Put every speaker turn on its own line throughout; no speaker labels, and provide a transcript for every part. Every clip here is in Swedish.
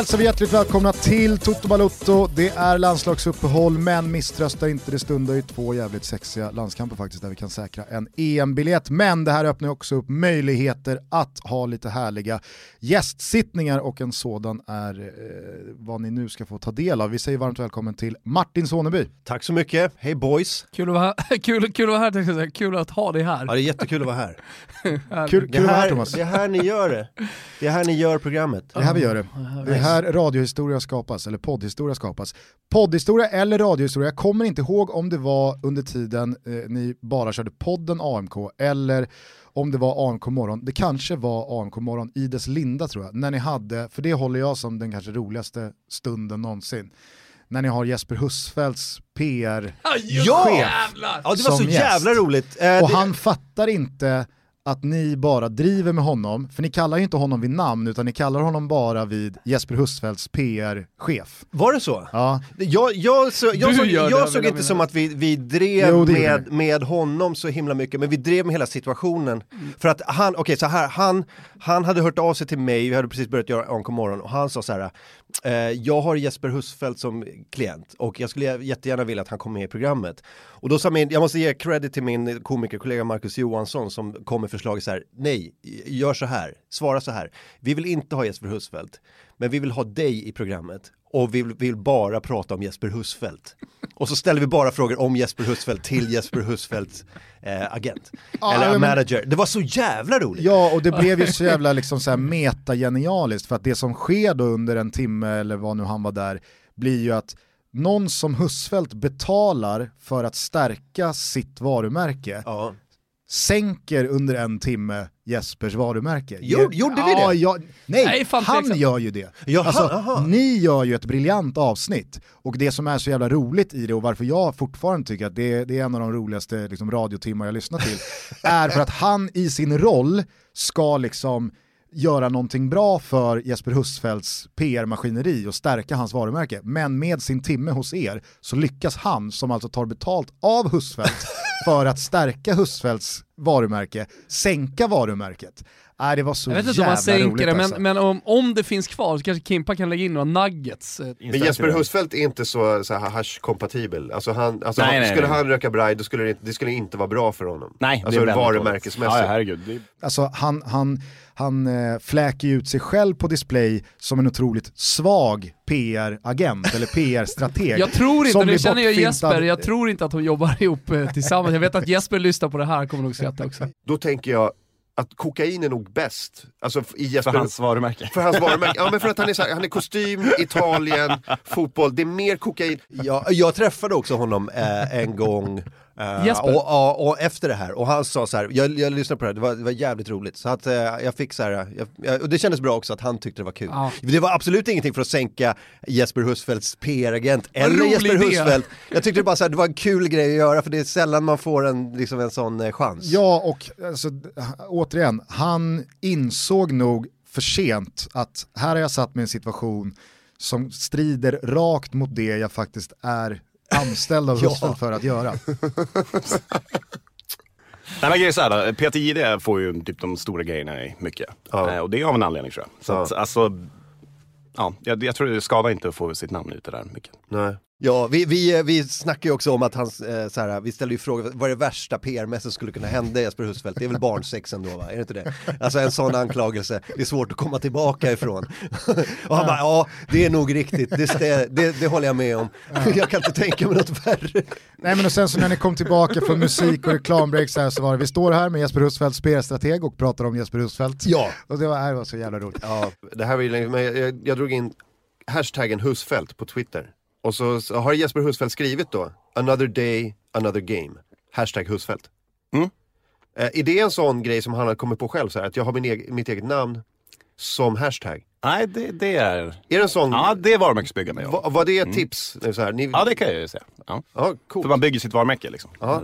hälsar vi hjärtligt välkomna till Toto Balutto. Det är landslagsuppehåll, men misströsta inte, det stundar ju två jävligt sexiga landskamper faktiskt där vi kan säkra en EM-biljett. Men det här öppnar också upp möjligheter att ha lite härliga gästsittningar och en sådan är eh, vad ni nu ska få ta del av. Vi säger varmt välkommen till Martin Soneby.
Tack så mycket, hej boys!
Kul att vara här, kul, kul att vara här tänkte jag säga. kul att ha dig här.
Ja, det är jättekul att vara här.
Kul,
Det
kul att vara här
här,
Thomas.
det är här ni gör det. Det är här ni gör programmet.
Det är här vi gör det. Det är här radiohistoria skapas, eller poddhistoria skapas. Poddhistoria eller radiohistoria, jag kommer inte ihåg om det var under tiden eh, ni bara körde podden AMK eller om det var AMK morgon. Det kanske var AMK morgon i dess linda tror jag, när ni hade, för det håller jag som den kanske roligaste stunden någonsin, när ni har Jesper Husfeldts PR
Ja! Ja det var så
gäst.
jävla roligt. Eh,
och
det-
han fattar inte att ni bara driver med honom, för ni kallar ju inte honom vid namn utan ni kallar honom bara vid Jesper Husfeldts PR-chef.
Var det så?
Ja,
Jag, jag, så, jag
det,
jag
jag
såg inte som att vi, vi drev
Jo, det
med, med honom så himla mycket, men vi drev med hela situationen. För att han, okej så här, han, han hade hört av sig till mig, vi hade precis börjat göra AMK morgon och han sa så här, Eh, jag har Jesper Husfeldt som klient och jag skulle jättegärna vilja att han kom med i programmet. Och då sa min, jag måste ge credit till min komikerkollega Marcus Johansson som kom med förslaget så här, nej, gör så här, svara så här, vi vill inte ha Jesper Husfeldt, men vi vill ha dig i programmet och vi vill, bara prata om Jesper Husfeldt. Och så ställer vi bara frågor om Jesper Husfeldt till Jesper Husfeldts eh, agent.
Ja,
Eller
men-
manager. Det var så jävla roligt.
Ja, och det blev ju så jävla liksom så här meta-genialiskt för att det som sker då under en timme eller vad nu han var där blir ju att någon som Husfeldt betalar för att stärka sitt varumärke
Ja.
sänker under en timme Jespers varumärke.
Jo, gjorde vi det?
Ja, nej,
Nej, fan,
han
tveksamt.
gör ju det.
Jaha,
alltså,
aha.
ni gör ju ett briljant avsnitt och det som är så jävla roligt i det och varför jag fortfarande tycker att det, det är en av de roligaste liksom, radiotimmar jag lyssnat till är för att han i sin roll ska liksom göra någonting bra för Jesper Husfeldts PR-maskineri och stärka hans varumärke. Men med sin timme hos er så lyckas han, som alltså tar betalt av Husfeldt för att stärka Husfeldts varumärke, sänka varumärket. Nej, det var så
Jag vet inte om man sänker det, men,
alltså.
men om, om det finns kvar så kanske Kimpa kan lägga in några nuggets. eh,
Men Jesper Husfeldt är inte så, så hash-kompatibel. Alltså han, alltså
Nej,
han,
nej,
skulle
nej.
han röka bride, då skulle det, inte- det skulle inte vara bra för honom.
Nej,
alltså
det är väldigt
varumärkesmässigt.
Ja, herregud. Det.
Alltså han, han, han eh, fläker ju ut sig själv på display som en otroligt svag PR-agent eller PR-strateg.
Jag tror inte, nu känner jag Jesper, jag tror inte att de jobbar ihop eh, tillsammans. Jag vet att Jesper lyssnar på det här, kommer nog skratta också.
Då tänker jag att kokain är nog bäst. Alltså i Jesper,
För hans varumärke.
för hans varumärke. Ja men för att han är, så här, han är kostym, Italien, fotboll. Det är mer kokain.
Ja, jag träffade också honom eh, en gång
Jesper?
och, och, och efter det här och han sa så här, jag, jag lyssnade på det här, det var, det var jävligt roligt. Så att eh, jag fick så här, jag, jag, och det kändes bra också att han tyckte det var kul.
Ja.
Det var absolut ingenting för att sänka Jesper Husfeldts PR-agent eller Jesper
idé.
Husfeldt. Jag tyckte bara så här, det var en kul grej att göra för det är sällan man får en, liksom en sån eh, chans.
Ja, och alltså, återigen, han insåg nog för sent att här har jag satt mig i en situation som strider rakt mot det jag faktiskt är anställd av. Husfeldt för att göra.
Nej men grejen är så här, Jihde får ju typ de stora grejerna i mycket.
Ja.
Eh, och det är av en anledning tror jag. Så
Ja.
att, alltså, ja, jag, jag tror det skadar inte att få sitt namn ute där mycket.
Nej.
Ja, vi, vi, vi snackar ju också om att hans, eh, så här, vi ställer ju frågor, vad är det värsta PR-mässigt skulle kunna hända Jesper Husfeldt? Det är väl barnsex ändå va? Är det inte det? Alltså en sån anklagelse, det är svårt att komma tillbaka ifrån. och han bara, ja det är nog riktigt, det, det, det, det håller jag med om. jag kan inte tänka mig något värre.
Nej men och sen så när ni kom tillbaka från musik och reklambreak så, här, så var det, vi står här med Jesper Husfeldt, PR-strateg och pratar om Jesper Husfeldt.
Ja.
Och det var, det var så jävla roligt.
Ja, det här var ju länge, men jag, jag, jag drog in hashtaggen Husfeldt på Twitter. Och så, så har Jesper Husfeldt skrivit då, another day, another game. Hashtag Husfeldt.
Mm.
Eh, är det en sån grej som han har kommit på själv, så här, att jag har min egen, mitt eget namn som hashtag?
Nej, det, det är...
Är det en sån,
Ja, det är varumärkesbyggande. Ja.
va, var det ett tips? Nu Så här, ni,
ja, det kan jag ju säga. Ja.
ja,
För
coolt.
man bygger sitt varumärke liksom.
Ja.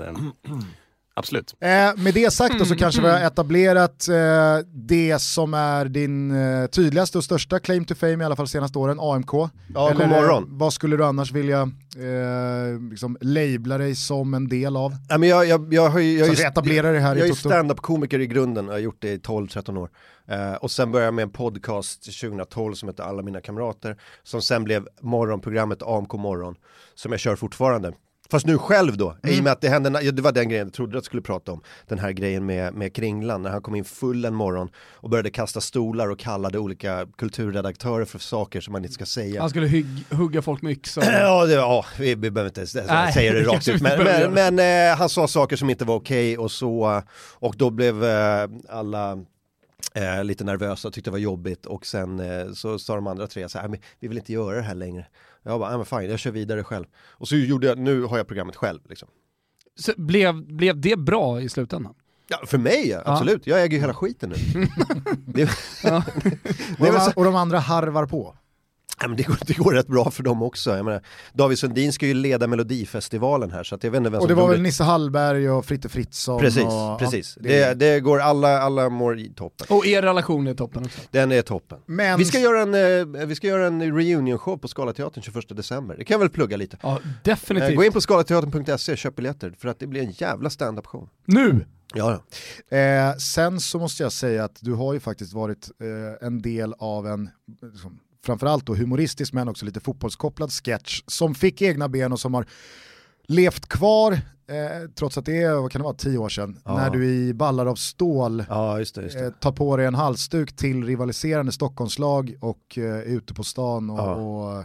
Absolut.
Eh, med det sagt då så kanske vi har etablerat eh, det som är din eh, tydligaste och största claim to fame i alla fall senaste åren, AMK.
Ja,
Eller,
god morgon.
eh, vad skulle du annars vilja eh, liksom labla dig som en del av?
Ja, men jag, jag, jag har ju, jag
Så
är
att vi
ju-
etablerar det här i
Jag är stand-up-komiker i grunden, jag har gjort det i 12-13 år. Eh, och sen började jag med en podcast 2012 som heter Alla mina kamrater, som sen blev morgonprogrammet AMK morgon, som jag kör fortfarande. Fast nu själv då, i och med att det hände, ja, det var den grejen jag trodde att jag skulle prata om, den här grejen med, med Kringlan, när han kom in full en morgon och började kasta stolar och kallade olika kulturredaktörer för saker som man inte ska säga.
Han skulle hygg, hugga folk med yxor.
Ja, det, ja vi, vi behöver inte säga det rakt ut, men, men, men eh, han sa saker som inte var okej och så, och då blev eh, alla eh, lite nervösa och tyckte det var jobbigt och sen eh, så sa de andra tre så här, "Nej, men vi vill inte göra det här längre. Jag bara, "Nej, men fine, jag kör vidare själv. Och så gjorde jag, nu har jag programmet själv liksom.
Så blev, blev det bra i slutändan?
Ja, för mig ja, absolut, jag äger ju hela skiten nu. det,
Ja.
Och
det,
de, och de andra harvar på.
Ja, men det, går, det går rätt bra för dem också. Jag menar, David Sundin ska ju leda Melodifestivalen här så att jag vet inte vem
Och
som
det var väl Nisse Hallberg och Fritte Fritzson.
Precis,
och,
precis.
Ja,
det, det går, alla, alla mår i toppen.
Och er relation är toppen också.
Den är toppen.
Men
Vi ska göra en, eh, vi ska göra en reunion-show på Scalateatern 21 december. Det kan jag väl plugga lite.
Ja,
Eh,
definitivt.
Gå in på scalateatern.se, köp biljetter, för att det blir en jävla stand-up-show.
Nu!
Ja, ja.
Eh, sen så måste jag säga att du har ju faktiskt varit eh, en del av en, liksom, framförallt då humoristisk men också lite fotbollskopplad sketch som fick egna ben och som har levt kvar eh, trots att det är, vad kan det vara, tio år sedan,
Ja.
när du i Ballar av stål
ja just det. Just det.
eh, tar på dig en halsduk till rivaliserande Stockholmslag och eh, är ute på stan och,
Ja.
och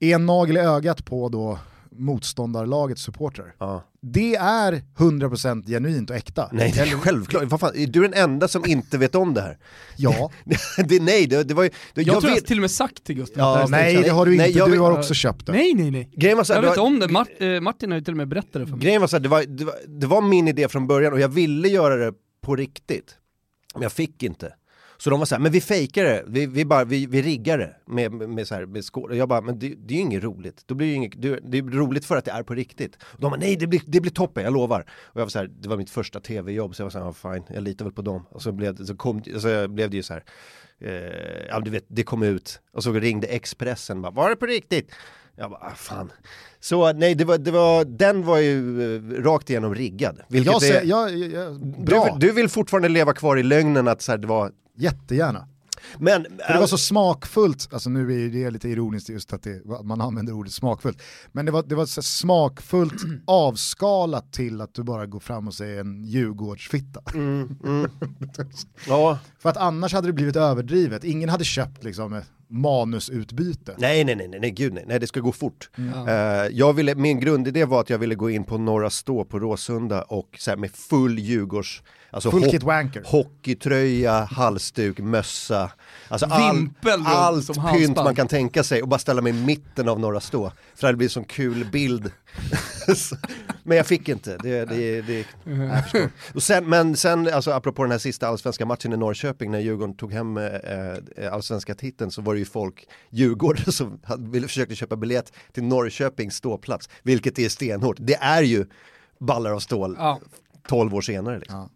är en nagel i ögat på då motståndarlagets supportrar.
Ja.
Det är 100% genuint och äkta.
Nej, det är självklart. Vad fan, är du den enda som inte vet om det här?
Ja,
det, nej, det, det var ju... Det,
Jag, tror
vet-
jag till och med sagt till Gustav
Ja,
nej det har du
Nej,
inte,
jag
du
vill-
har också köpt det.
Nej, nej, nej.
Grejen var så här,
Jag vet
var-
om det, Mart, eh, Martin har ju till och med berättat det för mig.
Grejen var så här, det var, det, var, det var min idé från början och jag ville göra det på riktigt. Men jag fick inte. Så de var så här, men vi fejkar det, vi, vi, bara, vi, vi riggar det med, med, så här, med skål. Och jag bara, men det, det är ju inget roligt. Då blir det, inget, det, är roligt för att det är på riktigt. Och de bara, nej det blir, det blir toppen, jag lovar. Och jag var så här, det var mitt första tv-jobb, så jag var så här, ja, fine, jag litar väl på dem. Och så blev, så kom, så blev det ju så här, eh, ja du vet, det kom ut. Och så ringde Expressen, bara, var det på riktigt? Jag bara, ah, fan. Så nej, det var, det var, den var ju eh, rakt igenom riggad. Vilket
Jag
är,
säger, jag, jag, jag, bra,
Du, du vill fortfarande leva kvar i lögnen att så här, det var
jättegärna.
men,
För det var så smakfullt, alltså nu är det lite ironiskt just att, det, att man använder ordet smakfullt, men det var, det var så smakfullt avskalat till att du bara går fram och säger en Djurgårdsfitta.
mm, mm. ja,
För att annars hade det blivit överdrivet, ingen hade köpt liksom ett manusutbyte.
nej, nej, nej, nej, nej, gud nej, nej, det ska gå fort.
Ja.
Eh, jag ville, min grundidé var att jag ville gå in på Norra Stå på Råsunda och så här, med full Djurgårds, alltså
Full
ho-
kit wanker.
hockeytröja, halsduk, mössa, alltså all,
Vimpel runt
allt
som
pynt
halsband.
man kan tänka sig och bara ställa mig i mitten av Norra Stå. För det hade blivit en sån kul bild. Men jag fick inte, det, det, det, jag förstår. Och sen, men sen, alltså apropå den här sista allsvenska matchen i Norrköping när Djurgården tog hem eh, eh, allsvenska titeln så var det ju folk, Djurgården som hade, ville, försökte köpa biljett till Norrköpings ståplats, vilket är stenhårt. Det är ju ballar av stål
Ja.
12 år senare. Liksom.
Ja.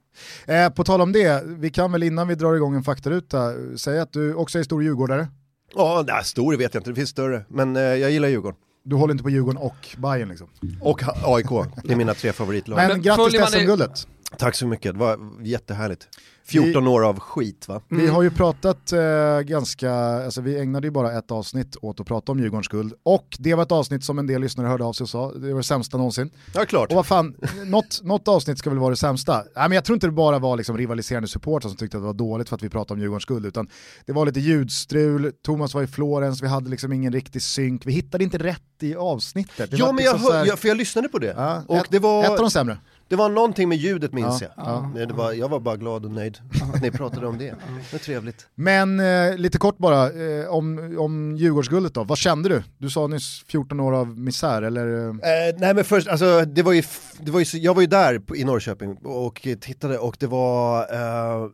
Eh, på tal om det, vi kan väl innan vi drar igång en faktaruta säga att du också är stor djurgårdare.
Ja, nej, stor vet jag inte, det finns större. Men eh, jag gillar Djurgården.
Du håller inte på Djurgården och Bayern liksom.
Och AIK, det är mina tre favoritlag.
Men,
Men
grattis till SM-guldet.
Tack så mycket, det var jättehärligt. 14 år av skit va?
Vi har ju pratat eh, ganska, alltså vi ägnade ju bara ett avsnitt åt att prata om Djurgårdens guld och det var ett avsnitt som en del lyssnare hörde av sig och sa, det var det sämsta någonsin.
Ja, klart.
Och vad fan, något, något avsnitt ska väl vara det sämsta. Nej, men jag tror inte det bara var liksom rivaliserande supportrar som tyckte att det var dåligt för att vi pratade om Djurgårdens guld, utan det var lite ljudstrul, Thomas var i Florens, vi hade liksom ingen riktig synk, vi hittade inte rätt i avsnittet. Det
Ja men jag,
liksom
hör,
här-
jag, för jag lyssnade på det.
Ja,
och
ett,
det var,
ett av de sämre.
Det var någonting med ljudet minns
Ja,
jag.
ja.
Det var, jag var bara glad och nöjd att ni pratade om det. Det är trevligt.
Men eh, lite kort bara, eh, om, om Djurgårdsguldet då, vad kände du? Du sa nyss 14 år av misär, eller? eh,
Eh, nej men först, alltså det var ju, det var ju, jag var ju där i Norrköping och tittade och det var, eh,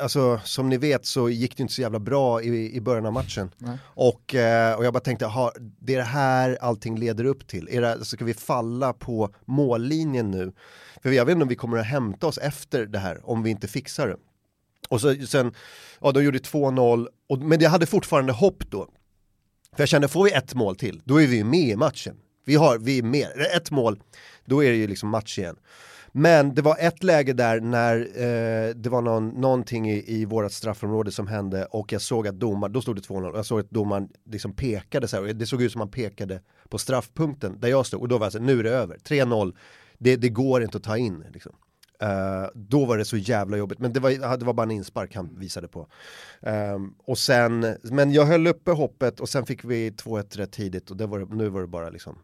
alltså som ni vet så gick det inte så jävla bra i, i början av matchen.
Nej.
Och, eh, och jag bara tänkte, ha, det är det här allting leder upp till. Är det, ska vi falla på mållinjen nu? För jag vet inte om vi kommer att hämta oss efter det här om vi inte fixar det. Och så, sen, ja de gjorde 2-0, och, men jag hade fortfarande hopp då. För jag kände, får vi ett mål till, då är vi med i matchen. Vi har, vi är med, ett mål, då är det ju liksom match igen. Men det var ett läge där när eh, det var någon, någonting i, i vårat straffområde som hände och jag såg att domaren, då stod det 2-0, och jag såg att domaren liksom pekade så här, och det såg ut som han pekade på straffpunkten där jag stod och då var jag så här, nu är det över, 3-0, det, det går inte att ta in. Liksom. Uh, då var det så jävla jobbigt, men det var, det var bara en inspark han visade på. Um, och sen, men jag höll uppe hoppet och sen fick vi 2-1 rätt tidigt och det var, nu var det bara liksom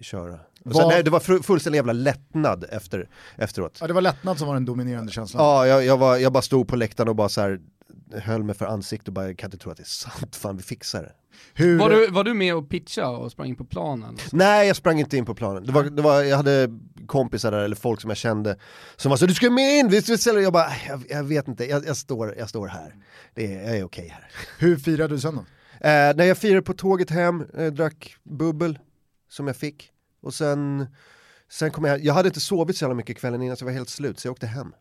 köra. Och sen,
Vad-
nej, det var fullständig jävla lättnad efter, efteråt.
Ja, det var lättnad som var den dominerande känslan.
Ja, jag, jag, var, jag bara stod på läktaren och bara så här höll mig för ansiktet och bara, jag kan inte tro att det är sant, fan vi fixar det.
Hur,
Var du, var du med och pitcha och sprang in på planen?
Nej, jag sprang inte in på planen. Det var, det var, jag hade kompisar där, eller folk som jag kände, som var så du ska med in, visst, visst, jag bara, jag, jag vet inte, jag, jag, står, jag står här. Det är, jag är okej här.
hur firade du sen då?
Eh, när jag firade på tåget hem, eh, drack bubbel som jag fick. Och sen, sen kom jag jag hade inte sovit så jävla mycket kvällen innan så jag var helt slut, så jag åkte hem.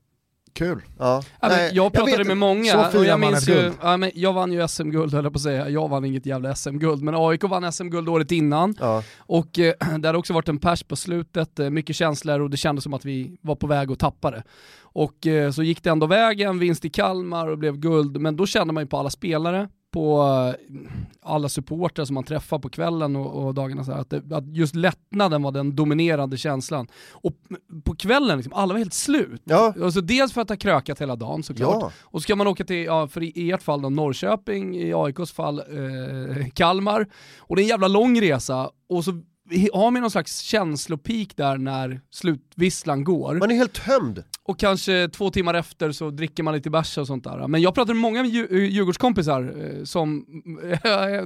Kul.
Ja.
Ja,
Nej,
jag pratade
vet
med många och jag minns ju,
guld.
ja, men jag vann ju SM-guld höll jag på att säga, jag vann inget jävla SM-guld, men AIK vann SM-guld året innan
Ja.
och eh, det hade också varit en pers på slutet, eh, mycket känslor och det kändes som att vi var på väg att tappa det. Och eh, så gick det ändå vägen, vinst i Kalmar och blev guld, men då kände man ju på alla spelare, på eh, alla supportrar som man träffar på kvällen och, och dagarna så här, att, det, att just lättnaden var den dominerande känslan. Och på kvällen, liksom, alla var helt slut.
Ja.
Alltså dels för att ha krökat hela dagen såklart,
Ja.
och så ska man åka till, ja, för i ert fall då Norrköping, i AIKs fall eh, Kalmar. Och det är en jävla lång resa, och så har man någon slags känslopeak där när slutvisslan går.
Man är helt tömd.
Och kanske två timmar efter så dricker man lite bärs och sånt där. Men jag pratade med många Dju- Djurgårdskompisar, eh, som,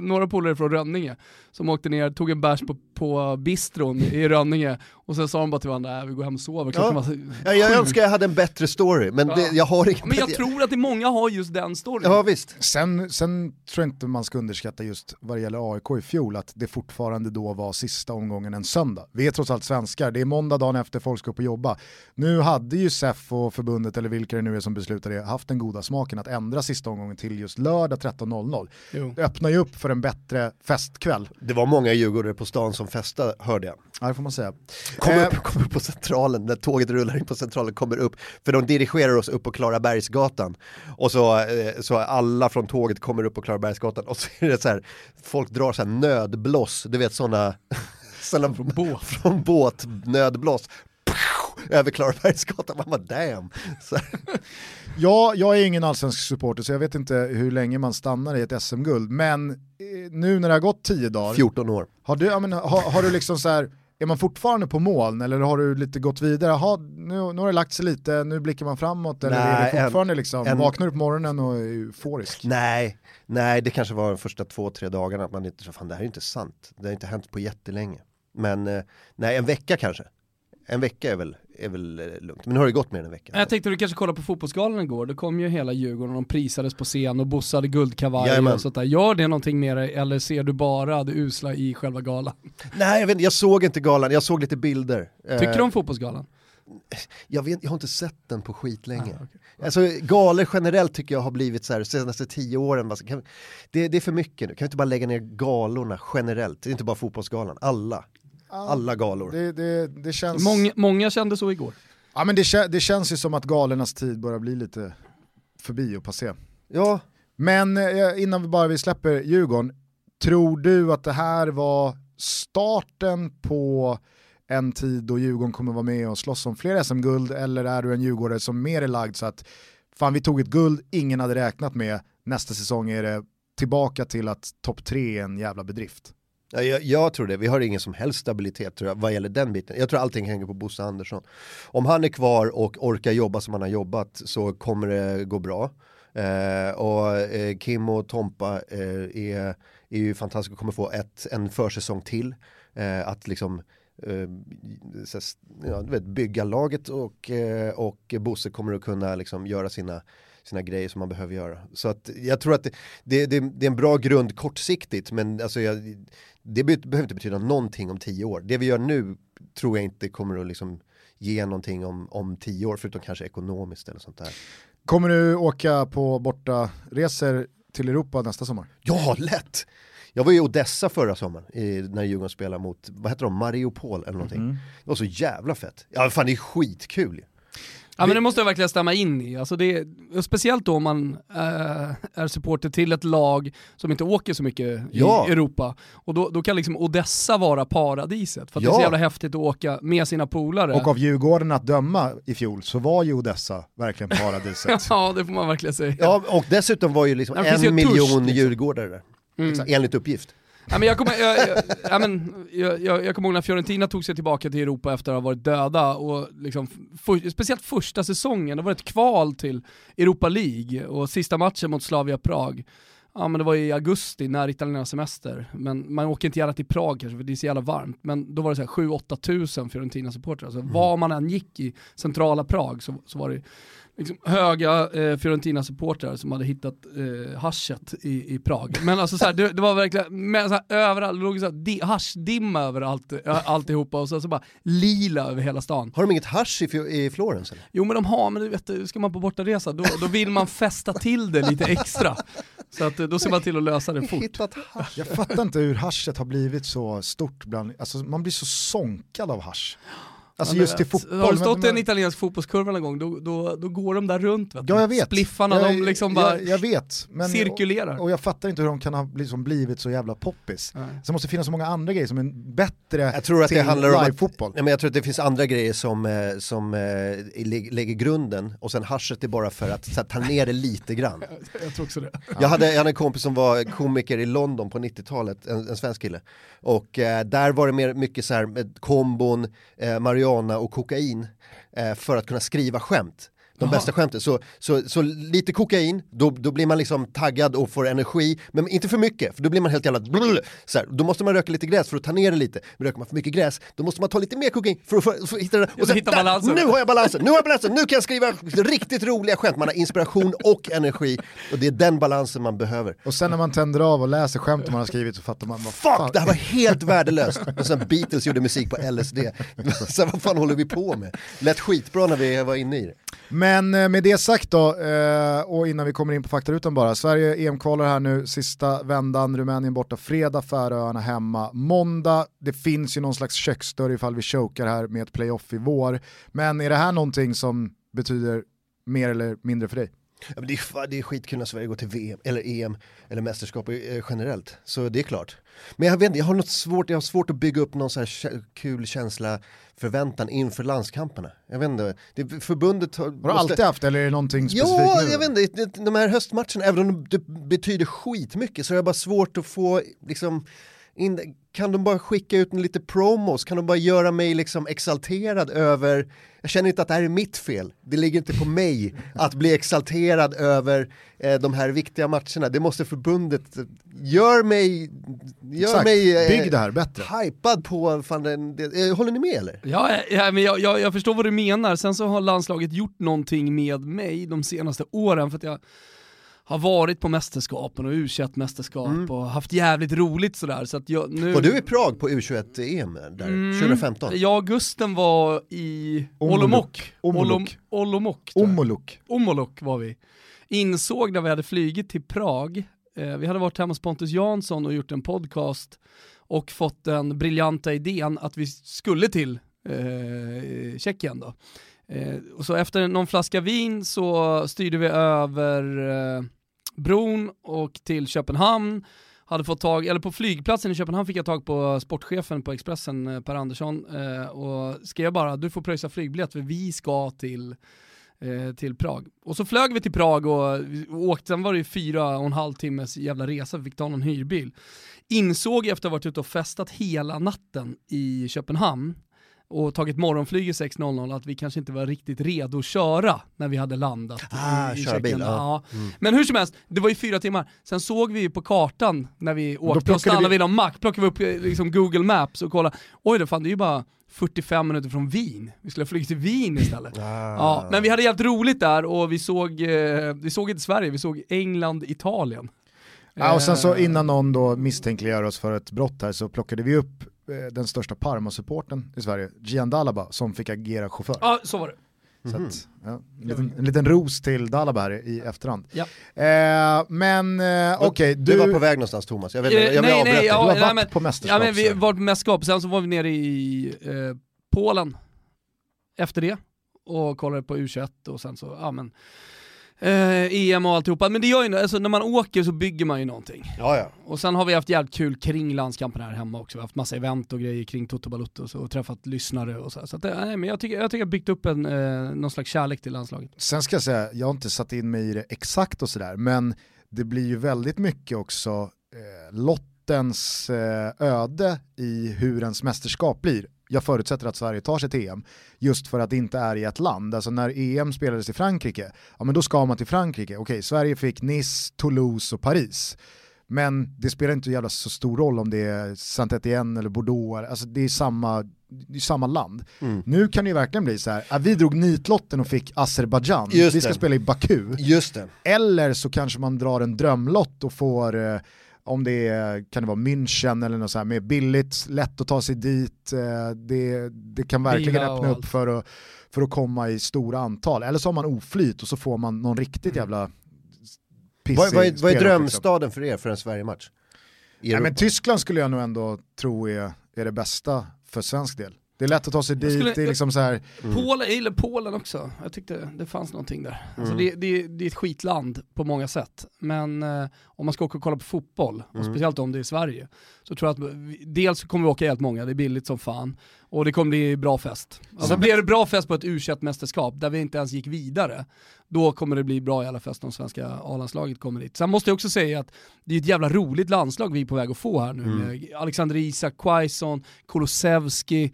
några polare från Rönninge, som åkte ner, tog en bärs på, på bistron i Rönninge och sen sa de bara till varandra, "Nej, vi går hem och sover,
Ja.
var
Ja, jag
sju."
önskar jag hade en bättre story, men det,
Ja.
jag har inget
Men jag tror att det många har just den storyn.
Ja visst.
Sen, sen tror jag inte man ska underskatta just vad det gäller AIK i fjol, att det fortfarande då var sista omgången en söndag. Vi är trots allt svenskar, det är måndag dagen efter folk ska upp och jobba. Nu hade ju SEF och förbundet, eller vilka det nu är som beslutar det, haft den goda smaken att ändra sista omgången till just lördag 13.00.
Jo.
Det öppnar ju upp för en bättre festkväll,
Det var många djurgårdare på stan som festade, hörde jag.
ja, det får man säga.
Kommer
Eh,
upp, kommer upp på centralen, när tåget rullar in på centralen, kommer upp, för de dirigerar oss upp på Klarabergsgatan. Och så, eh, så alla från tåget kommer upp på Klarabergsgatan och så är det så här, folk drar så här nödblås, du vet sådana, såna, från båt, från båt nödblås. Över Klarabergsgatan, man bara damn. Så.
Ja, jag är ingen allsvensk supporter så jag vet inte hur länge man stannar i ett SM-guld, men eh, nu när det har gått tio dagar,
14 år.
Har du, ja, men, har, har du liksom så här, är man fortfarande på moln eller har du lite gått vidare? Aha, nu, nu har det lagt sig lite, nu blickar man framåt eller är
Nej,
det fortfarande
en-
liksom,
en-
vaknar du på morgonen och är euforisk?
Nej, nej det kanske var de första två, tre dagarna att man inte så fan det här är inte sant. Det har inte hänt på jättelänge. Men eh, nej, en vecka kanske. En vecka är väl, är väl eh, lugnt. Men nu har det gått mer än en vecka.
Jag tänkte du kanske kollade på Fotbollsgalan igår, då kom ju hela Djurgården och de prisades på scen och Bosse hade guldkavaj
Jajamän.
och sånt där. Gör det någonting med dig eller ser du bara det usla i själva galan?
Nej, jag, vet, jag såg inte galan, jag såg lite bilder. Eh,
Tycker du om Fotbollsgalan?
jag, vet, jag har inte sett den på skitlänge.
Ah, okej.
Alltså galor generellt tycker jag har blivit så här de senaste tio åren. Alltså, kan, det, det är för mycket nu, kan vi inte bara lägga ner galorna generellt? Det är inte bara fotbollsgalan, alla. Alla galor.
Det, det, det, känns,
Många, många kände så igår.
ja, men det, det känns ju som att galernas tid börjar bli lite förbi och passé.
Ja,
Men eh, innan vi bara vi släpper Djurgården, tror du att det här var starten på en tid då Djurgården kommer vara med och slåss om fler SM-guld eller är du en djurgårdare som mer är lagd så att fan vi tog ett guld ingen hade räknat med, nästa säsong är det tillbaka till att topp tre är en jävla bedrift.
Jag, jag tror det, vi har ingen som helst stabilitet tror jag, vad gäller den biten. Jag tror allting hänger på Bosse Andersson. Om han är kvar och orkar jobba som han har jobbat så kommer det gå bra. Eh, och eh, Kim och Tompa eh, är, är ju fantastiska och kommer få ett, en försäsong till. Eh, att liksom eh, så, ja, du vet, bygga laget och, eh, och Bosse kommer att kunna liksom göra sina sina grejer som man behöver göra. Så att jag tror att det, det, det, det är en bra grund kortsiktigt men alltså jag, det be- behöver inte betyda någonting om tio år. Det vi gör nu tror jag inte kommer att liksom ge någonting om, om tio år förutom kanske ekonomiskt eller sånt där.
Kommer du åka på borta resor till Europa nästa sommar?
Ja, lätt! Jag var i Odessa förra sommaren i, när Djurgården spelade mot, vad heter de, Mariupol eller någonting. Det var så jävla fett. Ja, fan det är skitkul.
Ja men det måste jag verkligen stämma in i. Alltså det, speciellt då om man äh, är supporter till ett lag som inte åker så mycket
Ja.
i Europa. Och då, då kan liksom Odessa vara paradiset. För att det är så
Ja.
jävla häftigt att åka med sina polare.
Och av Djurgården att döma i fjol så var ju Odessa verkligen paradiset.
ja det får man verkligen säga.
Ja, och dessutom var ju liksom
Ja, ju
en miljon
liksom.
djurgårdare där.
Mm.
Enligt uppgift.
Ja, men jag, kommer, jag, jag, ja, men, jag, jag, jag kommer ihåg när Fiorentina tog sig tillbaka till Europa efter att ha varit döda och liksom, för, speciellt första säsongen, det var ett kval till Europa League och sista matchen mot Slavia Prag. Ja men det var i augusti när italienarnas semester, men man åker inte gärna till Prag kanske för det är så jävla varmt. Men då var det så här 7-8 tusen Fiorentina-supportrar. Alltså var man än gick i centrala Prag så, så var det liksom höga eh, Fiorentina-supportrar som hade hittat eh, haschet i, i Prag. Men alltså så här, det, det var verkligen, med, så här, överallt, det låg så här, di, haschdimma över allt, ö, alltihopa och så, så bara lila över hela stan.
Har de inget hasch i, i Florens eller?
Jo men de har, men du vet, ska man på bortaresa då, då vill man fästa till det lite extra. Så att eh, då ser man till att lösa det fort.
Hittat hasch.
Jag fattar inte hur haschet har blivit så stort bland, alltså man blir så sonkad av hasch. Alltså
Ja,
just till fotboll.
Har du
men-
stått i en
men-
italiensk fotbollskurva någon gång, då, då, då går de där runt. Vet.
Ja jag vet.
Spliffarna,
jag,
de liksom bara
jag, jag vet. Men,
cirkulerar.
Och, och jag fattar inte hur de kan ha liksom blivit så jävla poppis.
Nej.
Så det måste finnas så många andra grejer som är bättre
Jag tror att det
till
handlar om att,
live-fotboll.
nej, men jag tror att det finns andra grejer som, eh, som eh, lä- lägger grunden och sen haschet är bara för att så här, ta ner det lite grann.
Jag tror också det.
Jag hade, jag hade en kompis som var komiker i London på 90-talet, en, en svensk kille. Och eh, där var det mer, mycket så här med kombon, eh, marijuana och kokain eh, för att kunna skriva skämt. De bästa skämten. Så, så, så lite kokain, då, då blir man liksom taggad och får energi. Men inte för mycket, för då blir man helt jävla... Blul, så här. Då måste man röka lite gräs för att ta ner det lite. Men röker man för mycket gräs, då måste man ta lite mer kokain för att få, för att hitta det. Och
för att hitta balansen.
Nu har jag balansen, nu har jag balansen, nu kan jag skriva riktigt roliga skämt. Man har inspiration och energi. Och det är den balansen man behöver.
Och sen när man tänder av och läser skämt man har skrivit så fattar man vad
Fuck, det här var helt värdelöst! Och sen Beatles gjorde musik på LSD. Så vad fan håller vi på med? Lät skitbra när vi var inne i det.
Men eh, med det sagt då, eh, och innan vi kommer in på faktarutan bara, Sverige EM-kvalar här nu, sista vändan, Rumänien borta fredag, Färöarna hemma måndag. Det finns ju någon slags köksdörr ifall vi chokar här med ett playoff i vår. Men är det här någonting som betyder mer eller mindre för dig?
Ja, men det, är, det är skitkul när Sverige går till VM, eller EM, eller mästerskap eh, generellt. Så det är klart. Men jag vet inte, jag har något svårt, jag har svårt att bygga upp någon så här kul känsla, förväntan inför landskamperna. Jag vet inte, det, förbundet har...
Har du alltid haft eller är det någonting specifikt
Ja,
nu?
jag vet inte, de här höstmatcherna, även om det betyder skitmycket så är det bara svårt att få liksom in, kan de bara skicka ut en lite promos, kan de bara göra mig liksom exalterad över, jag känner inte att det här är mitt fel, det ligger inte på mig att bli exalterad över eh, de här viktiga matcherna, det måste förbundet, gör mig, gör
Exakt,
mig eh,
bygg det här bättre.
hypad på, fan, den, det, eh, håller ni med eller?
Ja, ja men jag, jag, jag förstår vad du menar. Sen så har landslaget gjort någonting med mig de senaste åren för att jag har varit på mästerskapen och u mästerskap och haft jävligt roligt sådär. Så att jag, nu...
Var du i Prag på U21-EM där,
Mm.
2015?
Jag, Gusten var i
Olomouc.
Olomouc. Olomouc. Omolok var vi. Insåg när vi hade flygit till Prag, eh, vi hade varit hemma hos Pontus Jansson och gjort en podcast och fått den briljanta idén att vi skulle till eh, Tjeckien då. Eh, och så efter någon flaska vin så styrde vi över eh, bron och till Köpenhamn. Hade fått tag, eller på flygplatsen i Köpenhamn fick jag tag på sportchefen på Expressen, eh, Per Andersson, eh, och skrev bara du får pröjsa flygbiljett för vi ska till eh, till Prag. Och så flög vi till Prag och, och åkte, sen var det ju fyra och en halv timmes jävla resa, vi fick ta någon hyrbil. Insåg efter att ha varit ute och festat hela natten i Köpenhamn och tagit morgonflyg i 6.00 att vi kanske inte var riktigt redo att köra när vi hade landat
Ah,
i, i
köra bil, ja. Mm.
Men hur som helst, det var ju fyra timmar. Sen såg vi ju på kartan när vi åkte och
plockade
stannade
vi-
vid någon mack, plockade vi upp eh, liksom Google Maps och kollade. Oj då fan, det är ju bara 45 minuter från Wien. Vi skulle ha flugit till Wien istället.
Ah.
Ja, men vi hade jävligt roligt där och vi såg, eh, vi såg inte Sverige, vi såg England, Italien.
Ja, och sen så
Eh,
innan någon då misstänkliggör oss för ett brott här så plockade vi upp den största Parma-supporten i Sverige, Gian Dalaba, som fick agera chaufför.
Ja, så var det.
Så att, ja, en, liten, en liten ros till Dalaba här i efterhand.
Ja.
Eh, men eh, okej,
du,
du,
var på väg någonstans Thomas, jag vill,
Eh,
jag vill
nej,
avbryta
nej, ja,
du har
nej,
varit
men-
på
Ja
mästerskap.
men vi
så.
var på mästerskap, sen så var vi nere i eh, Polen efter det och kollade på U21 och sen så, ja men eh, EM och alltihopa. Men det gör ju, alltså när man åker så bygger man ju någonting.
Ja, ja.
Och sen har vi haft jävligt kul kring landskampen här hemma också. Vi har haft massa event och grejer kring Toto Balutto och, träffat lyssnare och så. Så att, nej, men jag tycker jag tycker jag byggt upp en, eh, någon slags kärlek till landslaget.
Sen ska jag säga, jag har inte satt in mig i det exakt och sådär, men det blir ju väldigt mycket också eh, lottens eh, öde i hur ens mästerskap blir. Jag förutsätter att Sverige tar sig till EM, just för att det inte är i ett land. Alltså när EM spelades i Frankrike, ja men då ska man till Frankrike. Okej, Sverige fick Nice, Toulouse och Paris. Men det spelar inte jävla så stor roll om det är Saint-Étienne eller Bordeaux, alltså det är samma, det är samma land.
Mm.
Nu kan det ju verkligen bli så här, ah, vi drog nitlotten och fick Azerbajdzjan, vi ska spela i Baku.
Just det.
Eller så kanske man drar en drömlott och får, eh, om det är, kan det vara München eller något så här, med billigt, lätt att ta sig dit, eh, det, det kan verkligen öppna upp för att, för att komma i stora antal. Eller så har man oflyt och så får man någon riktigt jävla pissig
Vad, vad, är, vad är drömstaden för er för en Sverige-match?
Nej, men? Tyskland skulle jag nog ändå tro är, är det bästa för svensk del. Det är lätt att ta sig dit,
skulle-
det är liksom så här,
Polen, jag gillar Polen också. Jag tyckte det fanns någonting där. Alltså
Mm.
det, det, det är ett skitland på många sätt. Men eh, om man ska åka och kolla på fotboll, och
Mm.
speciellt om det är Sverige, så tror jag att vi, dels kommer vi åka helt många, det är billigt som fan, och det kommer bli bra fest. Alltså blir det bra fest på ett u mästerskap där vi inte ens gick vidare, då kommer det bli bra i alla fest om svenska A-landslaget kommer dit. Sen måste jag också säga att det är ett jävla roligt landslag vi är på väg att få här nu
Mm.
med Alexander Isak, Quaison, Kulusevski,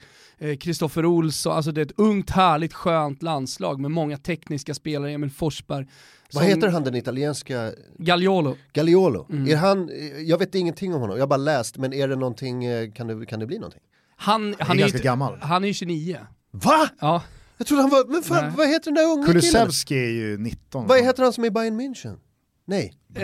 Kristoffer Olsson, alltså det är ett ungt härligt skönt landslag med många tekniska spelare, Emil Forsberg.
Vad heter han den italienska,
Gagliolo.
Gagliolo?
Mm.
Är han, jag vet ingenting om honom, jag har bara läst, men är det någonting, eh, kan det, kan det bli någonting?
Han,
han är
är
ganska
ju,
gammal.
han är ju 29.
Va?
Ja,
Jag trodde han var, men fan,
Nej.
vad heter den där unga killen?
Kulusevski är ju 19.
Vad heter han som är i Bayern München? Nej,
eh,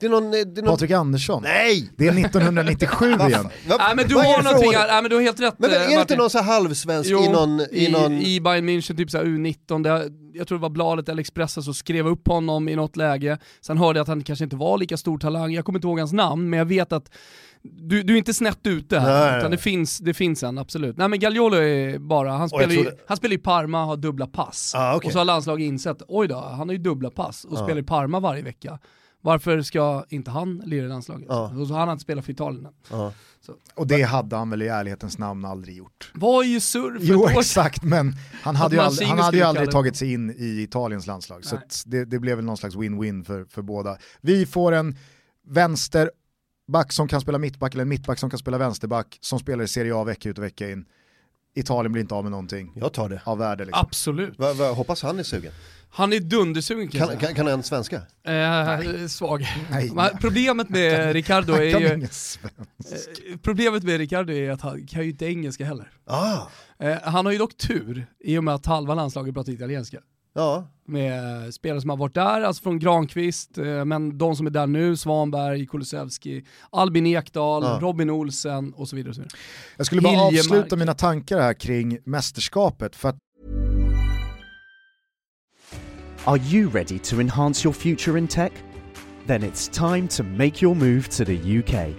det är någon... eh, Det är någon...
Patrik Andersson.
Nej!
Det är 1997 igen.
Nej men du
är
har
för
någonting nej men du har helt rätt
Men är
eh,
det inte
Martin.
någon så här halvsvensk
Jo,
i någon... I,
i,
någon...
i Bayern München, typ så här U19, det, jag tror det var bladet eller Expressen som skrev upp honom i något läge. Sen hörde jag att han kanske inte var lika stor talang, jag kommer inte ihåg hans namn, men jag vet att du, du är inte snett ute här,
Nej,
utan
nej.
det finns, det finns en, absolut. Nej men Gagliolo är bara, han spelar, ju,
trodde-
han spelar i Parma, har dubbla pass.
Ah, okej.
Och så har landslaget insett, oj då, han har ju dubbla pass och
Ja.
spelar i Parma varje vecka. Varför ska inte han lira i landslaget?
Ja.
Och så har han inte spelat för Italien än.
Ja.
Och det hade han väl i ärlighetens namn aldrig gjort.
Var ju surr för
Jo exakt, men han hade ju aldrig, han hade ju aldrig tagit sig in i Italiens landslag. Så
Nej.
att det, det blev väl någon slags win-win för, för båda. Vi får en vänsterback som kan spela mittback eller en mittback som kan spela vänsterback som spelar i Serie A vecka ut och vecka in. Italien blir inte av med någonting
Jag tar det.
av värde liksom.
Absolut.
Va, va, hoppas han är sugen.
Han är dundersugen kan,
Kan, kan, kan han svenska?
Eh, svag.
Nej,
Men Problemet med Ricardo är
kan
ju... eh, Problemet med Ricardo är att han kan ju inte engelska heller.
Ah,
Eh, han har ju dock tur i och med att halva landslaget pratar italienska.
Ja.
Med spelare som har varit där, alltså från Granqvist, eh, men de som är där nu, Svanberg, Kulusevski, Albin Ekdal,
Ja.
Robin Olsen och så vidare. Och så vidare.
Jag skulle bara
Hiljemark.
avsluta mina tankar här kring mästerskapet för att
Are you ready to enhance your future in tech? Then it's time to make your move to the UK,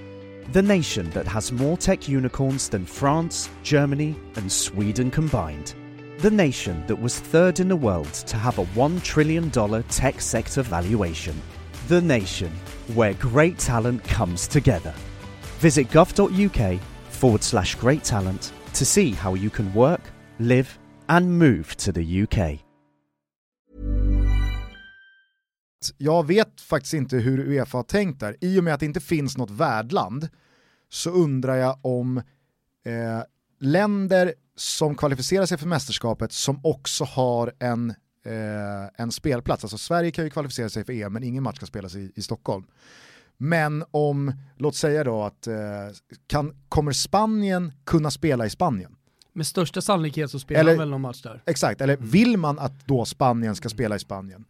the nation that has more tech unicorns than France, Germany, and Sweden combined. The nation that was third in the world to have a $1 trillion tech sector valuation. The nation where great talent comes together. Visit gov.uk forward slash great talent to see how you can work, live, and move to the UK.
jag vet faktiskt inte hur Uefa har tänkt där. I och med att det inte finns något värdland så undrar jag om eh, länder som kvalificerar sig för mästerskapet som också har en, eh, en spelplats. Alltså Sverige kan ju kvalificera sig för EM men ingen match ska spelas i, i Stockholm. Men om, låt säga då att, eh, kan, kommer Spanien kunna spela i Spanien?
Med största sannolikhet så spelar
Eller-
väl någon match där.
Exakt, eller vill man att då Spanien ska spela i Spanien?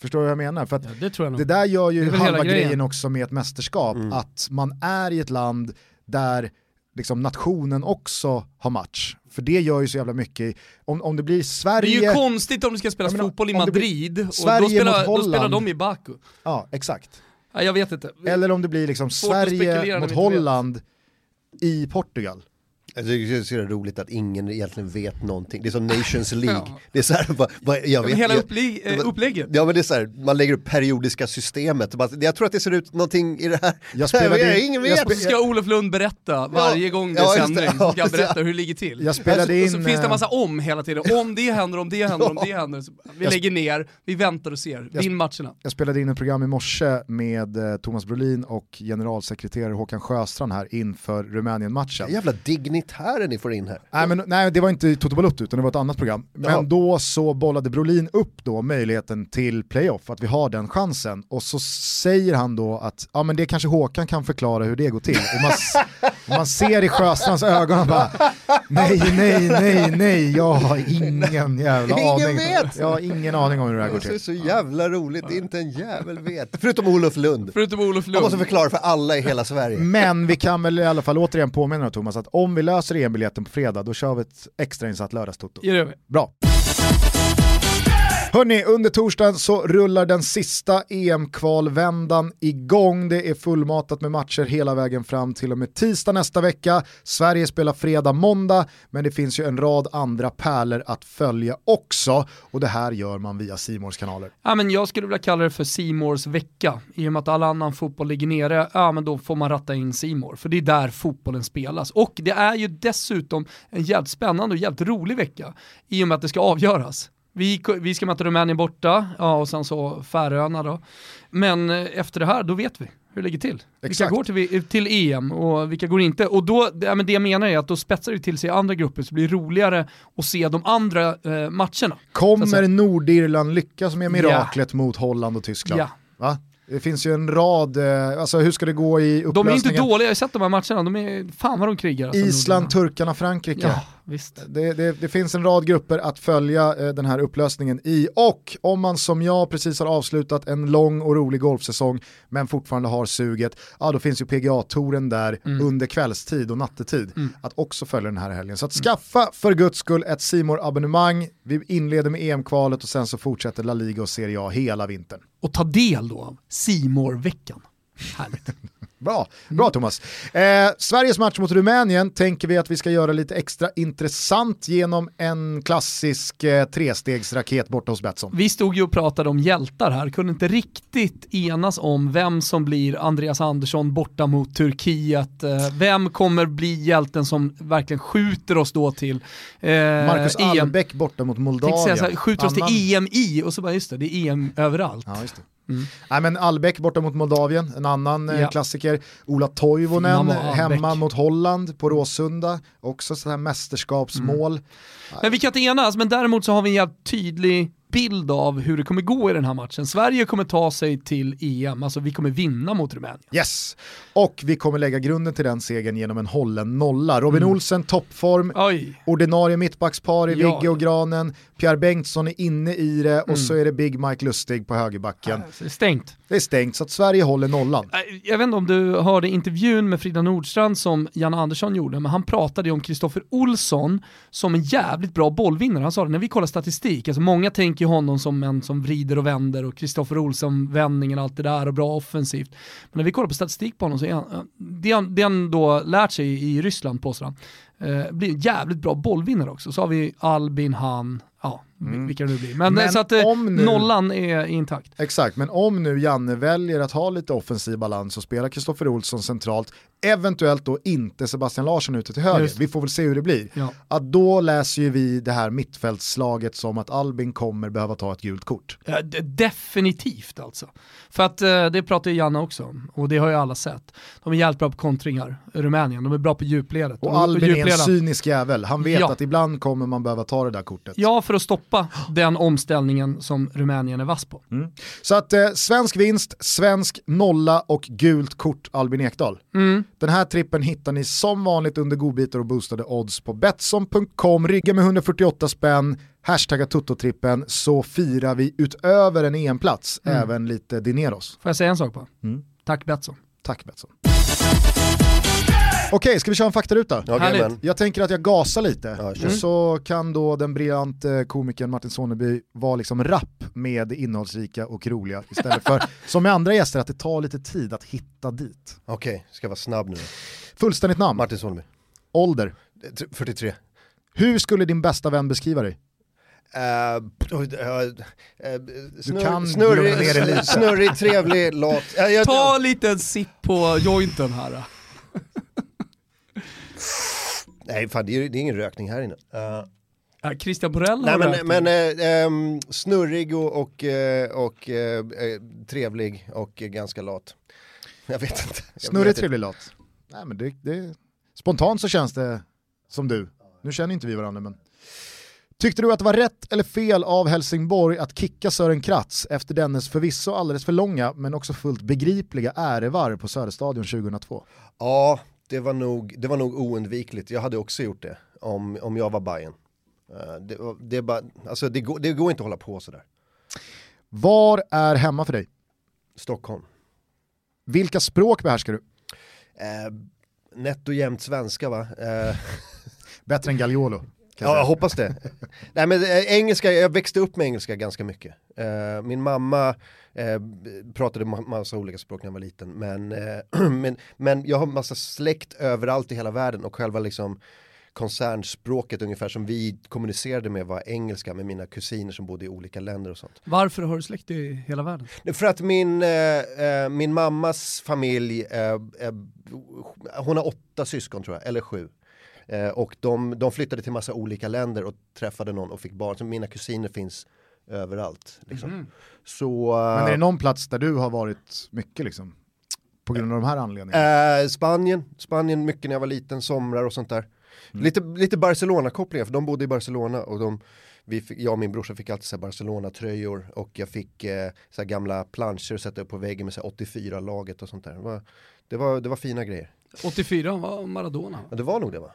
Förstår du vad jag menar? För att
Ja, det tror jag nog.
det där gör ju halva
grejen.
grejen också med ett mästerskap, att man är i ett land där liksom nationen också har match. För det gör ju så jävla mycket, om, om det blir
Det är
Sverige,
ju konstigt om det ska spelas
Ja, men
fotboll i Madrid och
Sverige
då spelar, då spelar de i Baku.
ja exakt.
Ja, jag vet inte.
Eller om det blir liksom
Svårt
Sverige mot. Holland i Portugal.
Jag tycker det är så roligt att ingen egentligen vet någonting. Det är som Nations League.
Ja.
Det är så här, bara, bara, jag
Ja,
vet,
men hela
jag,
eh, upplägget.
Ja men det är så här, man lägger upp periodiska systemet. Jag tror att det ser ut någonting i det här.
Jag spelade in-
ingen
jag
vet.
så ska Olof Lund berätta varje gång det är
ja,
sändning,
Ja,
så ska
det.
berätta hur det ligger till.
Jag spelade
och så, och så
in,
finns det en
eh,
massa om hela tiden. Om det händer, om det händer, om det händer. Så vi
Jag-
lägger ner, vi väntar och ser.
Jag-
Vinn matcherna.
Jag spelade in ett program i morse med eh, Thomas Brolin och generalsekreterare Håkan Sjöstrand här inför Rumänien-matchen.
Jävla dignitärer ni får in här.
Nej, men, nej, det var inte Toto Balotto utan det var ett annat program. Men
Jaha.
då så bollade Brolin upp då möjligheten till playoff, att vi har den chansen. Och så säger han då att ja, men det kanske Håkan kan förklara hur det går till. Och man, man ser i Sjöstrands ögon och bara nej, nej, nej, nej, jag har ingen jävla
Ingen
aning.
vet.
Jag har ingen aning om hur det här går
Det är
till.
så jävla roligt, inte en jävel vet. Förutom Olof Lund.
Förutom Olof
Han måste
Lund.
förklara för alla i hela Sverige.
Men vi kan väl i alla fall återigen påminna Thomas att om vi löser EM-biljetten på fredag då kör vi ett extrainsatt lördagstoto. Bra. Hörni, under torsdagen så rullar den sista EM-kvalvändan igång. Det är fullmatat med matcher hela vägen fram till och med tisdag nästa vecka. Sverige spelar fredag, måndag, men det finns ju en rad andra pärlor att följa också. Och det här gör man via Simors kanaler.
Ja, men jag skulle vilja kalla det för Simors vecka. I och med att all annan fotboll ligger nere, ja men då får man ratta in Simor. För det är där fotbollen spelas. Och det är ju dessutom en jävligt spännande och jävligt rolig vecka. I och med att det ska avgöras. Vi, vi ska möta Rumänien borta, ja, och sen så Färöarna då. Men eh, efter det här, då vet vi hur det ligger till. Vilka
Exakt.
går till, till EM och vilka går inte. Och då, ja, men det jag menar är att då spetsar det till sig andra grupper så det blir roligare att se de andra eh, matcherna.
Kommer. Nordirland lyckas med miraklet mot Holland och Tyskland?
Ja.
Va? Det finns ju en rad, eh, alltså hur ska det gå i
De är inte
upplösningen?
dåliga, jag har sett de här matcherna, de är, fan vad de krigar. Alltså,
Island,
Nordirland.
turkarna, Frankrike.
Ja, visst.
Det, det, det finns en rad grupper att följa eh, den här upplösningen i och om man som jag precis har avslutat en lång och rolig golfsäsong men fortfarande har suget, ja då finns ju PGA-touren där
Mm.
under kvällstid och nattetid att också följa den här helgen. Så att skaffa för guds skull ett simor abonnemang vi inleder med EM-kvalet och sen så fortsätter La Liga och Serie A hela vintern.
Och ta del då av simor veckan Härligt.
Bra, bra Thomas. Eh, Sveriges match mot Rumänien tänker vi att vi ska göra lite extra intressant genom en klassisk eh, trestegsraket borta hos Betsson.
Vi stod ju och pratade om hjältar här, kunde inte riktigt enas om vem som blir Andreas Andersson borta mot Turkiet. Eh, Vem kommer bli hjälten som verkligen skjuter oss då till eh,
Marcus
EM?
Albeck borta mot Moldavien.
skjuter oss
Annan-
till EM i och så bara just det, det är EM överallt.
Ja.
Mm.
Nej, men Albeck borta mot Moldavien, en annan eh,
Ja.
klassiker. Ola Toivonen
Albeck.
hemma mot Holland på Råsunda, också så här mästerskapsmål.
Mm. Men vi kan inte enas, men däremot så har vi en jävligt tydlig bild av hur det kommer gå i den här matchen. Sverige kommer ta sig till EM, alltså vi kommer vinna mot Rumänien.
Yes, och vi kommer lägga grunden till den segern genom en hållen nolla. Robin
Mm.
Olsen toppform,
Oj,
ordinarie mittbackspar i
Ja,
Vigge och Granen, Pierre Bengtsson är inne i det och
Mm.
så är det Big Mike Lustig på högerbacken.
stängt.
Det är stängt så att Sverige håller nollan.
Äh, Jag vet inte om du hörde intervjun med Frida Nordstrand som Jan Andersson gjorde, men han pratade ju om Kristoffer Olsson som en jävligt bra bollvinnare. Han sa det, när vi kollar statistik, alltså många tänker ju honom som en som vrider och vänder och Kristoffer Olsson, vändningen, och allt det där och bra offensivt. Men när vi kollar på statistik på honom så är han, eh, det han, det han då lärt sig i Ryssland påstår han, eh, blir en jävligt bra bollvinnare också. Så har vi Albin, han, Ja,
Mm.
vilka det nu blir. Men,
Men
så att eh,
om nu-
nollan är intakt.
Exakt, men om nu Janne väljer att ha lite offensiv balans och spela Kristoffer Olsson centralt, eventuellt då inte Sebastian Larsson ute till höger,
Just.
vi får väl se hur det blir.
Ja.
Att då läser ju vi det här mittfältslaget som att Albin kommer behöva ta ett gult kort.
Ja, definitivt alltså. För att eh, det pratar ju Janne också om, och det har ju alla sett. De är jävligt bra på kontringar, Rumänien. De är bra på djupledet. De
Och Albin är en cynisk jävel, han vet
Ja.
att ibland kommer man behöva ta det där kortet.
Ja, för att stoppa den omställningen som Rumänien är vass på.
Så att eh, svensk vinst, svensk nolla och gult kort Albin Ekdal.
Mm.
Den här trippen hittar ni som vanligt under godbitar och boostade odds på Betsson.com. Rygga med 148 spänn, hashtagga Toto-trippen så firar vi utöver en EM-plats
Mm.
även lite dineros.
Får jag säga en sak på?
Mm.
Tack Betsson.
Tack Betsson. Okej, ska vi köra en faktaruta?
Men.
Jag tänker att jag gasar lite,
Ja,
och så kan då den briljante komikern Martin Sonneby vara liksom rapp med det innehållsrika och roliga istället för som med andra gäster att det tar lite tid att hitta dit.
Okej, ska jag vara snabb nu.
Fullständigt namn,
Martin Solmy.
ålder,
Eh, tr- 43.
hur skulle din bästa vän beskriva dig?
Uh, snurr,
kan
snurrig, trevlig. Ja, jag,
Ta lite en sipp på jointen här.
Nej, fan, det är, det är ingen rökning här inne. Eh,
Ja, Christian Borell
nej, men, men eh, ehm, snurrig och, och, eh, och eh, eh, trevlig och eh, ganska lat. Jag vet inte. Jag
Snurrig,
vet
trevlig lat. Nej, men det, det, spontant så känns det som du. Nu känner inte vi varandra men. Tyckte du att det var rätt eller fel av Helsingborg att kicka Sören Kratz efter dennes förvisso alldeles för långa men också fullt begripliga ärevarv på Söderstadion 2002?
Ja, det var, nog, det var nog oundvikligt. Jag hade också gjort det om, om jag var Bayern. Eh, det, det, bara, alltså, det, går, det går inte att hålla på sådär.
Var är hemma för dig?
Stockholm.
Vilka språk behärskar du?
Eh, nätt och jämnt svenska va? Eh,
Bättre än Gagliolo?
Ja, jag hoppas det. Nej men eh, engelska, jag växte upp med engelska ganska mycket. Eh, min mamma eh, pratade ma- massa olika språk när jag var liten, men, eh, men, men jag har massa släkt överallt i hela världen och själva liksom koncernspråket ungefär som vi kommunicerade med var engelska med mina kusiner som bodde i olika länder och sånt.
Varför har du släkt i hela världen?
För att min, min mammas familj, hon har åtta syskon tror jag, eller sju. Eh, och de, de flyttade till massa olika länder och träffade någon och fick barn. Så mina kusiner finns överallt. Liksom. Så,
Men är det
eh,
någon plats där du har varit mycket liksom? På grund av de här anledningarna?
eh, Spanien, Spanien mycket när jag var liten, somrar och sånt där. Lite, lite Barcelona-kopplingar, för de bodde i Barcelona och de, vi fick, jag och min brorsa fick alltid Barcelona-tröjor och jag fick eh, så gamla planscher att sätta upp på väggen med så här 84-laget och sånt där. Det var, det var, det var fina grejer.
84 var Maradona.
Ja, det var nog det va?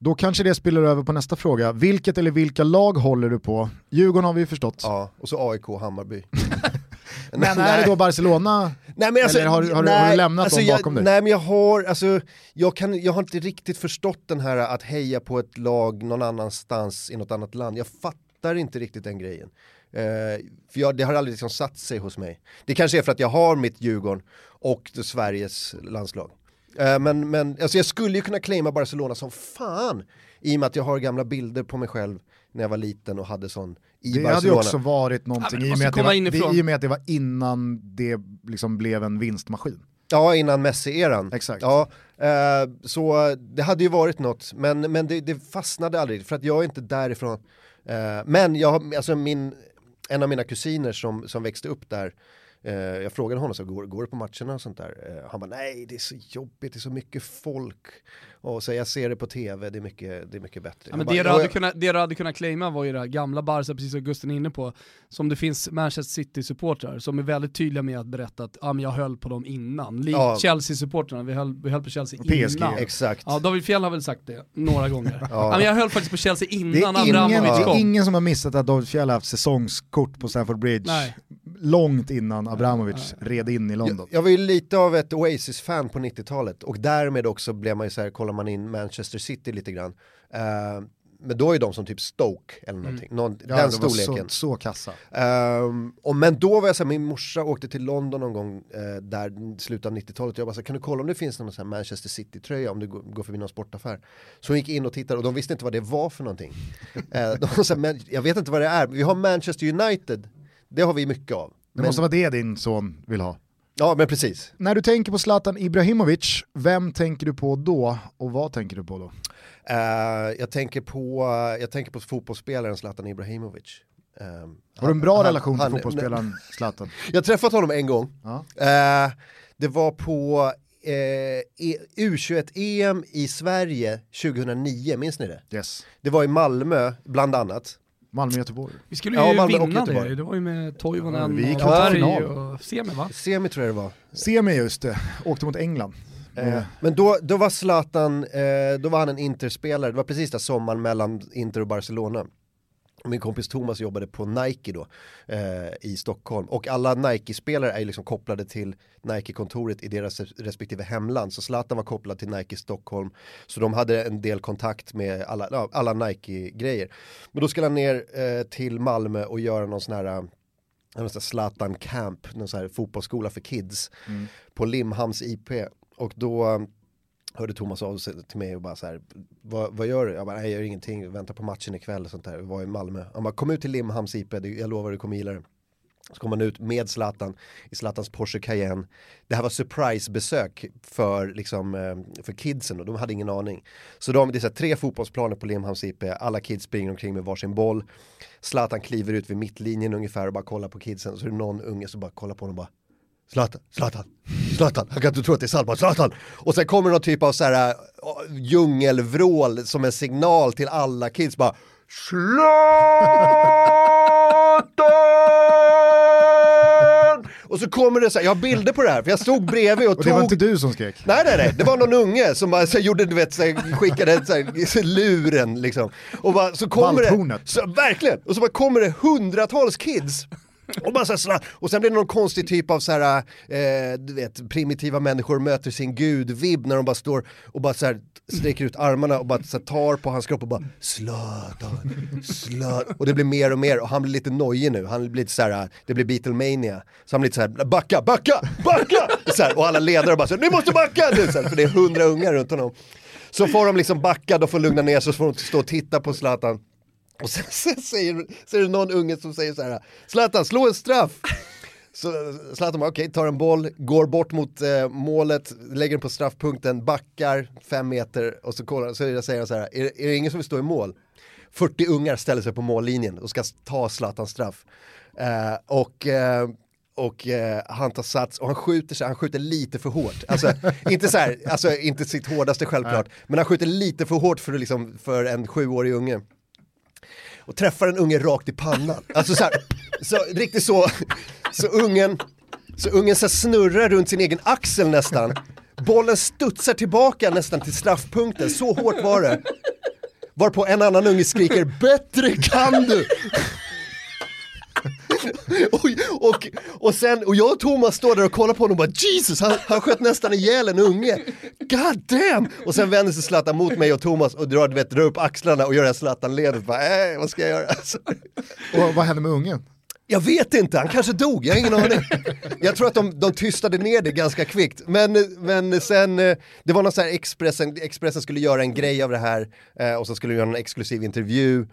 Då kanske det spiller över på nästa fråga. Vilket eller vilka lag håller du på? Djurgården har vi ju förstått.
Ja, och så AIK Hammarby.
Men är det då Barcelona?
Nej, men alltså,
Eller har du- har du- har du lämnat dem
jag,
bakom dig?
Nej men jag har, alltså, jag, kan, jag har inte riktigt förstått den här att heja på ett lag någon annanstans i något annat land. Jag fattar inte riktigt den grejen. Eh, för jag, det har aldrig liksom satt sig hos mig. Det kanske är för att jag har mitt Djurgården och Sveriges landslag. Eh, men men alltså jag skulle ju kunna claima Barcelona som fan i och med att jag har gamla bilder på mig själv när jag var liten och hade sån i
Det hade ju
Barcelona.
också varit någonting
Ja,
i, och med att det var, det, i och med att det var innan det liksom blev en vinstmaskin.
Ja, innan Messi-eran.
Exakt.
Ja, eh, så det hade ju varit något, men, men det, det fastnade aldrig för att jag är inte därifrån. Eh, men jag alltså min, en av mina kusiner som, som växte upp där, jag frågade honom så går, går du på matcherna och sånt där? Eh, han bara nej det är så jobbigt, det är så mycket folk. Och så jag ser det på tv, det är mycket, det är mycket bättre.
Ja, men
bara,
det, du
"Ja,
hade
jag-
kunnat, det du hade kunnat claima var ju det här gamla Barca, precis som Gusten är inne på, som det finns Manchester City-supportrar som är väldigt tydliga med att berätta att ah, men jag höll på dem innan. Likt
Ja.
Chelsea-supportrarna, vi höll, vi höll på Chelsea
PSG,
innan.
Exakt.
Ja, David Fjell har väl sagt det några gånger. ja. men jag höll faktiskt på Chelsea
Det
innan Abramovic
det är
kom.
ingen som har missat att David Fjell har haft säsongskort på Stamford Bridge
Nej.
Långt innan Abramovic red in i London.
Jag, jag var ju lite av ett Oasis-fan på 90-talet och därmed också blev man ju så här, kollar man in Manchester City lite grann. Eh, men då är de som typ Stoke eller någonting, någon,
Ja,
den storleken.
Så, så kassa.
Ehm, och men då var jag såhär, min morsa åkte till London någon gång eh, där slutet av 90-talet och jag bara såhär, kan du kolla om det finns någon sån här Manchester City-tröja om du går, går förbi någon sportaffär? Så hon gick in och tittade och de visste inte vad det var för någonting. eh, de var såhär, men jag vet inte vad det är, vi har Manchester United, det har vi mycket av.
Det
Men,
måste vara det din son vill ha.
Ja men precis.
När du tänker på Zlatan Ibrahimovic, vem tänker du på då och vad tänker du på då?
Eh, jag, tänker på, jag tänker på fotbollsspelaren Zlatan Ibrahimovic. Ehm,
Har du en bra
han-
relation till fotbollsspelaren Zlatan?
Jag har träffat honom en gång. Eh, det var på eh, E- U21-EM i Sverige 2009, minns ni det?
Yes.
Det var i Malmö, bland annat.
Malmö-Göteborg.
Vi skulle
Ja,
ju
Malmö och
vinna det, det var ju med Toivonen
vi gick
och
till
Berg
final.
och Semi va?
Semi tror jag det var.
Semi just det, åkte mot England.
Eh, Men då, då var Zlatan, eh, då var han en Interspelare, det var precis där sommaren mellan Inter och Barcelona. Min kompis Thomas jobbade på Nike då eh, i Stockholm och alla Nike-spelare är ju liksom kopplade till Nike-kontoret i deras respektive hemland. Så Zlatan var kopplad till Nike Stockholm. Så de hade en del kontakt med alla, alla Nike-grejer. Men då skulle han ner eh, till Malmö och göra någon sån här eh, Zlatan Camp, någon sån här fotbollsskola för kids på Limhamns IP. Och då um, hörde Thomas av sig till mig och bara så här, vad, vad gör du? Jag bara, nej jag gör ingenting, väntar på matchen ikväll och sånt där. Var i Malmö. Han bara, kom ut till Limhamns IP, jag lovar du kommer gilla det. Så kom han ut med Zlatan i Zlatans Porsche Cayenne. Det här var surprisebesök för, liksom, eh, för kidsen och de hade ingen aning. Så de, det är så här, tre fotbollsplaner på Limhamns IP, alla kids springer omkring med varsin boll. Zlatan kliver ut vid mittlinjen ungefär och bara kollar på kidsen. Så är det någon unge som bara kollar på honom och bara Zlatan, Zlatan, Zlatan, han kan inte tro att det är Salman, Zlatan! Och sen kommer någon typ av så här äh, djungelvrål som en signal till alla kids bara Zlatan! Och så kommer det så här, jag har bilder på det här för jag stod bredvid och,
och det var
tog
inte du som skrek?
Nej nej nej, det var någon unge som bara så gjorde, du vet, så här, skickade så här, luren liksom. Och bara, så kommer det,
Valthornet.
så, verkligen, och så bara kommer det hundratals kids och, bara så här, och sen blir det någon konstig typ av så här, eh, du vet, primitiva människor möter sin gud-vibb när de bara står och bara så här, sträcker ut armarna och bara så här, tar på hans kropp och bara Zlatan, Zlatan. Och det blir mer och mer och han blir lite nojig nu, han blir lite så här, det blir Beatlemania. Så han blir lite så här, backa, backa, backa! Så här, och alla ledare bara så här, ni måste backa! Nu, så här, för det är hundra ungar runt honom. Så får de liksom backa, de får lugna ner sig, så får de stå och titta på Zlatan. Och sen, sen säger, är det någon unge som säger så här, Zlatan slå en straff! Så Zlatan bara okej, tar en boll, går bort mot eh, målet, lägger den på straffpunkten, backar fem meter och så, kollar, så säger han så här, är, är det ingen som vill stå i mål? 40 ungar ställer sig på mållinjen och ska ta Zlatans straff. Eh, och eh, och eh, han tar sats och han skjuter sig, han skjuter lite för hårt. Alltså inte så här, alltså inte sitt hårdaste självklart, men han skjuter lite för hårt för, liksom, för en sjuårig unge och träffar en unge rakt i pannan. Alltså så, här, så riktigt så, så ungen, så ungen så snurrar runt sin egen axel nästan. Bollen studsar tillbaka nästan till straffpunkten, så hårt var det. Varpå en annan unge skriker “Bättre kan du!” Och, och, och, sen, och jag och Thomas står där och kollar på honom och bara Jesus, han, han sköt nästan ihjäl en unge. God damn! Och sen vänder sig Zlatan mot mig och Thomas och drar, vet, drar upp axlarna och gör det här Zlatan-ledet. Bara, äh, vad ska jag göra? Alltså,
Och vad hände med ungen?
jag vet inte, han kanske dog, jag har ingen aning. Jag tror att de, de tystade ner det ganska kvickt. Men, men sen, eh, det var någon så här Expressen, Expressen skulle göra en grej av det här eh, och så skulle de göra en exklusiv intervju.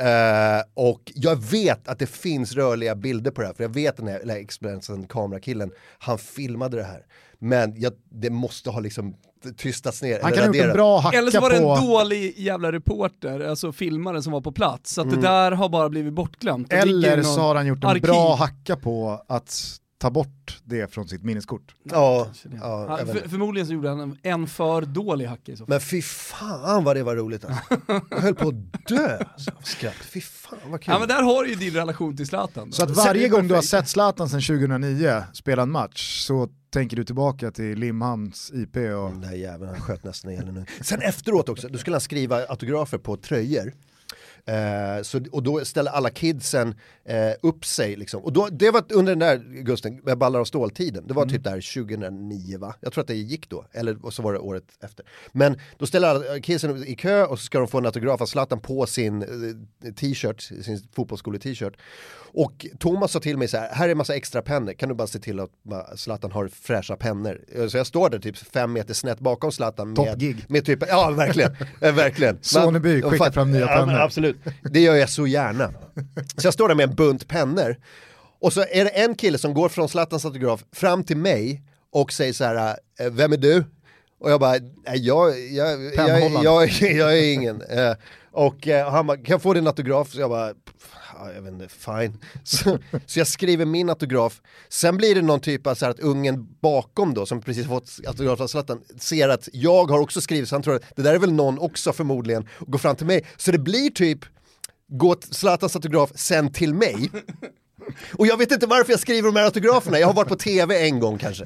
Eh, och jag vet att det finns rörliga bilder på det här, för jag vet den här, eller Expressen kamerakillen, han filmade det här. Men jag, det måste ha liksom tystats ner.
Han
eller
kan ha gjort en bra hacka
Eller så var det
på...
en dålig jävla reporter, alltså filmare som var på plats, så att
Mm.
det där har bara blivit bortglömt.
Eller
någon
så har han gjort en
arkiv.
bra hacka på att ta bort det från sitt minneskort.
Ja, ja,
för, förmodligen så gjorde han en, en för dålig hacka i så fall.
Men fy fan vad det var roligt alltså. Jag höll på att dö av skratt. Fy fan vad kul.
Ja men där har du ju din relation till Zlatan. då.
Så att varje gång du har sett Zlatan sedan 2009 spela en match så tänker du tillbaka till Limhamns IP och...
Den där jäveln, han sköt nästan ihjäl unge. Sen efteråt också, då skulle han skriva autografer på tröjor. Eh, så, och då ställer alla kidsen eh, upp sig liksom. Och då, det var under den där, Gusten, med ballar och stål-tiden, det var typ där 2009 va? Jag tror att det gick då, eller och så var det året efter. Men då ställer alla kidsen i kö och så ska de få en autograf av Zlatan på sin eh, t-shirt, sin fotbollsskole-t-shirt. Och Thomas sa till mig så här, här är en massa extra pennor, kan du bara se till att bara, Zlatan har fräscha pennor? Eh, Så jag står där typ fem meter snett bakom Zlatan med,
Toppgig.
med typ, ja verkligen, eh, verkligen.
Soneby, skicka fram nya
ja,
pennor.
men Absolut, det gör jag så gärna. Så jag står där med en bunt pennor och så är det en kille som går från Zlatans autograf fram till mig och säger så här, eh, vem är du? Och jag bara, nej jag, jag, jag, jag, är ingen. Eh, Och eh, han bara, kan jag få din autograf? Så jag bara, ja, jag vet inte, fine. Så, så jag skriver min autograf. Sen blir det någon typ av så här att ungen bakom då, som precis fått autograf av Zlatan, ser att jag har också skrivit, så han tror att det där är väl någon också förmodligen, och går fram till mig. Så det blir typ, gå Zlatans autograf, sen till mig. Och jag vet inte varför jag skriver de här autograferna, jag har varit på tv en gång kanske.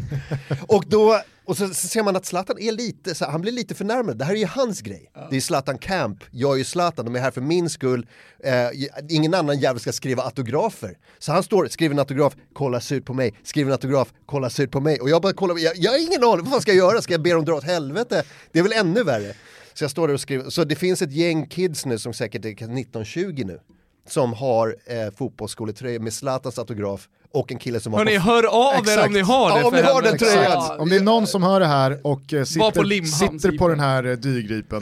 Och då, och så, så ser man att Zlatan är lite, så han blir lite förnärmad, det här är ju hans grej. Det är Zlatan Camp, jag är ju Zlatan, de är här för min skull, eh, ingen annan jävel ska skriva autografer. Så han står, skriver en autograf, kollar surt på mig, skriver en autograf, kollar surt på mig. Och jag bara kollar, jag, jag har ingen aning, vad fan ska jag göra? Ska jag be dem dra åt helvete? Det är väl ännu värre. Så jag står där och skriver, så det finns ett gäng kids nu som säkert är 19-20 nu som har eh, fotbollsskoletröjor med Zlatans autograf och en kille som har
Hörni,
på-
hör av er om ni har det
Ja, om ni har den tröjan.
Ja,
Om det är någon som hör det här och eh,
Var på
sitter, sitter på den här eh, dyrgripen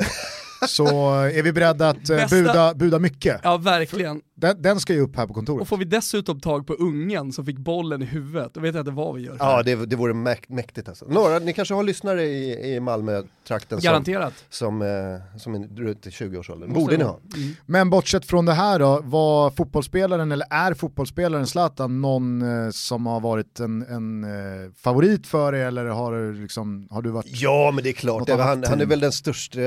så är vi beredda att eh,
Bästa-
buda, buda mycket.
Ja, verkligen.
Den, den ska ju upp här på kontoret.
Och får vi dessutom tag på ungen som fick bollen i huvudet, då vet jag inte vad vi gör.
Ja, det, det vore mäk- mäktigt alltså. Några, ni kanske har lyssnare i, i Malmö-trakten som,
Garanterat.
som, eh, som är runt i 20-årsåldern.
Måste
Borde ni ha.
Mm.
Men bortsett från det här då, var fotbollsspelaren eller är fotbollsspelaren Zlatan någon eh, som har varit en, en eh, favorit för dig eller har, du liksom, har du varit...
Ja, men det är klart. Det, han, han är väl den största,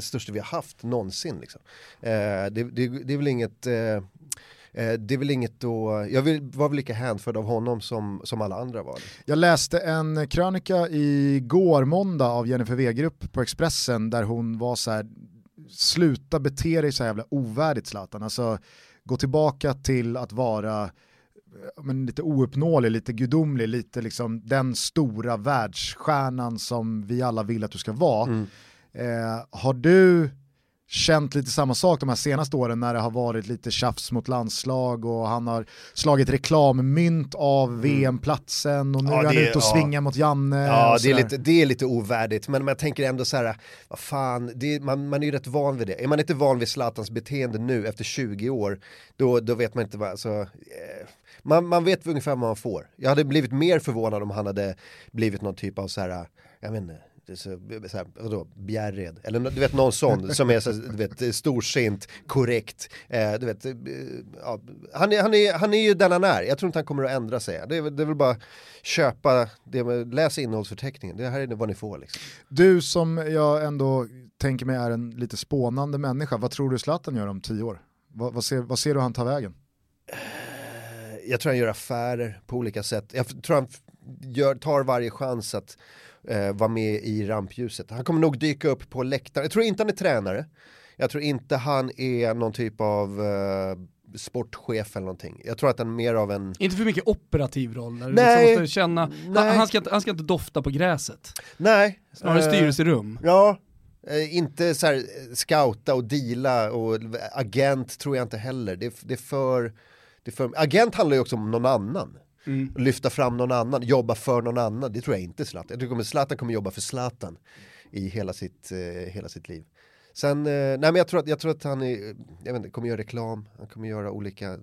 största vi har haft någonsin. Liksom. Eh, det, det, det är väl inget... Eh, det är väl inget då, jag vill, var väl lika hänförd av honom som, som alla andra var.
Jag läste en krönika igår måndag av Jennifer Wegerup på Expressen där hon var så här, sluta bete dig så här jävla ovärdigt Zlatan. Alltså gå tillbaka till att vara men, lite ouppnåelig, lite gudomlig, lite liksom den stora världsstjärnan som vi alla vill att du ska vara.
Mm.
Eh, har du känt lite samma sak de här senaste åren när det har varit lite tjafs mot landslag och han har slagit reklammynt av VM-platsen och nu
Mm. Ja,
är han ute och
ja.
svingar mot Janne.
Ja, det är, lite, det är lite ovärdigt, men man tänker ändå så här, vad fan, det, man, man är ju rätt van vid det. Är man inte van vid Zlatans beteende nu efter 20 år, då, då vet man inte vad, alltså, eh, man, man vet ungefär vad man får. Jag hade blivit mer förvånad om han hade blivit någon typ av så här, jag vet inte, så, här, vadå, Bjärred, eller du vet någon sån som är så, du vet, storsint, korrekt, eh, du vet, eh, ja, han, är, han, är, han är ju den han är, jag tror inte han kommer att ändra sig. Det är, det är väl bara köpa, det, med- läs innehållsförteckningen, det här är vad ni får liksom.
Du som jag ändå tänker mig är en lite spånande människa, vad tror du Zlatan gör om tio år? Vad, vad, ser, vad ser du han tar vägen?
jag tror han gör affärer på olika sätt. Jag tror han gör, tar varje chans att eh, vara med i rampljuset. Han kommer nog dyka upp på läktaren. Jag tror inte han är tränare. Jag tror inte han är någon typ av eh, sportchef eller någonting. Jag tror att han är mer av en...
Inte för mycket operativ roll, där du
Nej.
liksom måste känna, han,
Nej.
han, ska inte, han ska inte dofta på gräset,
Nej.
snarare
eh,
styrelserum.
Ja, eh, inte så här eh, scouta och deala och agent tror jag inte heller. Det, det är för... Det är för agent handlar ju också om någon annan.
Mm.
lyfta fram någon annan, jobba för någon annan. Det tror jag inte Zlatan. Jag tror att Zlatan kommer jobba för Zlatan i hela sitt, eh, hela sitt liv. Sen, eh, nej men jag tror att, jag tror att han är, jag vet inte, kommer göra reklam, han kommer göra olika,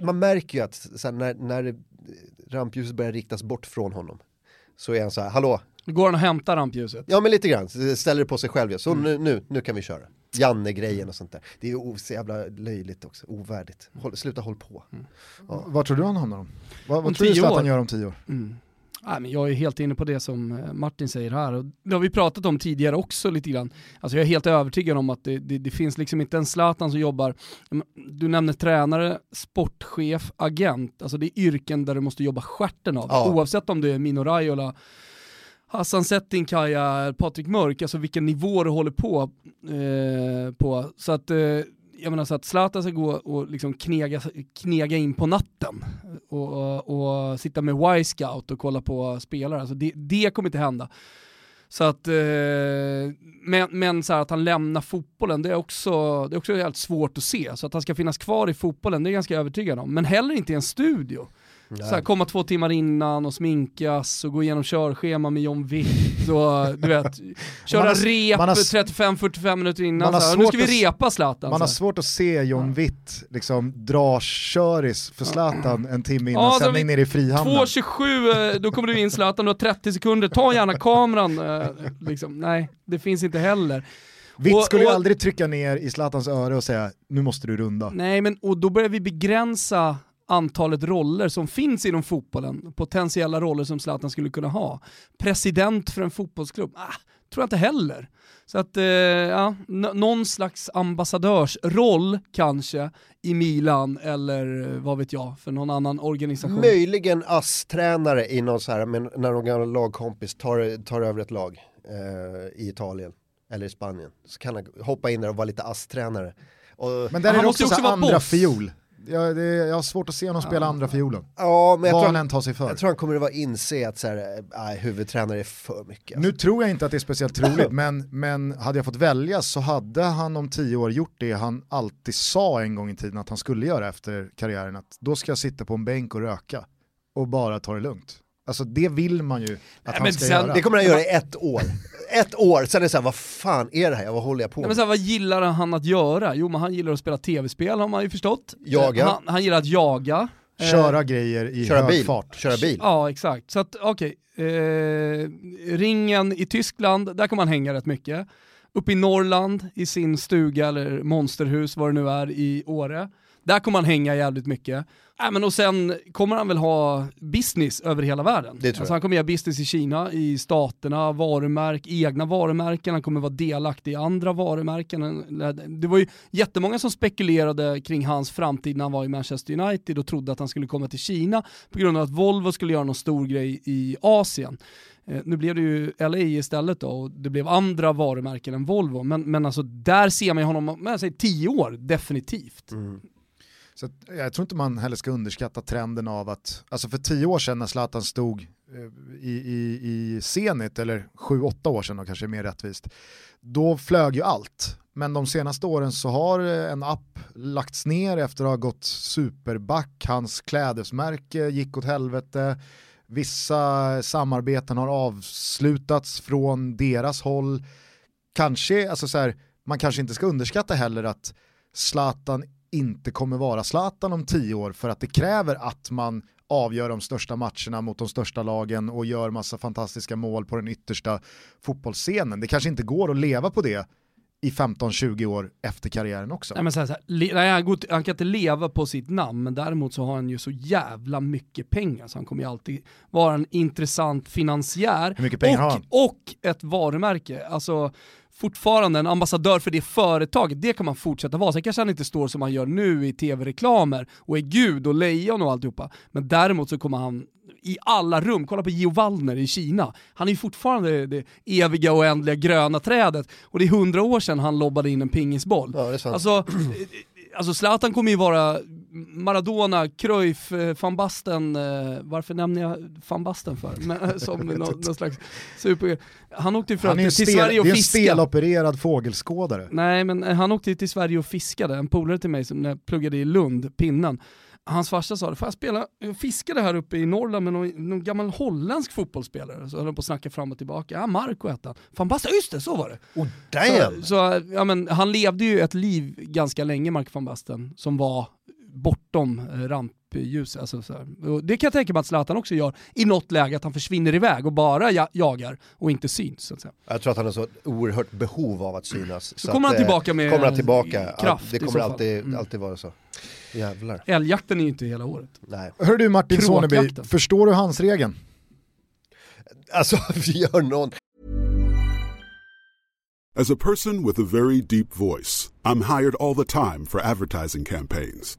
man märker ju att så här, när, när rampljuset börjar riktas bort från honom så är han så här, hallå,
går han och hämtar rampljuset.
ja men lite grann, ställer det på sig själv, ja. så nu, nu, nu kan vi köra. Janne-grejen och sånt där. Det är så jävla löjligt också, ovärdigt. Håll, sluta håll på.
Vad tror du han hamnar om? Vad,
Om
vad tror du Zlatan
år?
gör om tio år?
Mm. Nej, men jag är helt inne på det som eh, Martin säger här. Och det har vi pratat om tidigare också lite grann. Alltså jag är helt övertygad om att det, det, det finns liksom inte en Zlatan som jobbar, du nämner tränare, sportchef, agent. Alltså det är yrken där du måste jobba stjärten av.
Ja.
Oavsett om du är Mino Raiola, Hassan Settinkaja, Patrik Mörk, alltså vilken nivå du håller på. Eh, på. Så att eh, jag menar så att Zlatan ska gå och liksom knega, knega in på natten och, och, och sitta med Y-scout och kolla på spelare, alltså det, det kommer inte hända. Så att, eh, men, men så att han lämnar fotbollen, det är, också, det är också helt svårt att se. Så att han ska finnas kvar i fotbollen, det är jag ganska övertygad om. Men heller inte i en studio. Så här, komma två timmar innan och sminkas och gå igenom körschema med John Witt och du vet, köra
har-
rep
man har-
35-45 minuter innan.
man
Så nu ska vi repa Zlatan.
Man har svårt att se John Witt liksom dra köris för Zlatan en timme innan
Ja,
sändning nere i Frihamnen.
2.27, eh, då kommer du in Zlatan, du har 30 sekunder, ta gärna kameran. eh, Liksom. Nej, det finns inte heller. Och-
skulle ju
och-
aldrig trycka ner i Zlatans öra och säga nu måste du runda.
Nej, men och då börjar vi begränsa antalet roller som finns inom fotbollen, potentiella roller som Zlatan skulle kunna ha. President för en fotbollsklubb? Ah, tror jag inte heller. Så att, eh, ja, någon slags ambassadörsroll kanske i Milan eller eh, vad vet jag, för någon annan organisation.
Möjligen ASS-tränare i någon så här, men när någon gammal lagkompis tar, tar över ett lag eh, i Italien eller i Spanien. Så kan han hoppa in där och vara lite ASS-tränare. Och,
Men där
Han
är det
måste
också,
också
här
vara
andra
boss.
fiol. Jag, det, jag har svårt att se honom spela andra fiolen.
ja, men jag
Vad
tror,
han än tar sig för.
jag tror han kommer att vara inse att så här, äh, huvudtränare är för mycket.
Nu tror jag inte att det är speciellt troligt, men, men hade jag fått välja så hade han om tio år gjort det han alltid sa en gång i tiden att han skulle göra efter karriären, att då ska jag sitta på en bänk och röka och bara ta det lugnt. Alltså det vill man ju att han
men
ska
sen-
göra.
Det kommer han göra i ett år. Ett år, sen är det så här, vad fan är det här? Vad håller jag på
Nej, men
med?
så här, vad gillar han att göra? Jo men han gillar att spela tv-spel har man ju förstått.
Jaga.
Eh, Han, han gillar att jaga. Eh,
Köra grejer i
Köra
hög
bil.
fart.
Köra bil.
Ja, exakt. Så att okej, eh, ringen i Tyskland, där kan man hänga rätt mycket. Uppe i Norrland, i sin stuga eller monsterhus, vad det nu är, i Åre. Där kommer han hänga jävligt mycket. Äh, men och sen kommer han väl ha business över hela världen.
Det tror jag.
alltså han kommer göra business i Kina, i staterna, varumärk, egna varumärken, han kommer vara delaktig i andra varumärken. Det var ju jättemånga som spekulerade kring hans framtid när han var i Manchester United och trodde att han skulle komma till Kina på grund av att Volvo skulle göra någon stor grej i Asien. Eh, nu blev det ju LA istället då och det blev andra varumärken än Volvo, men, men alltså där ser man ju honom, jag säger tio år, definitivt.
Så att, jag tror inte man heller ska underskatta trenden av att, alltså för tio år sedan när Zlatan stod eh, i, i, i Zenit, eller sju, åtta år sedan då kanske är mer rättvist, då flög ju allt. Men de senaste åren så har eh, en app lagts ner efter att ha gått superback, hans klädesmärke gick åt helvete, vissa samarbeten har avslutats från deras håll. Kanske, alltså så här, man kanske inte ska underskatta heller att Zlatan inte kommer vara Zlatan om tio år för att det kräver att man avgör de största matcherna mot de största lagen och gör massa fantastiska mål på den yttersta fotbollsscenen. Det kanske inte går att leva på det i 15-20 år efter karriären också.
Nej, men så här, så här, nej, han, kan inte leva på sitt namn, men däremot så har han ju så jävla mycket pengar så han kommer ju alltid vara en intressant finansiär. Och, och ett varumärke. Alltså fortfarande en ambassadör för det företaget, det kan man fortsätta vara. Sen kanske han inte står som han gör nu i tv-reklamer och är gud och lejon och alltihopa. Men däremot så kommer han i alla rum, kolla på Gio Wallner i Kina. Han är ju fortfarande det eviga och oändliga gröna trädet och det är hundra år sedan han lobbade in en pingisboll.
Ja, det är sant.
Alltså, alltså Zlatan kommer ju vara Maradona, Cruyff, eh, van Basten, eh, varför nämner jag van Basten för? Men, eh, som någon, någon slags super... Han åkte ju
Han
övrigt till
stel,
Sverige och
det är en
fiskade.
stelopererad fågelskådare.
Nej men han åkte ju till Sverige och fiskade, en polare till mig som när jag pluggade i Lund, pinnen. Hans farsa sa det, får jag spela, jag fiskade här uppe i Norrland med någon, någon gammal holländsk fotbollsspelare. Så höll de på att snacka fram och tillbaka. Ja, Marco hette han. Fan Basten, just det, så var det.
Oh, damn!
Så, så, ja, men, han levde ju ett liv ganska länge, Mark van Basten, som var bortom eh, rampljus. Alltså, så här. Det kan jag tänka mig att Zlatan också gör i något läge, att han försvinner iväg och bara ja, jagar och inte syns. Så att säga.
Jag tror att han har så oerhört behov av att synas. Så
kommer
att,
han
eh,
tillbaka med
kommer han tillbaka.
kraft
det kommer
så
alltid,
Mm.
alltid vara så. Jävlar.
Älgjakten är ju inte hela året.
Nej.
Hör du Martin Soneby, förstår du hans regeln?
Alltså, vi gör någon.
As a person with a very deep voice, I'm hired all the time for advertising campaigns.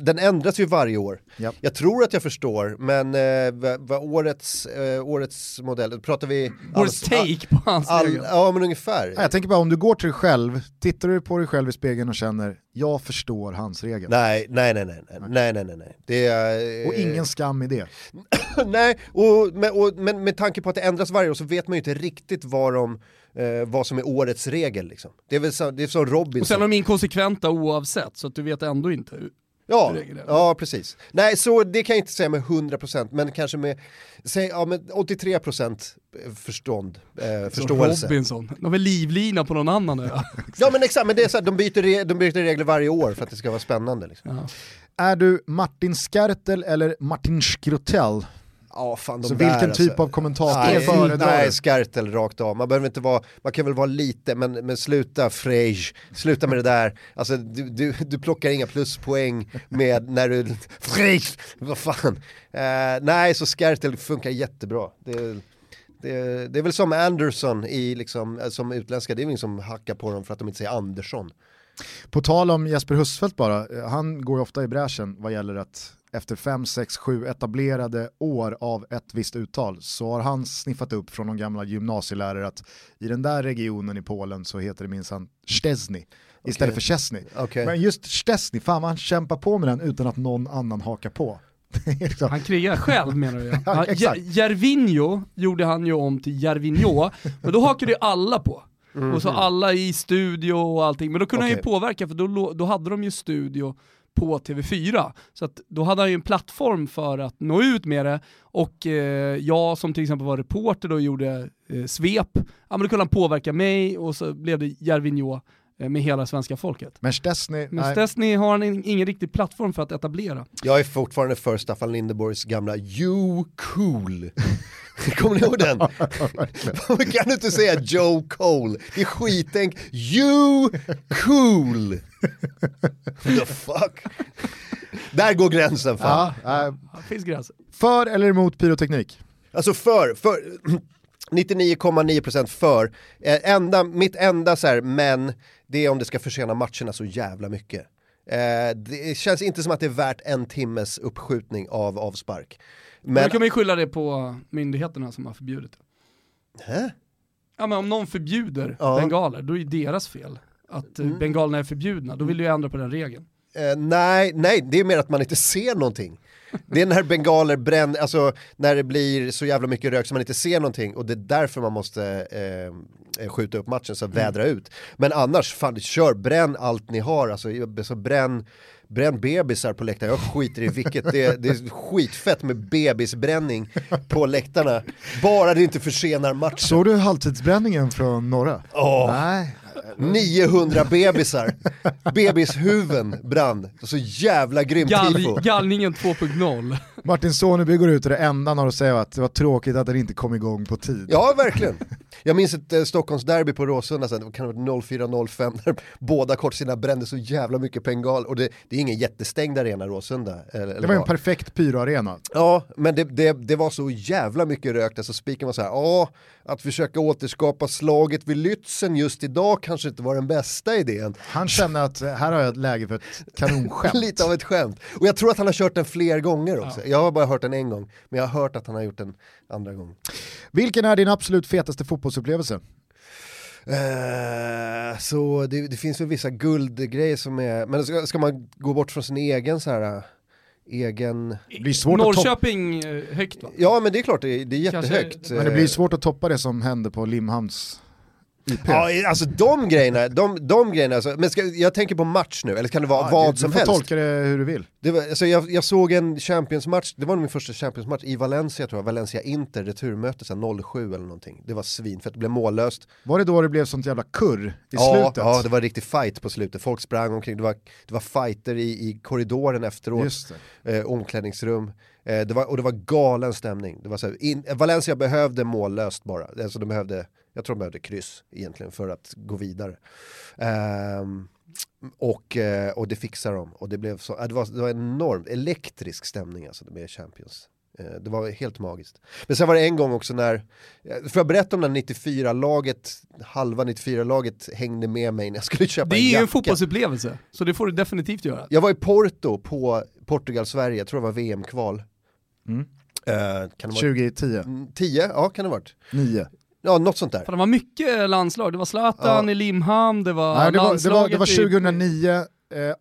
Den ändras ju varje år.
Yep.
Jag tror att jag förstår, men eh, vad årets, eh, årets modell, pratar vi...
Årets take på hans
all, Ja, men ungefär.
Ja, jag tänker bara om du går till dig själv, tittar du på dig själv i spegeln och känner jag förstår hans regel.
Nej, nej, nej, nej, nej, nej, nej, nej. nej. Det är, eh...
och ingen skam i det.
nej, och, men, och, men med tanke på att det ändras varje år så vet man ju inte riktigt vad de eh, vad som är årets regel. Liksom. Det är väl så, det är som Robinson.
Och sen är de inkonsekventa oavsett, så att du vet ändå inte
Ja,
är.
ja, precis. Nej, så det kan jag inte säga med 100% men kanske med, säg, ja, med 83% förstånd, eh, förståelse.
Robinson, de väl livlina på någon annan nu? ja.
Men exakt, men det är så här, de, byter de byter regler varje år för att det ska vara spännande. Liksom.
Ja.
Är du Martin Skertel eller Martin Skrotell?
Ja, fan de
Så
där,
vilken
alltså.
typ av kommentator
Nej,
föredrar
nej,
du?
Skartel rakt av. Man behöver inte vara, man kan väl vara lite, men, men sluta Frege, sluta med det där. Alltså du, du, du plockar inga pluspoäng med när du, Frege, vad fan. Eh, nej, så Skartel funkar jättebra. Det, det, det är väl som Anderson i liksom, eh, som utländska, det är väl ingen som hackar på dem för att de inte säger Andersson.
På tal om Jesper Husfeldt bara, eh, han går ju ofta i bräschen vad gäller att efter 5, 6, 7 etablerade år av ett visst uttal så har han sniffat upp från de gamla gymnasielärare att i den där regionen i Polen så heter det minsann Szczesny istället för Szczesny.
Okej.
Men just Szczesny, fan vad han kämpar på med den utan att någon annan hakar på. Liksom-
Han krigar själv menar du ja.
Ja,
Jervinho gjorde han ju om till Jervinho, men då hakade ju alla på. Och så alla i studio och allting, men då kunde han ju påverka för då, då hade de ju studio på TV4. Så att då hade han ju en plattform för att nå ut med det och eh, jag som till exempel var reporter då gjorde eh, svep, ja men då kunde han påverka mig och så blev det Jervinho eh, med hela svenska folket.
Men Szczesny,
Men Stesny har han in- ingen riktig plattform för att etablera.
Jag är fortfarande för Staffan Lindeborgs gamla You Cool. Kommer ni ihåg den? Varför kan du inte säga Joe Cole? Det är skitänk. You Cool. The fuck? Där går gränsen fan.
ja, äh,
finns gränser.
för eller emot pyroteknik?
Alltså för, för 99,9% för. Eh, enda, mitt enda så här, men det är om det ska försena matcherna så jävla mycket. Eh, det känns inte som att det är värt en timmes uppskjutning av avspark.
Men... Då kan man ju skylla det på myndigheterna som har förbjudit det.
Hä?
Ja men om någon förbjuder
Ja.
bengaler, då är det deras fel. Att eh, bengalerna är förbjudna, då vill du ju ändra på den regeln.
Eh, nej, nej, det är mer att man inte ser någonting. Det är när bengaler bränner, alltså när det blir så jävla mycket rök så man inte ser någonting och det är därför man måste eh, eh, skjuta upp matchen, så vädra ut. Men annars, fan, kör, bränn allt ni har, alltså så bränn, bränn bebisar på läktaren, jag skiter i vilket, det, är- det är skitfett med bebisbränning på läktarna, bara det inte försenar matchen.
Såg du halvtidsbränningen från norra?
Åh.
Nej,
900 bebisar, bebishuven brann, så jävla grymt tifo.
Gall, gallningen 2.0.
Martin Soneby går ut och det enda han har att säga att det var tråkigt att den inte kom igång på tid.
Ja, verkligen. Jag minns ett eh, Stockholmsderby på Råsunda sen, det kan ha varit 04-05, där båda kortsidorna brände så jävla mycket pengal och det, det är ingen jättestängd arena Råsunda. Eller, eller
Det var en perfekt pyroarena.
Ja, men det, det, det var så jävla mycket rök där så spiken var så här, ja, att försöka återskapa slaget vid Lützen just idag kanske inte var den bästa idén.
Han kände att eh, här har jag ett läge för ett kanonskämt.
Lite av ett skämt. Och jag tror att han har kört den fler gånger också. Jag har bara hört den en gång, men jag har hört att han har gjort den andra gång.
Vilken är din absolut fetaste fotbollsupplevelse?
Eh, så det, det finns väl vissa guldgrejer som är, men ska, ska man gå bort från sin egen så här, egen...
Det blir svårt att
Norrköping eh, högt va?
Ja men det är klart, det, är- det är
Kanske-
jättehögt.
men det blir svårt att toppa det som hände på Limhamns IP.
Ja, alltså de grejerna, de, de grejerna alltså, men ska, jag tänker på match nu, eller kan det vara
Ja,
vad
du,
som
du får
helst?
tolka det hur du vill.
Det var, alltså jag, jag såg en Champions-match, det var min första Champions-match i Valencia tror jag, Valencia-Inter, returmöte sen 07 eller någonting. Det var svin, för att det blev mållöst.
Var det då det blev sånt jävla kurr i
ja,
slutet?
ja, det var riktig fight på slutet, folk sprang omkring, det var, det var fighter i, i korridoren efteråt, eh, omklädningsrum. Eh, det var, och det var galen stämning. Det var så här, in, Valencia behövde mållöst bara, alltså de behövde, jag tror de behövde kryss egentligen för att gå vidare. Ehm, och, eh, och det fixar de. Och det, blev så, det, var, det var enormt elektrisk stämning alltså med Champions. Eh, Det var helt magiskt. Men sen var det en gång också när, eh, får jag berätta om när 94-laget, halva 94-laget hängde med mig när jag skulle köpa
Det är
en
ju
jacka.
en fotbollsupplevelse, så det får du definitivt göra.
Jag var i Porto på Portugal-Sverige, jag tror det var VM-kval.
Mm.
Eh, kan det vara
2010,
Mm, 10? Ja, kan det ha varit.
9.
Ja, något sånt där.
För det var mycket landslag, det var Zlatan
Ja.
i Limhamn, det var
Nej, det, var, det, var, det var
i-
2009, eh,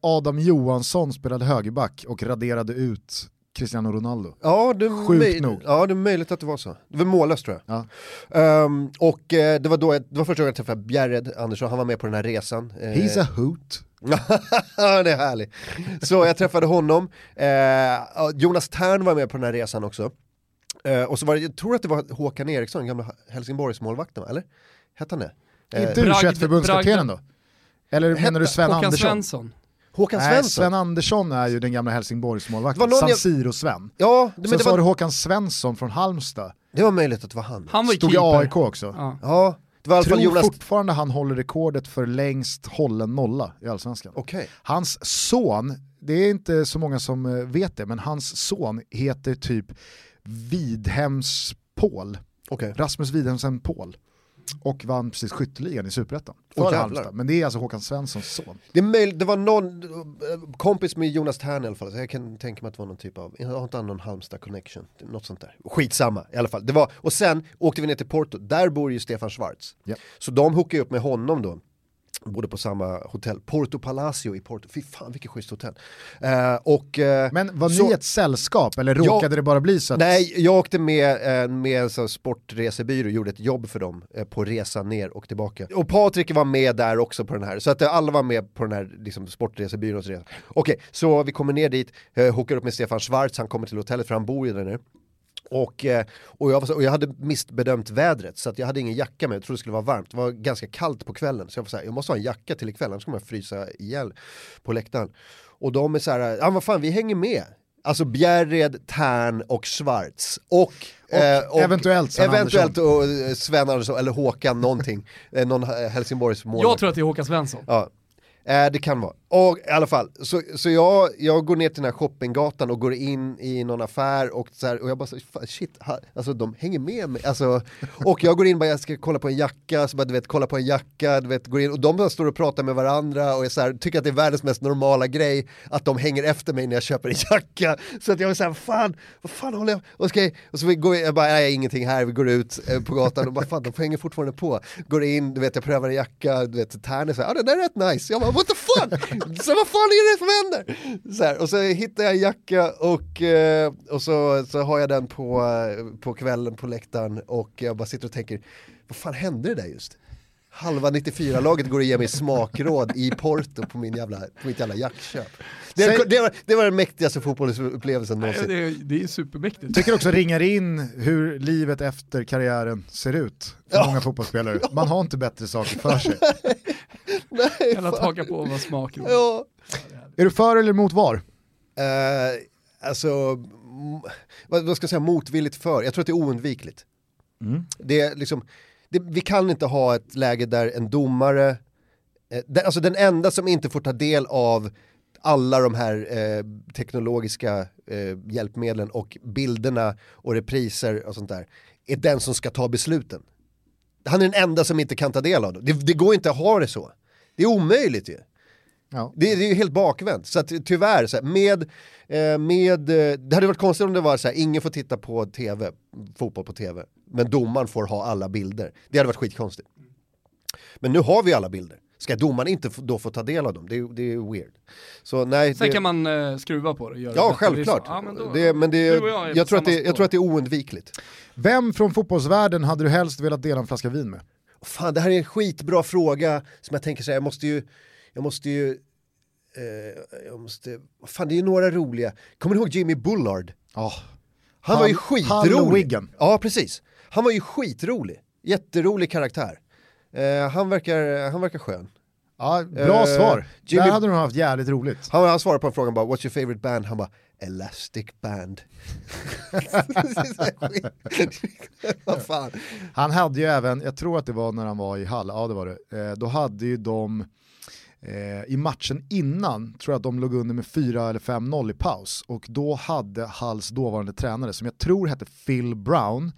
Adam Johansson spelade högerback och raderade ut Cristiano Ronaldo.
Ja, det,
Sjukt nog.
ja, det är möjligt att det var så. Det var mållöst tror jag.
Ja.
Ehm, och eh, det var då jag, det var första gången jag träffade Bjärred Andersson, han var med på den här resan. Eh,
He's a hoot.
Det är härligt. Så jag träffade honom, eh, Jonas Tern var med på den här resan också. Eh, och så var det, jag tror att det var Håkan Eriksson, gamla Helsingborgsmålvakten, va? eller? Hette han det? Eh,
Inte U21-förbundskaptenen
Bragd-
då? Eller menar du Sven
Håkan
Andersson?
Svensson.
Håkan
Nej,
Svensson?
Sven Andersson är ju den gamla Helsingborgsmålvakten,
Det var
San
jag-
Siro-Sven.
Ja, men
Sen
det
så har du
var,
Håkan Svensson från Halmstad,
det var möjligt att det var han.
Han var
stod i
keeper.
AIK också.
Ja.
Ja, det var i alla fall
Tror
Jonas...
fortfarande han håller rekordet för längst hållen nolla i Allsvenskan.
Okej.
Hans son, det är inte så många som eh, vet det, men hans son heter typ Vidhems Paul.
Okej.
Rasmus Widhemsen Paul. Och vann precis skytteligan i Superettan. För. Halmstad. Men det är alltså Håkan Svenssons son.
Det, möjligt, det var någon eh, kompis med Jonas Tern i alla fall, så jag kan tänka mig att det var någon typ av, jag har inte någon Halmstad connection, något sånt där. Skitsamma i alla fall. Det var, och sen åkte vi ner till Porto, där bor ju Stefan Schwarz.
Ja.
Så de hookade upp med honom då, bodde på samma hotell, Porto Palacio i Porto, fy fan vilket schysst hotell. Eh, och, eh,
Men var
så-
ni ett sällskap eller råkade det bara bli så att...
Nej, jag åkte med, eh, med en sportresebyrå och gjorde ett jobb för dem eh, på resan ner och tillbaka. Och Patrik var med där också på den här, så att eh, alla var med på den här liksom, sportresebyråns resa. Okej, så vi kommer ner dit, eh, hookar upp med Stefan Schwarz, han kommer till hotellet för han bor ju där nu. Och, eh, och, jag var så, och jag hade missbedömt vädret så att jag hade ingen jacka med, jag trodde det skulle vara varmt. Det var ganska kallt på kvällen så jag var så här, jag måste ha en jacka till ikväll annars kommer jag frysa ihjäl på läktaren. Och de är så här, ja vad fan vi hänger med. Alltså Bjärred, Tern och Schwarz. Och,
Och eventuellt Sven
eventuellt och, eh, Sven Andersson eller Håkan någonting. Eh, någon eh, Helsingborgs mål.
Jag tror att det är Håkan Svensson.
Ja, eh, det kan vara. Och i alla fall, så, så jag, jag går ner till den här shoppinggatan och går in i någon affär och, så här, och jag bara så, shit, ha, alltså de hänger med mig. Alltså, och jag går in och bara, jag ska kolla på en jacka, så bara du vet, kolla på en jacka, du vet, går in och de bara står och pratar med varandra och jag så här, tycker att det är världens mest normala grej att de hänger efter mig när jag köper en jacka. Så att jag var såhär, fan, vad fan håller jag, och, ska och så vi går jag bara, nej ingenting här, vi går ut eh, på gatan och bara, fan de hänger fortfarande på. Går in, du vet, jag prövar en jacka, du vet, Tern är såhär, ja den där är rätt nice. Jag bara, what the fuck? Så vad fan är det som händer? Så här, och så hittar jag en jacka och, eh, och så, så har jag den på, eh, på kvällen på läktaren och jag bara sitter och tänker, vad fan hände det där just? Halva 94-laget går och ger mig smakråd i Porto på, min jävla, på mitt jävla jackköp. Det,
Säg-
det, var, det var den mäktigaste fotbollsupplevelsen någonsin.
Det är, det är supermäktigt.
tycker också ringar in hur livet efter karriären ser ut för
Ja.
många fotbollsspelare. Man har inte bättre saker för sig.
Nej,
Eller att haka på och vara.
Ja.
Är du för eller emot VAR?
Eh, alltså, vad, vad ska jag säga, motvilligt för. Jag tror att det är oundvikligt.
Mm.
Det är liksom, det, vi kan inte ha ett läge där en domare, eh, den, alltså den enda som inte får ta del av alla de här eh, teknologiska eh, hjälpmedlen och bilderna och repriser och sånt där, är den som ska ta besluten. Han är den enda som inte kan ta del av det. Det, det går inte att ha det så. Det är omöjligt ju.
Ja.
Det, det är ju helt bakvänt. Så att, tyvärr, så här, med, eh, med, eh, det hade varit konstigt om det var så här, ingen får titta på tv, fotboll på tv, men domaren får ha alla bilder. Det hade varit skitkonstigt. Men nu har vi alla bilder. Ska domaren inte då få ta del av dem? Det, är- det är weird. Så nej,
Sen
det,
kan man eh, skruva på det och göra
ja
det
självklart.
Det är så. Ja, men då,
det, men det,
du och jag är
jag,
på
tror att
samma
det, jag
spår.
tror att det är oundvikligt.
Vem från fotbollsvärlden hade du helst velat dela en flaska vin med?
Fan, det här är en skitbra fråga som jag tänker så här, jag måste ju, jag måste ju, eh, jag måste, fan det är ju några roliga. Kommer ni ihåg Jimmy Bullard?
Ja.
Han var ju skitrolig.
Wigan.
Ja, precis. Han var ju skitrolig. Jätterolig karaktär. Eh, han, verkar, han verkar skön.
Ja, bra
Eh,
svar.
Jimmy-
Där hade de haft jävligt roligt.
Han, han svarade på en fråga bara, what's your favorite band? Han bara, Elastic Band. Vad fan.
Han hade ju även, jag tror att det var när han var i Hall, ja det var det, eh, då hade ju de eh, i matchen innan, tror jag att de låg under med 4 eller 5-0 i paus och då hade Halls dåvarande tränare, som jag tror hette Phil Brown,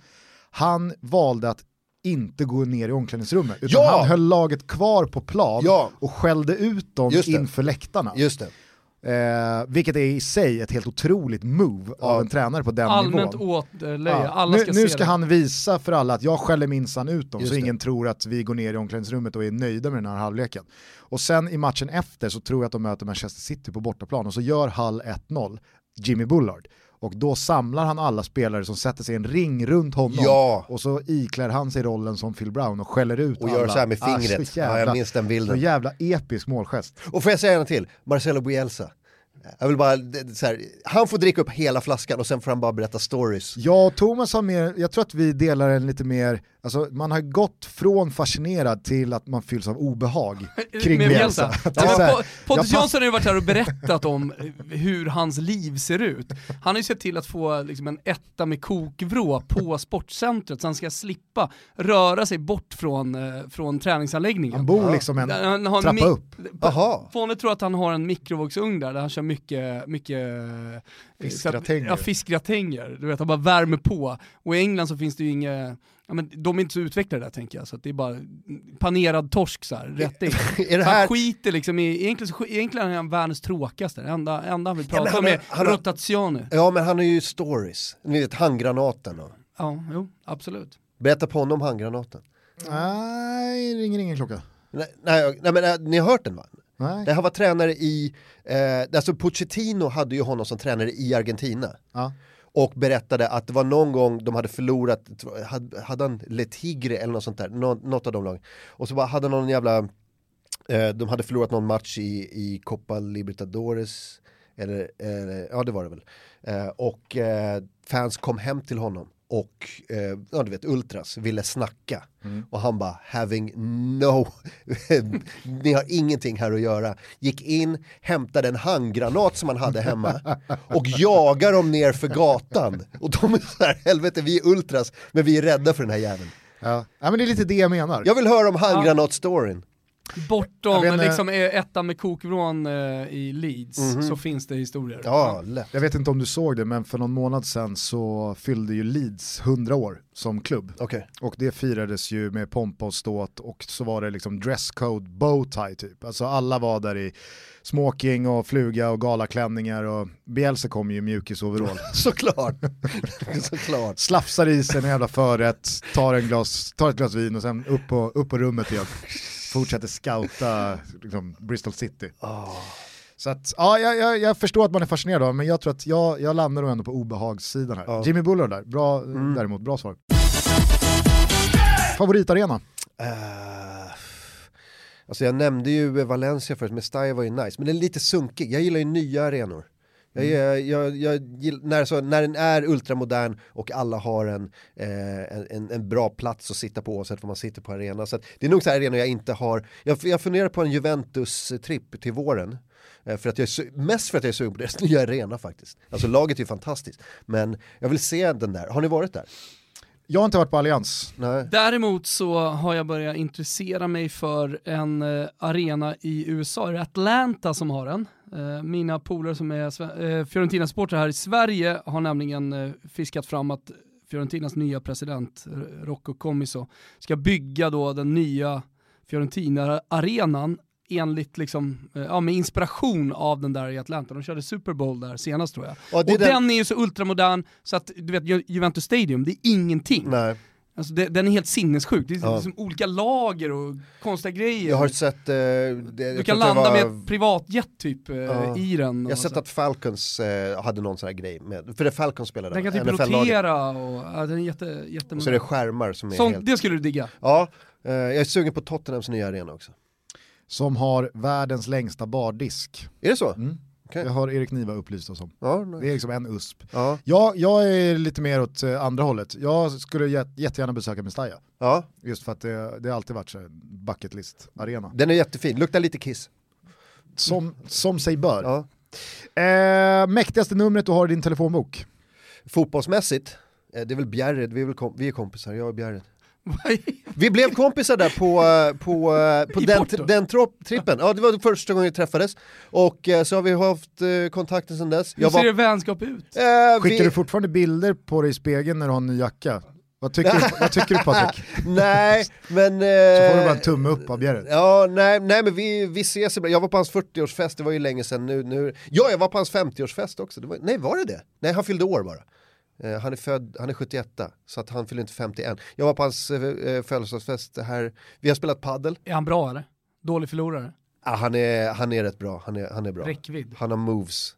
han valde att inte gå ner i omklädningsrummet utan
Ja!
han höll laget kvar på plan
Ja.
och skällde ut dem
Just det.
inför läktarna.
Just det.
Eh, vilket är i sig ett helt otroligt move
Ja.
av en tränare på den
Allmänt
nivån.
åtlöje,
Ja.
alla ska
nu, nu
se
ska
det.
han visa för alla att jag skäller minsann ut dem
Just
så
det.
ingen tror att vi går ner i omklädningsrummet och är nöjda med den här halvleken. Och sen i matchen efter så tror jag att de möter Manchester City på bortaplan och så gör Hull 1-0, Jimmy Bullard. Och då samlar han alla spelare som sätter sig i en ring runt honom
Ja.
och så iklär han sig rollen som Phil Brown och skäller ut
Och
alla.
gör så här med
Ah,
fingret.
så
Ja, jag
jävla,
minns den
så
bilden.
jävla episk målgest.
Och får jag säga en till? Marcelo Bielsa. Jag vill bara, så här, han får dricka upp hela flaskan och sen får han bara berätta stories.
Och Thomas har mer, jag tror att vi delar en lite mer, alltså man har gått från fascinerad till att man fylls av obehag kring Bielsa.
Ja, Pontus Jansson har ju varit här och berättat om hur hans liv ser ut. Han har ju sett till att få liksom en etta med kokvrå på sportcentret så han ska slippa röra sig bort från, eh, från träningsanläggningen.
Han bor liksom en
han har en
trappa upp.
Jaha.
Fåne tror att han har en mikrovågsugn där, där han kör mycket, mycket
Fiskgratänger.
Ja, fiskgratänger. Du vet, han bara värmer på. Och i England så finns det ju inga, ja, men de är inte så utvecklade där tänker jag, så att det är bara panerad torsk så här, rätt in.
Är det
Så han
här,
skiter liksom i, egentligen, så- egentligen är han världens tråkigaste, det enda, enda han vill
Ja, men
prata
han
om är
han
rotazione.
ja men han har ju stories. Ni vet handgranaten och.
Ja, jo, absolut.
Berätta på honom om handgranaten.
Nej, ringer ingen klocka.
Nej, nej, nej men äh, ni har hört den va?
Nej.
Det här var tränare i, eh, alltså Pochettino hade ju honom som tränare i Argentina.
Ja.
Och berättade att det var någon gång de hade förlorat, hade, hade han Le Tigre eller något sånt där, Nå, något av de lagen. Och så bara hade någon jävla, eh, de hade förlorat någon match i, i Copa Libertadores, eller, eller ja det var det väl. Eh, och eh, fans kom hem till honom och, eh, ja du vet, Ultras ville snacka. Och han bara, having no, ni har ingenting här att göra. Gick in, hämtade en handgranat som han hade hemma och jagar dem ner för gatan. Och de är så här, helvete vi är Ultras, men vi är rädda för den här jäveln.
Ja. ja, men det är lite det jag menar.
Jag vill höra om handgranat-storyn.
Bortom
vet
liksom, eh, ettan med kokvrån eh, i Leeds så finns det historier.
Ja, lätt.
Jag vet inte om du såg det, men för någon månad sedan så fyllde ju Leeds 100 år som klubb.
Okej.
Och det firades ju med pompa och ståt och så var det liksom dresscode bowtie typ. Alltså alla var där i smoking och fluga och galaklänningar och Bielsa kom ju i mjukisoverall.
Såklart. Såklart.
Slafsar i sig en jävla förrätt, tar, en glas, tar ett glas vin och sen upp på, upp på rummet igen. Fortsätter scouta liksom, Bristol City. Så att, ja, jag, jag, jag förstår att man är fascinerad av men jag tror att jag, jag landar nog ändå på obehagssidan här.
Ja.
Jimmy Bullard där, bra, däremot, bra svar. Favoritarena?
Uh, alltså jag nämnde ju Valencia förut, Mestalla var ju nice, men den är lite sunkig. Jag gillar ju nya arenor. Jag, jag, jag, jag, när, så, när den är ultramodern och alla har en, eh, en- en, bra plats att sitta på oavsett var man sitter på arena. Så att det är nog så här arenor jag inte har. Jag, jag funderar på en Juventus-tripp till våren. Eh, För att jag är mest för att jag är sugen på deras nya arena faktiskt. Alltså laget är ju fantastiskt. Men jag vill se den där. Har ni varit där?
Jag har inte varit på Allians.
Nej.
Däremot så har jag börjat intressera mig för en eh, arena i USA, är det Atlanta som har den? Eh, mina polare som är eh, Fiorentina-supportrar här i Sverige har nämligen eh, fiskat fram att Fiorentinas nya president, Rocco Commisso, ska bygga då den nya Fiorentina-arenan enligt liksom, ja, med inspiration av den där i Atlanta. De körde Super Bowl där senast tror jag.
Är
Och
den-
den är ju så ultramodern så att du vet Ju- Juventus Stadium, det är ingenting.
Nej.
Alltså det, den är helt sinnessjuk, det är
Ja.
liksom olika lager och konstiga grejer.
Jag har sett... Eh, det,
du kan landa
var-
med ett privatjet typ eh,
Ja.
i den.
Jag har
och
sett
så.
att Falcons eh, hade någon sån här grej med, för det Falcons spelade.
Den kan typ rotera och ja, den är jätte,
Och
jätte
så är det skärmar som är
Sånt,
helt...
Det skulle du digga.
Ja, eh, jag är sugen på Tottenhams nya arena också.
Som har världens längsta bardisk.
Är det så?
Mm.
Okej.
Det har Erik Niva upplyst oss om.
Ja,
Det
nej.
är liksom en USP.
ja.
Ja, jag är lite mer åt eh, andra hållet. Jag skulle jät- jättegärna besöka Mestalla.
ja,
Just för att det, det har alltid varit så här bucket list-arena.
den är jättefin, luktar lite kiss.
Som, som sig bör.
Ja.
Eh, mäktigaste numret du har i din telefonbok?
Fotbollsmässigt, eh, det är väl Bjärred, vi är, väl kom- vi är kompisar, jag och Bjärred. Vi blev kompisar där på, eh, på, eh, på den, den trippen. Ja, det var första gången vi träffades. Och eh, så har vi haft kontakten sedan dess.
Hur ser det vänskap ut?
eh,
Skickar
vi-
du fortfarande bilder på dig i spegeln när du har en ny jacka? Vad tycker, du, vad tycker du Patrik?
Nej, men...
Så får du bara en tumme upp av Bjerret.
Ja, nej, nej men vi, vi ses ibland. Jag var på hans 40-årsfest, det var ju länge sedan nu. nu. Ja, jag var på hans 50-årsfest också. Det var, nej, var det det? Nej, han fyllde år bara. Eh, han är född, han är 71, så att han fyller inte 51. Jag var på hans eh, eh, födelsedagsfest här. Vi har spelat paddel.
Är han bra eller? Dålig förlorare?
Ah, han, är, han är rätt bra, han är, han är bra.
Räckvidd?
Han har moves.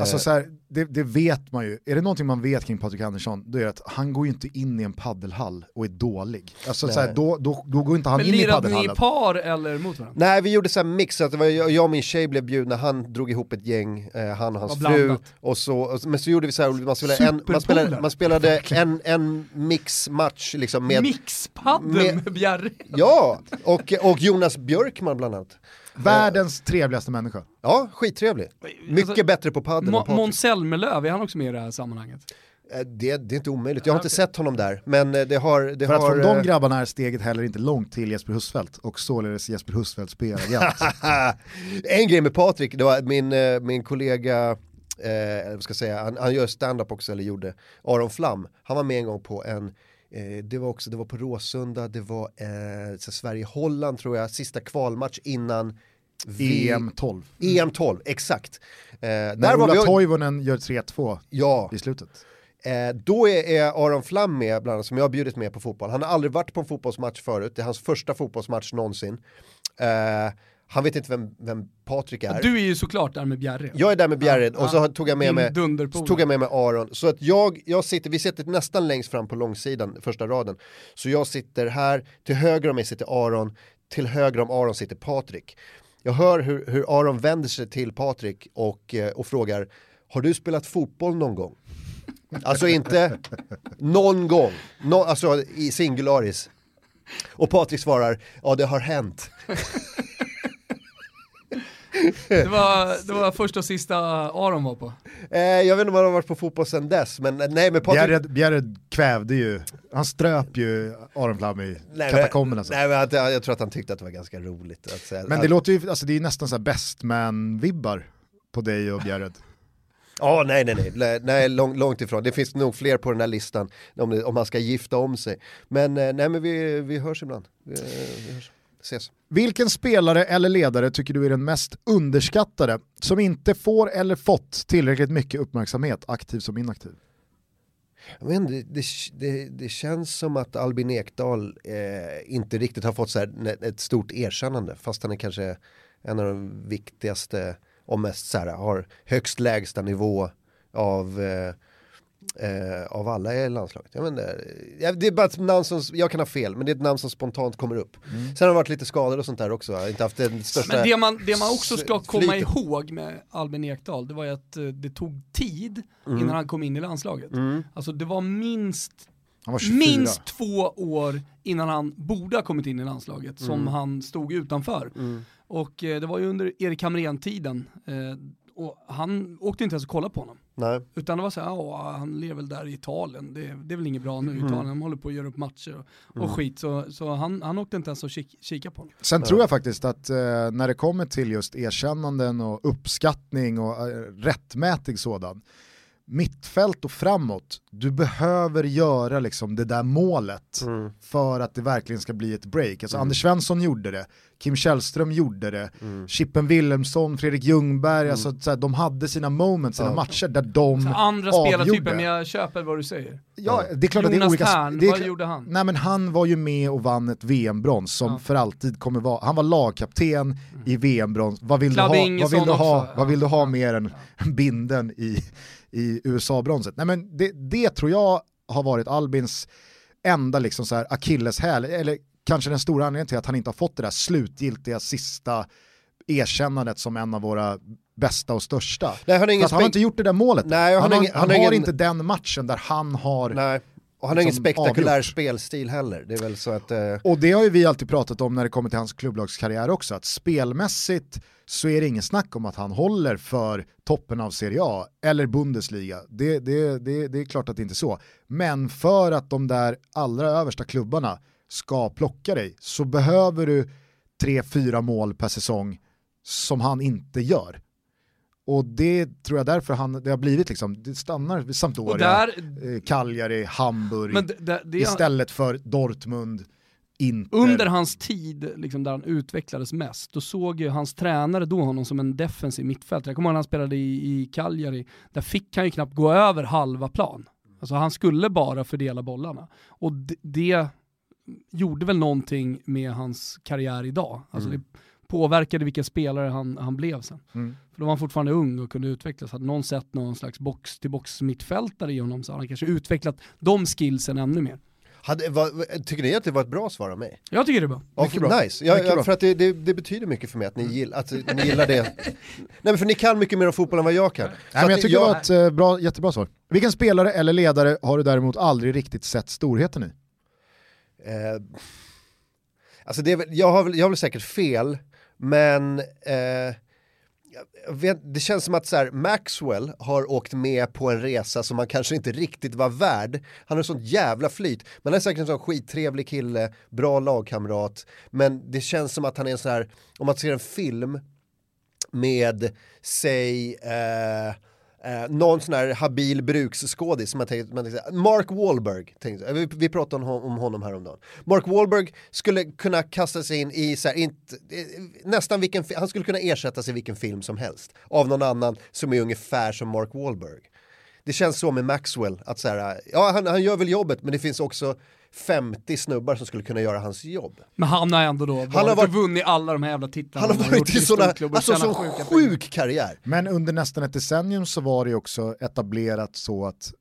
Alltså så här, det, det vet man ju, är det någonting man vet kring Patrik Andersson, då är det att han går ju inte in i en paddelhall och är dålig. Alltså så här,
Nej.
då, då, då går inte han
Men
in i
lirade ni i
paddelhallen.
par eller mot varandra?
Nej, vi gjorde så här mix, att det var jag, jag och min tjej blev bjudna, han drog ihop ett gäng, eh, han och hans fru. Och så, och, men så gjorde vi så här, man spelade, en, man spelade, man spelade en, en mixmatch liksom med...
Mixpaddel
med-
med, Bjerre?
Ja, och, och Jonas Björkman bland annat.
Världens trevligaste människa.
Ja, skittrevlig. Mycket
Alltså,
bättre på padel än.
Måns Zelmerlöw, är han också med i det här sammanhanget?
Eh, Det, det är inte omöjligt, jag har inte sett honom där, men eh, det har... Det
För att
har
från de
eh,
grabbarna är steget heller inte långt till Jesper Husfeldt och således Jesper Husfeldts PR-agent.
en grej med Patrik, det var min, min kollega, eh, vad ska jag säga, han, han gör stand-up också, eller gjorde, Aron Flam, han var med en gång på en eh, det var också, det var på Råsunda, det var eh, Sverige-Holland tror jag, sista kvalmatch innan vi,
EM 12.
EM 12, exakt. Eh,
När
där var
Ola
vi,
Toivonen gör 3-2
ja,
i slutet.
Eh, då är, är Aron Flam med, bland annat, som jag har bjudit med på fotboll. Han har aldrig varit på en fotbollsmatch förut, det är hans första fotbollsmatch någonsin. Eh, han vet inte vem, vem Patrik är.
Du är ju såklart där med Bjerre.
Jag är där med Bjärred och så
Ja,
tog jag med mig tog jag med mig Aron. Så att jag, jag sitter, vi sitter nästan längst fram på långsidan, första raden. Så jag sitter här, till höger om mig sitter Aron, till höger om Aron sitter Patrik. Jag hör hur, hur Aron vänder sig till Patrik och, eh, och frågar, har du spelat fotboll någon gång? Alltså inte någon gång, no, alltså i singularis. Och Patrik svarar, ja det har hänt.
Det, var, det var första och sista Aron var på.
Eh, jag vet inte om han har varit på fotboll sedan dess, men eh, nej men Patrik...
Bjerred, Bjerred kvävde ju, han ströp ju Aron Flam i
Nej,
katakomberna. så.
Nej men att, jag, jag tror att han tyckte att det var ganska roligt. Att säga,
Men
att,
det låter ju, alltså det är ju nästan så här best man-vibbar på dig och Bjerred.
Ja, nej nej nej, nej, nej lång, långt ifrån. Det finns nog fler på den här listan om, det, om man ska gifta om sig. Men eh, nej men vi, vi hörs ibland. Vi, vi hörs. Ses.
Vilken spelare eller ledare tycker du är den mest underskattade, som inte får eller fått tillräckligt mycket uppmärksamhet, aktiv som inaktiv?
Jag vet det, det, det, det känns som att Albin Ekdal eh, inte riktigt har fått så här, ett stort erkännande fast han är kanske en av de viktigaste och mest så här, har högst lägsta nivå av, eh, eh, av alla i landslaget. Jag jag- det är bara ett namn som, jag kan ha fel, men det är ett namn som spontant kommer upp. Sen har det varit lite skador och sånt där också, jag har inte haft den största...
Men det man, det man också ska komma
flytet.
ihåg med Albin Ekdal, det var ju att eh, det tog tid
Mm.
innan han kom in i landslaget. Alltså det var minst,
var 24.
minst två år innan han borde ha kommit in i landslaget som
Mm.
han stod utanför. Och eh, det var ju under Erik Hamrén-tiden, eh, och han åkte inte ens att kolla på honom.
Nej.
Utan det var så här, ja han lever väl där i Italien, det, det är väl inget bra nu i Italien, de håller på att göra upp matcher och, och skit. Så, så han, han åkte inte ens att kik, kika på honom.
Sen tror jag faktiskt att eh, när det kommer till just erkännanden och uppskattning och eh, rättmätig sådan, mittfält och framåt, du behöver göra liksom det där målet
Mm.
för att det verkligen ska bli ett break. Alltså Anders Svensson gjorde det, Kim Källström gjorde det,
Mm.
Chippen Wilhelmsson, Fredrik Ljungberg, alltså, så här, de hade sina moments, sina
Ja.
matcher där de
Andra
avgjorde.
spelartyper, men jag köper vad du säger.
Ja, det är klart att det är
Jonas
olika...
Tern,
det är
vad gjorde han?
Nej men han var ju med och vann ett VM-brons som
Ja.
för alltid kommer vara, han var lagkapten i VM-brons, vad vill, du ha, vad, vill
Ingesson
du ha,
också.
vad vill du ha
Ja.
mer än binden i, i USA-bronset? Nej men det, det tror jag har varit Albins enda liksom så här akilleshäl, eller kanske den stora anledningen till att han inte har fått det där slutgiltiga sista erkännandet som en av våra bästa och största.
Nej, han har
han har inte gjort det där målet.
Nej,
han,
han har ingen-
han
har ingen-
inte den matchen där han har
Nej, och han har ingen
liksom
spektakulär
avgjort.
spelstil heller. Det är väl så att... Eh,
Och det har ju vi alltid pratat om när det kommer till hans klubblagskarriär också, att spelmässigt så är det ingen snack om att han håller för toppen av Serie A eller Bundesliga. Det, det, det, det är klart att det inte är så. Men för att de där allra översta klubbarna ska plocka dig så behöver du tre, fyra mål per säsong som han inte gör. Och det tror jag därför han, det har blivit liksom, det stannar vid Sampdoria,
där,
eh, Cagliari, Hamburg,
det, det, det,
istället för Dortmund, Inter.
under hans tid liksom, där han utvecklades mest, då såg ju hans tränare då honom som en defensiv mittfältare. Jag kommer ihåg när han spelade i, i Cagliari, där fick han ju knappt gå över halva plan. Alltså han skulle bara fördela bollarna. Och det, gjorde väl någonting med hans karriär idag. Alltså det påverkade vilken spelare han, han blev sen.
Mm.
För då var han fortfarande ung och kunde utvecklas. Hade någon sett någon slags box-till-box mittfältare i honom så hade han kanske utvecklat de skillsen ännu mer.
Hade, var, tycker ni att det var ett bra svar av mig?
Jag tycker det är bra.
Ja,
Mycket bra.
Nice, ja,
Mycket
ja,
bra.
för att det, det, det betyder mycket för mig att ni, gill, att ni gillar det. Nej men för ni kan mycket mer om fotboll än vad jag kan. Så
Nej, men jag
att
tycker det var ett eh, bra, jättebra svar. Vilken spelare eller ledare har du däremot aldrig riktigt sett storheten i?
Eh, alltså det är jag, har väl, jag har väl säkert fel, men eh, jag vet, det känns som att så här, Maxwell har åkt med på en resa som han kanske inte riktigt var värd. Han har sånt jävla flyt, men han är säkert en sån skittrevlig kille, bra lagkamrat, men det känns som att han är en sån här, om man ser en film med, säg, eh, eh, någon sån här habil bruksskådis som man tänkte, man tänkte Mark Wahlberg, tänkte, vi, vi pratade om, om honom häromdagen. Mark Wahlberg skulle kunna kasta sig in i så här, inte, eh, nästan vilken, han skulle kunna ersättas i vilken film som helst av någon annan som är ungefär som Mark Wahlberg. Det känns så med Maxwell, att så här, ja han, han gör väl jobbet men det finns också 50 snubbar som skulle kunna göra hans jobb.
Men han har ändå då varit,
har varit-
vunnit alla de här jävla titlarna.
Han har varit i sådana, alltså sån sjuk karriär.
Men under nästan ett decennium så var det också etablerat så att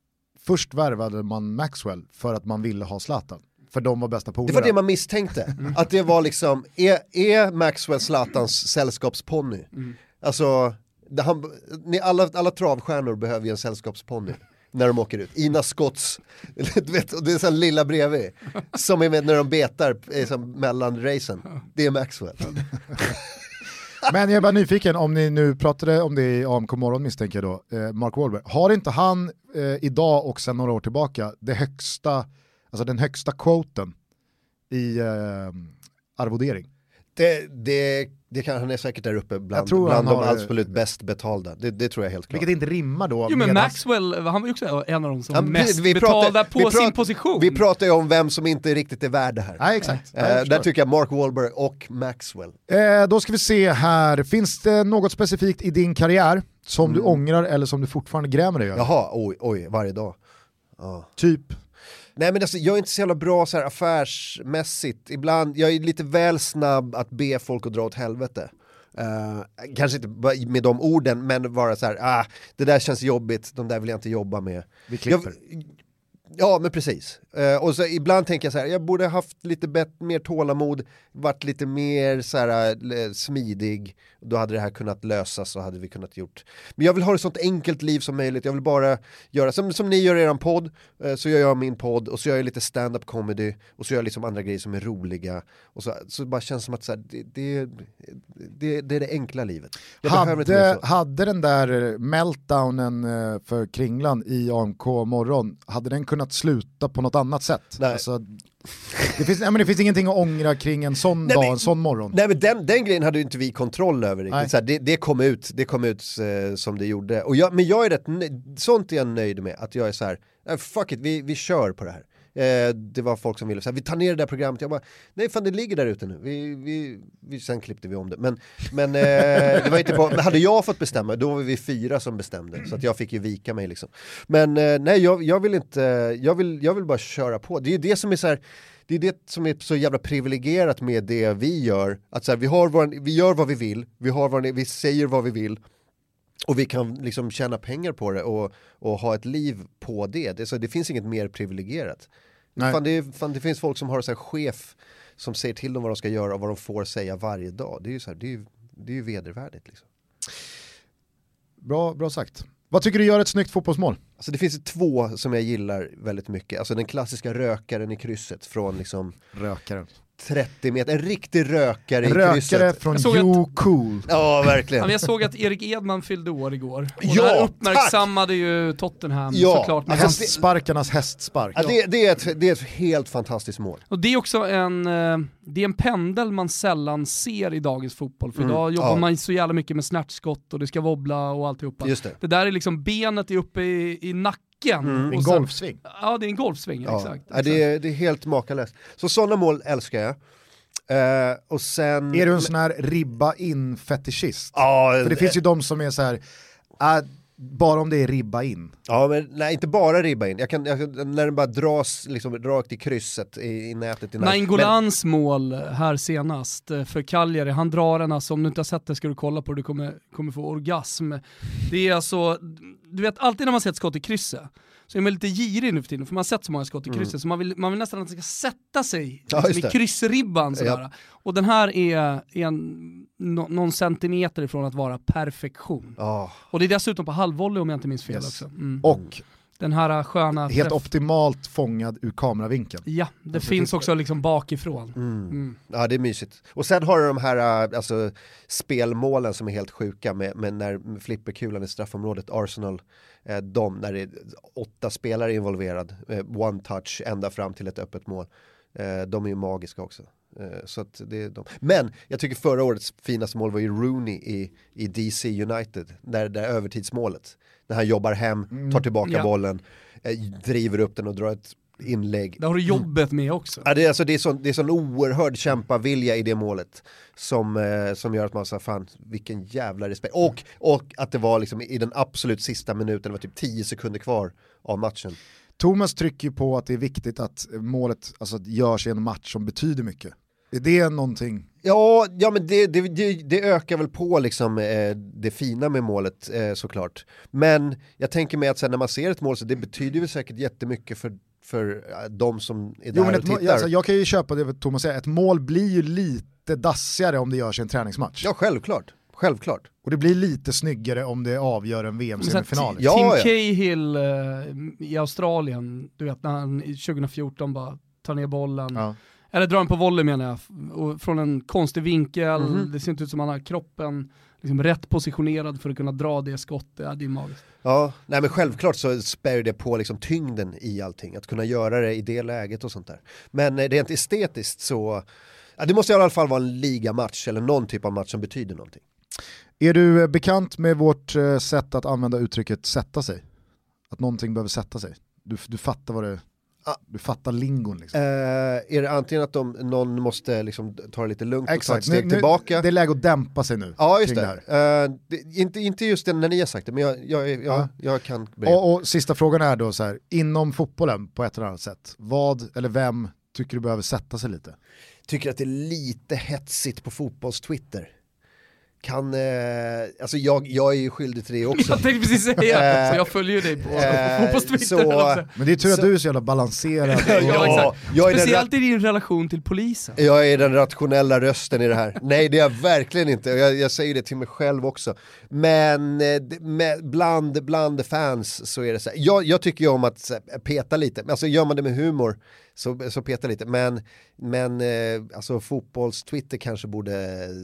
först värvade man Maxwell för att man ville ha Zlatan. För de var bästa polare.
Det var det man misstänkte, att det var liksom, är, är Maxwell Zlatans sällskapsponny? Alltså, det, han, ni, alla, alla travstjärnor behöver ju en sällskapsponny när de åker ut. Ina Scotts, du vet, och det är så lilla bredvid, som är med när de betar eh, som mellan racen. Det är Maxwell.
Men jag är bara nyfiken, om ni nu pratade om det i AMK morgon misstänker jag då, eh, Mark Wahlberg. Har inte han eh, idag och sedan några år tillbaka det högsta, alltså den högsta quoten i eh, arvodering?
Det, det, det kan, han är säkert där uppe
Jag
bland,
tror
bland
han
de
har-
absolut bäst betalda. Det, det tror jag helt klart.
Vilket inte rimmar då
Jo men Maxwell, han var ju också en av de som
Ja,
mest
vi pratar-
betalda på
vi pratar-
sin position.
Vi pratar ju om vem som inte riktigt är värd det här.
Nej exakt.
Eh,
Nej,
där tycker jag Mark Wahlberg och Maxwell.
Eh, då ska vi se här, finns det något specifikt i din karriär som du
Mm.
ångrar eller som du fortfarande grämer dig över?
Jaha, oj, oj, varje dag. Ja.
Typ,
Nej men alltså, jag är inte så jävla bra så här affärsmässigt, ibland, jag är lite väl snabb att be folk att dra åt helvete. Eh, kanske inte med de orden, men vara så här, ah, det där känns jobbigt, de där vill jag inte jobba med.
vi klipper.
Jag, ja men precis. Eh, och så ibland tänker jag så här, jag borde haft lite bet- mer tålamod, varit lite mer så här, eh, smidig, då hade det här kunnat lösas och hade vi kunnat gjort. Men jag vill ha ett sånt enkelt liv som möjligt, jag vill bara göra, som, som ni gör i er podd, eh, så gör jag min podd och så gör jag lite stand-up comedy och så gör jag liksom andra grejer som är roliga. Och så, så bara känns som att så här, det, det, det, det är det enkla livet. Jag
Hade, hade den där meltdownen eh, för Kringlan i AMK morgon, hade den kunnat sluta på något annat sätt?
Nej.
Alltså, Det finns, nej, men det finns ingenting att ångra kring en sån
Nej,
dag,
men-
en sån morgon.
Nej men den, den grejen hade inte vi kontroll över riktigt. Så här, det, det kom ut, det kom ut eh, som det gjorde. Och jag, men jag är rätt sånt är jag nöjd med, att jag är så här, "Nej, fuck it, vi, vi kör på det här. Eh, det var folk som ville säga vi tar ner det där programmet, jag bara, nej fan det ligger där ute nu, vi, vi, vi, sen klippte vi om det. Men, men, eh, det var inte på, hade jag fått bestämma, då var vi fyra som bestämde, så att jag fick ju vika mig liksom. Men eh, nej, jag, jag vill inte, jag vill, jag vill bara köra på, det är ju det som är så här, det är det som är så jävla privilegierat med det vi gör. Att så här, vi, har vår, vi gör vad vi vill, vi, har vår, vi säger vad vi vill och vi kan liksom tjäna pengar på det och, och ha ett liv på det. Det, så det finns inget mer privilegierat. Fan, det, fan, det finns folk som har här chef som säger till dem vad de ska göra och vad de får säga varje dag. Det är ju, så här, det är ju, det är ju vedervärdigt. Liksom.
Bra, bra sagt. Vad tycker du gör ett snyggt fotbollsmål?
Alltså det finns två som jag gillar väldigt mycket. Alltså den klassiska rökaren i krysset från liksom
Rökaren.
30 meter, en riktig rökare i
Rökare
krysset.
från
Jag såg
You Cool.
Ja, verkligen.
Jag såg att Erik Edman fyllde år igår. Och
Ja,
det här uppmärksammade ju Tottenham
Ja,
såklart. Med
alltså,
hans-
Hästsparkarnas hästspark.
Ja, det, det, är ett, det är ett helt fantastiskt mål.
Och det är också en, eh, det är en pendel man sällan ser i dagens fotboll. För
Mm,
idag jobbar
ja.
man så jävla mycket med snärtskott och det ska wobbla och alltihopa.
Just det.
Det där är liksom, benet är uppe i, i nacken.
Mm.
En golfsving.
Ja det är en golfsving,
Ja.
exakt.
Ja, det, är, det är helt makalöst. Så sådana mål älskar jag. Eh, och sen...
Är du en sån här ribba in fetischist?
Ja,
För det finns ju de som är så här, äh, bara om det är ribba in.
Ja men nej, inte bara ribba in. Jag kan, jag, när den bara dras liksom, rakt i krysset i, i nätet. I.
Naingolans mål här senast eh, för Cagliari, han drar den alltså, om du inte har sett det ska du kolla på det, du kommer, kommer få orgasm. Det är alltså, du vet alltid när man sett skott i krysset, så är man lite girig nu för tiden, för man har sett så många skott i krysset, så man vill, man vill nästan att det ska sätta sig
Mm. Ja,
liksom, i kryssribban. Sådär. Och den här är, är en, nå- någon centimeter ifrån att vara perfektion.
Ja,
Och det är dessutom på halvvolley om jag inte minns fel
Yes.
också. Mm.
Och
Den här sköna
helt
träff-
optimalt fångad ur kameravinkeln.
Ja, det
Alltså,
finns också liksom bakifrån.
mm.
Mm.
ja, det är mysigt. Och sen har du de här äh, alltså, spelmålen som är helt sjuka med, med när flipperkulan i straffområdet, Arsenal, eh, de, när det är åtta spelare involverad, eh, one touch ända fram till ett öppet mål. Eh, de är ju magiska också. Eh, så att det är de. Men jag tycker förra årets finaste mål var ju Rooney i, i DC United, där, där övertidsmålet. När han jobbar hem, tar tillbaka
Ja.
bollen, eh, driver upp den och drar ett inlägg.
Där har du jobbet med också.
Ja, det, är, alltså, det, är sån, det är sån oerhörd kämpavilja i det målet som, eh, som gör att man säger fan vilken jävla respekt. Och, och att det var liksom i den absolut sista minuten, det var typ 10 sekunder kvar av matchen.
Thomas trycker ju på att det är viktigt att målet alltså, görs i en match som betyder mycket. Är det någonting?
Ja, ja men det, det, det, det ökar väl på liksom, eh, det fina med målet eh, såklart. Men jag tänker mig att sen när man ser ett mål så det betyder väl säkert jättemycket för, för eh, de som är där
Jo, men
och tittar.
alltså, jag kan ju köpa det Thomas säger, ett mål blir ju lite dassigare om det görs i en träningsmatch.
Ja, självklart. Självklart.
Och det blir lite snyggare om det avgör en VM-semifinal.
Tim
Ja, ja.
Cahill eh, i Australien, du vet när han i 2014 bara tar ner bollen,
Ja.
eller drar den på volley menar jag, och från en konstig vinkel,
Mhm.
det ser inte ut som han har kroppen liksom rätt positionerad för att kunna dra det skottet, ja, det är magiskt.
Ja, nej men självklart så spär det på liksom tyngden i allting, att kunna göra det i det läget och sånt där. Men eh, rent estetiskt så, ja, det måste i alla fall vara en ligamatch eller någon typ av match som betyder någonting.
Är du eh, bekant med vårt eh, sätt att använda uttrycket sätta sig? Att någonting behöver sätta sig. Du, du fattar vad det
Ah.
du fattar lingon liksom.
Eh, är det antingen att de, någon måste liksom ta det lite lugnt och ta ett
Exakt,
steg
nu, nu,
tillbaka?
det är läge att dämpa sig nu.
ja, just det.
här.
Eh, det inte, inte just det när ni har sagt det, men jag, jag, jag, jag, jag kan.
Och, och sista frågan är då så här, inom fotbollen på ett eller annat sätt, vad eller vem tycker du behöver sätta sig lite?
tycker att det är lite hetsigt på fotbolls-Twitter. Kan, eh, alltså jag, jag är ju skyldig till det också.
Jag tänkte precis säga,
Eh,
så jag följer ju dig på
eh,
fotbollstwitter.
så-
Men det är tur att
Så-
du är så jävla balanserad.
Ja,
Ja, jag är den
Speciellt i din relation till polisen.
Jag är den rationella rösten i det här. Nej det är jag verkligen inte, jag, jag säger det till mig själv också. Men eh, med, bland, bland fans så är det så här, jag, jag tycker ju om att här, peta lite, alltså gör man det med humor så, så peta lite. Men, men eh, alltså fotbolls-Twitter kanske borde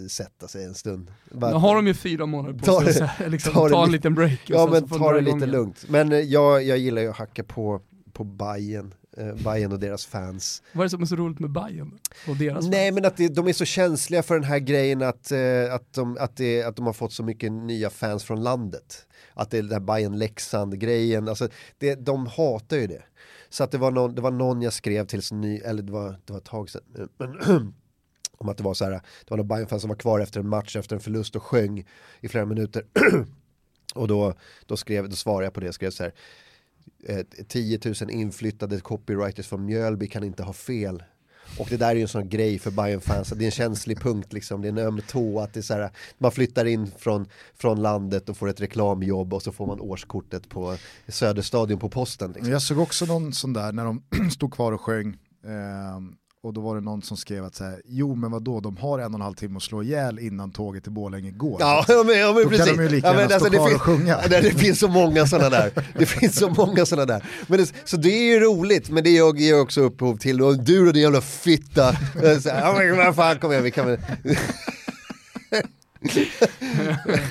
sätta sig en stund. Bara-
Nu har de ju fyra månader på
Ta
sig
det-
att liksom,
ta
ta en
li-
liten break.
Ja men ta det lite lugnt. Men eh, jag, jag gillar ju att hacka på, på Bajen eh, Bayern och deras fans.
Vad är det som är så roligt med Bayern och deras
Nej
fans?
men att det, de är så känsliga för den här grejen att, eh, att, de, att, det, att de har fått så mycket nya fans från landet. Att det är den här Bayern Leksand-grejen, alltså det, de hatar ju det. Så att det var någon, det var någon jag skrev till, så ny, eller det var, det var ett tag sedan, men om att det var så här, det var någon Bayern-fan som var kvar efter en match, efter en förlust och sjöng i flera minuter. och då, då, skrev, då svarade jag på det, skrev så här, eh, 10 000 inflyttade copywriters från Mjölby kan inte ha fel. Och det där är ju en sån grej för bayern fans det är en känslig punkt liksom, det är en öm tå att det är så här, man flyttar in från, från landet och får ett reklamjobb och så får man årskortet på Söderstadion på posten. Liksom.
Jag såg också någon sån där när de stod kvar och sjöng. eh, och då var det någon som skrev att så här, jo men vadå, de har en och en halv timme att slå ihjäl innan tåget till Borlänge går.
Ja, ja, men, ja men
Då
precis.
kan de ju lika
ja,
gärna
men,
stå
det,
kvar
fin-
och sjunga.
Ja, det, finns så många sådana där. Det finns så många sådana där. Men det, så det är ju roligt, men det ger ger också upphov till, och du och din jävla fitta. Så här, Ja men vad fan, kom igen, vi kan väl...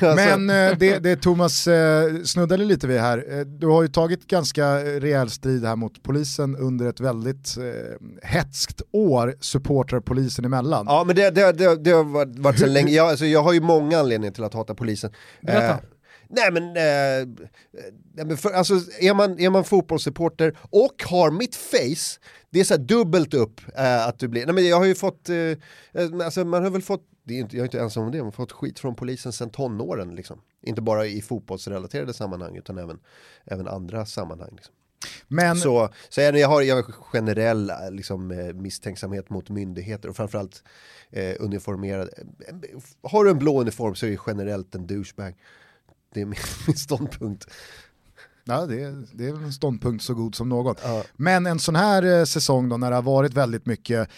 Alltså,
Men eh, det, det Thomas eh, snuddade lite vid här, eh, du har ju tagit ganska rejäl strid här mot polisen under ett väldigt eh, hetskt år, supportrar polisen emellan.
Ja men det, det, det, det har varit, så länge, jag, alltså, jag har ju många anledningar till att hata polisen.
Berätta.
Nej men, eh, nej, men för, alltså, är, man, är man fotbollssupporter och har mitt face, det är så dubbelt upp eh, att du blir, nej men jag har ju fått, eh, eh, alltså man har väl fått, det är inte, jag är inte ensam om det, man har fått skit från polisen sedan tonåren liksom. Inte bara i fotbollsrelaterade sammanhang utan även, även andra sammanhang. Liksom.
Men
Så, så jag, jag har jag har generell liksom, eh, misstänksamhet mot myndigheter och framförallt eh, uniformerade. eh, Har du en blå uniform så är du generellt en douchebag. Det är min, min ståndpunkt.
ja, det, är- det är en ståndpunkt så god som någon.
Ja.
Men en sån här eh, säsong då när det har varit väldigt mycket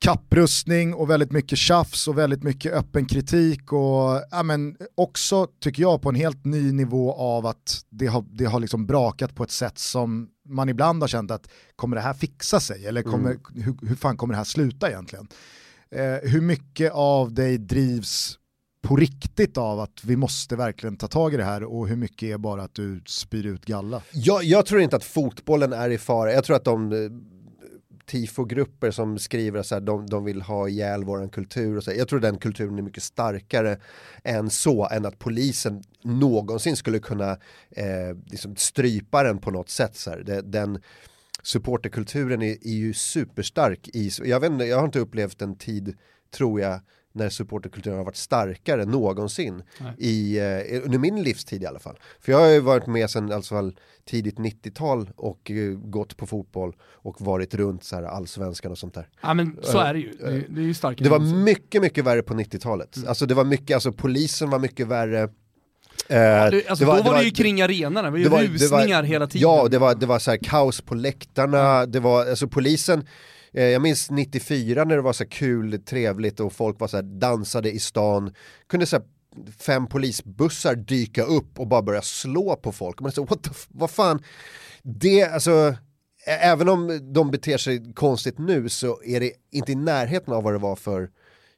kapprustning och väldigt mycket tjafs och väldigt mycket öppen kritik och ja, men också tycker jag på en helt ny nivå av att det har, det har liksom brakat på ett sätt som man ibland har känt att kommer det här fixa sig eller kommer, hur, hur fan kommer det här sluta egentligen? Eh, hur mycket av dig drivs på riktigt av att vi måste verkligen ta tag i det här och hur mycket är bara att du spyr ut galla?
Jag, jag tror inte att fotbollen är i fara. Jag tror att de eh, tifogrupper som skriver att de, de vill ha ihjäl våran kultur och så. här. Jag tror den kulturen är mycket starkare än så, än att polisen någonsin skulle kunna eh, liksom strypa den på något sätt. Så här. Den supporterkulturen är, är ju superstark. I, jag, vet, inte, jag har inte upplevt en tid, tror jag, när supporterkulturen har varit starkare någonsin
Nej.
i, eh, under min livstid i alla fall. För jag har ju varit med sedan alltså, tidigt 90-tal och eh, gått på fotboll och varit runt så här, allsvenskan och sånt där.
Ja men så är det ju, det, det är ju starkare.
Det var
än någonsin.
mycket, mycket värre på 90-talet.
Mm.
Alltså det var mycket, alltså polisen var mycket värre. Eh,
Det, alltså, då var det ju kring arenorna, det var ju
det var- det var-
rusningar hela tiden.
Ja, det var, det var så här kaos på läktarna, det var, alltså polisen, eh, Eh, jag minns 94 när det var så här kul, trevligt och folk var så här, dansade i stan, kunde så här, fem polisbussar dyka upp och bara börja slå på folk. Man så, what the, vad fan, det, alltså, även om de beter sig konstigt nu så är det inte i närheten av vad det var för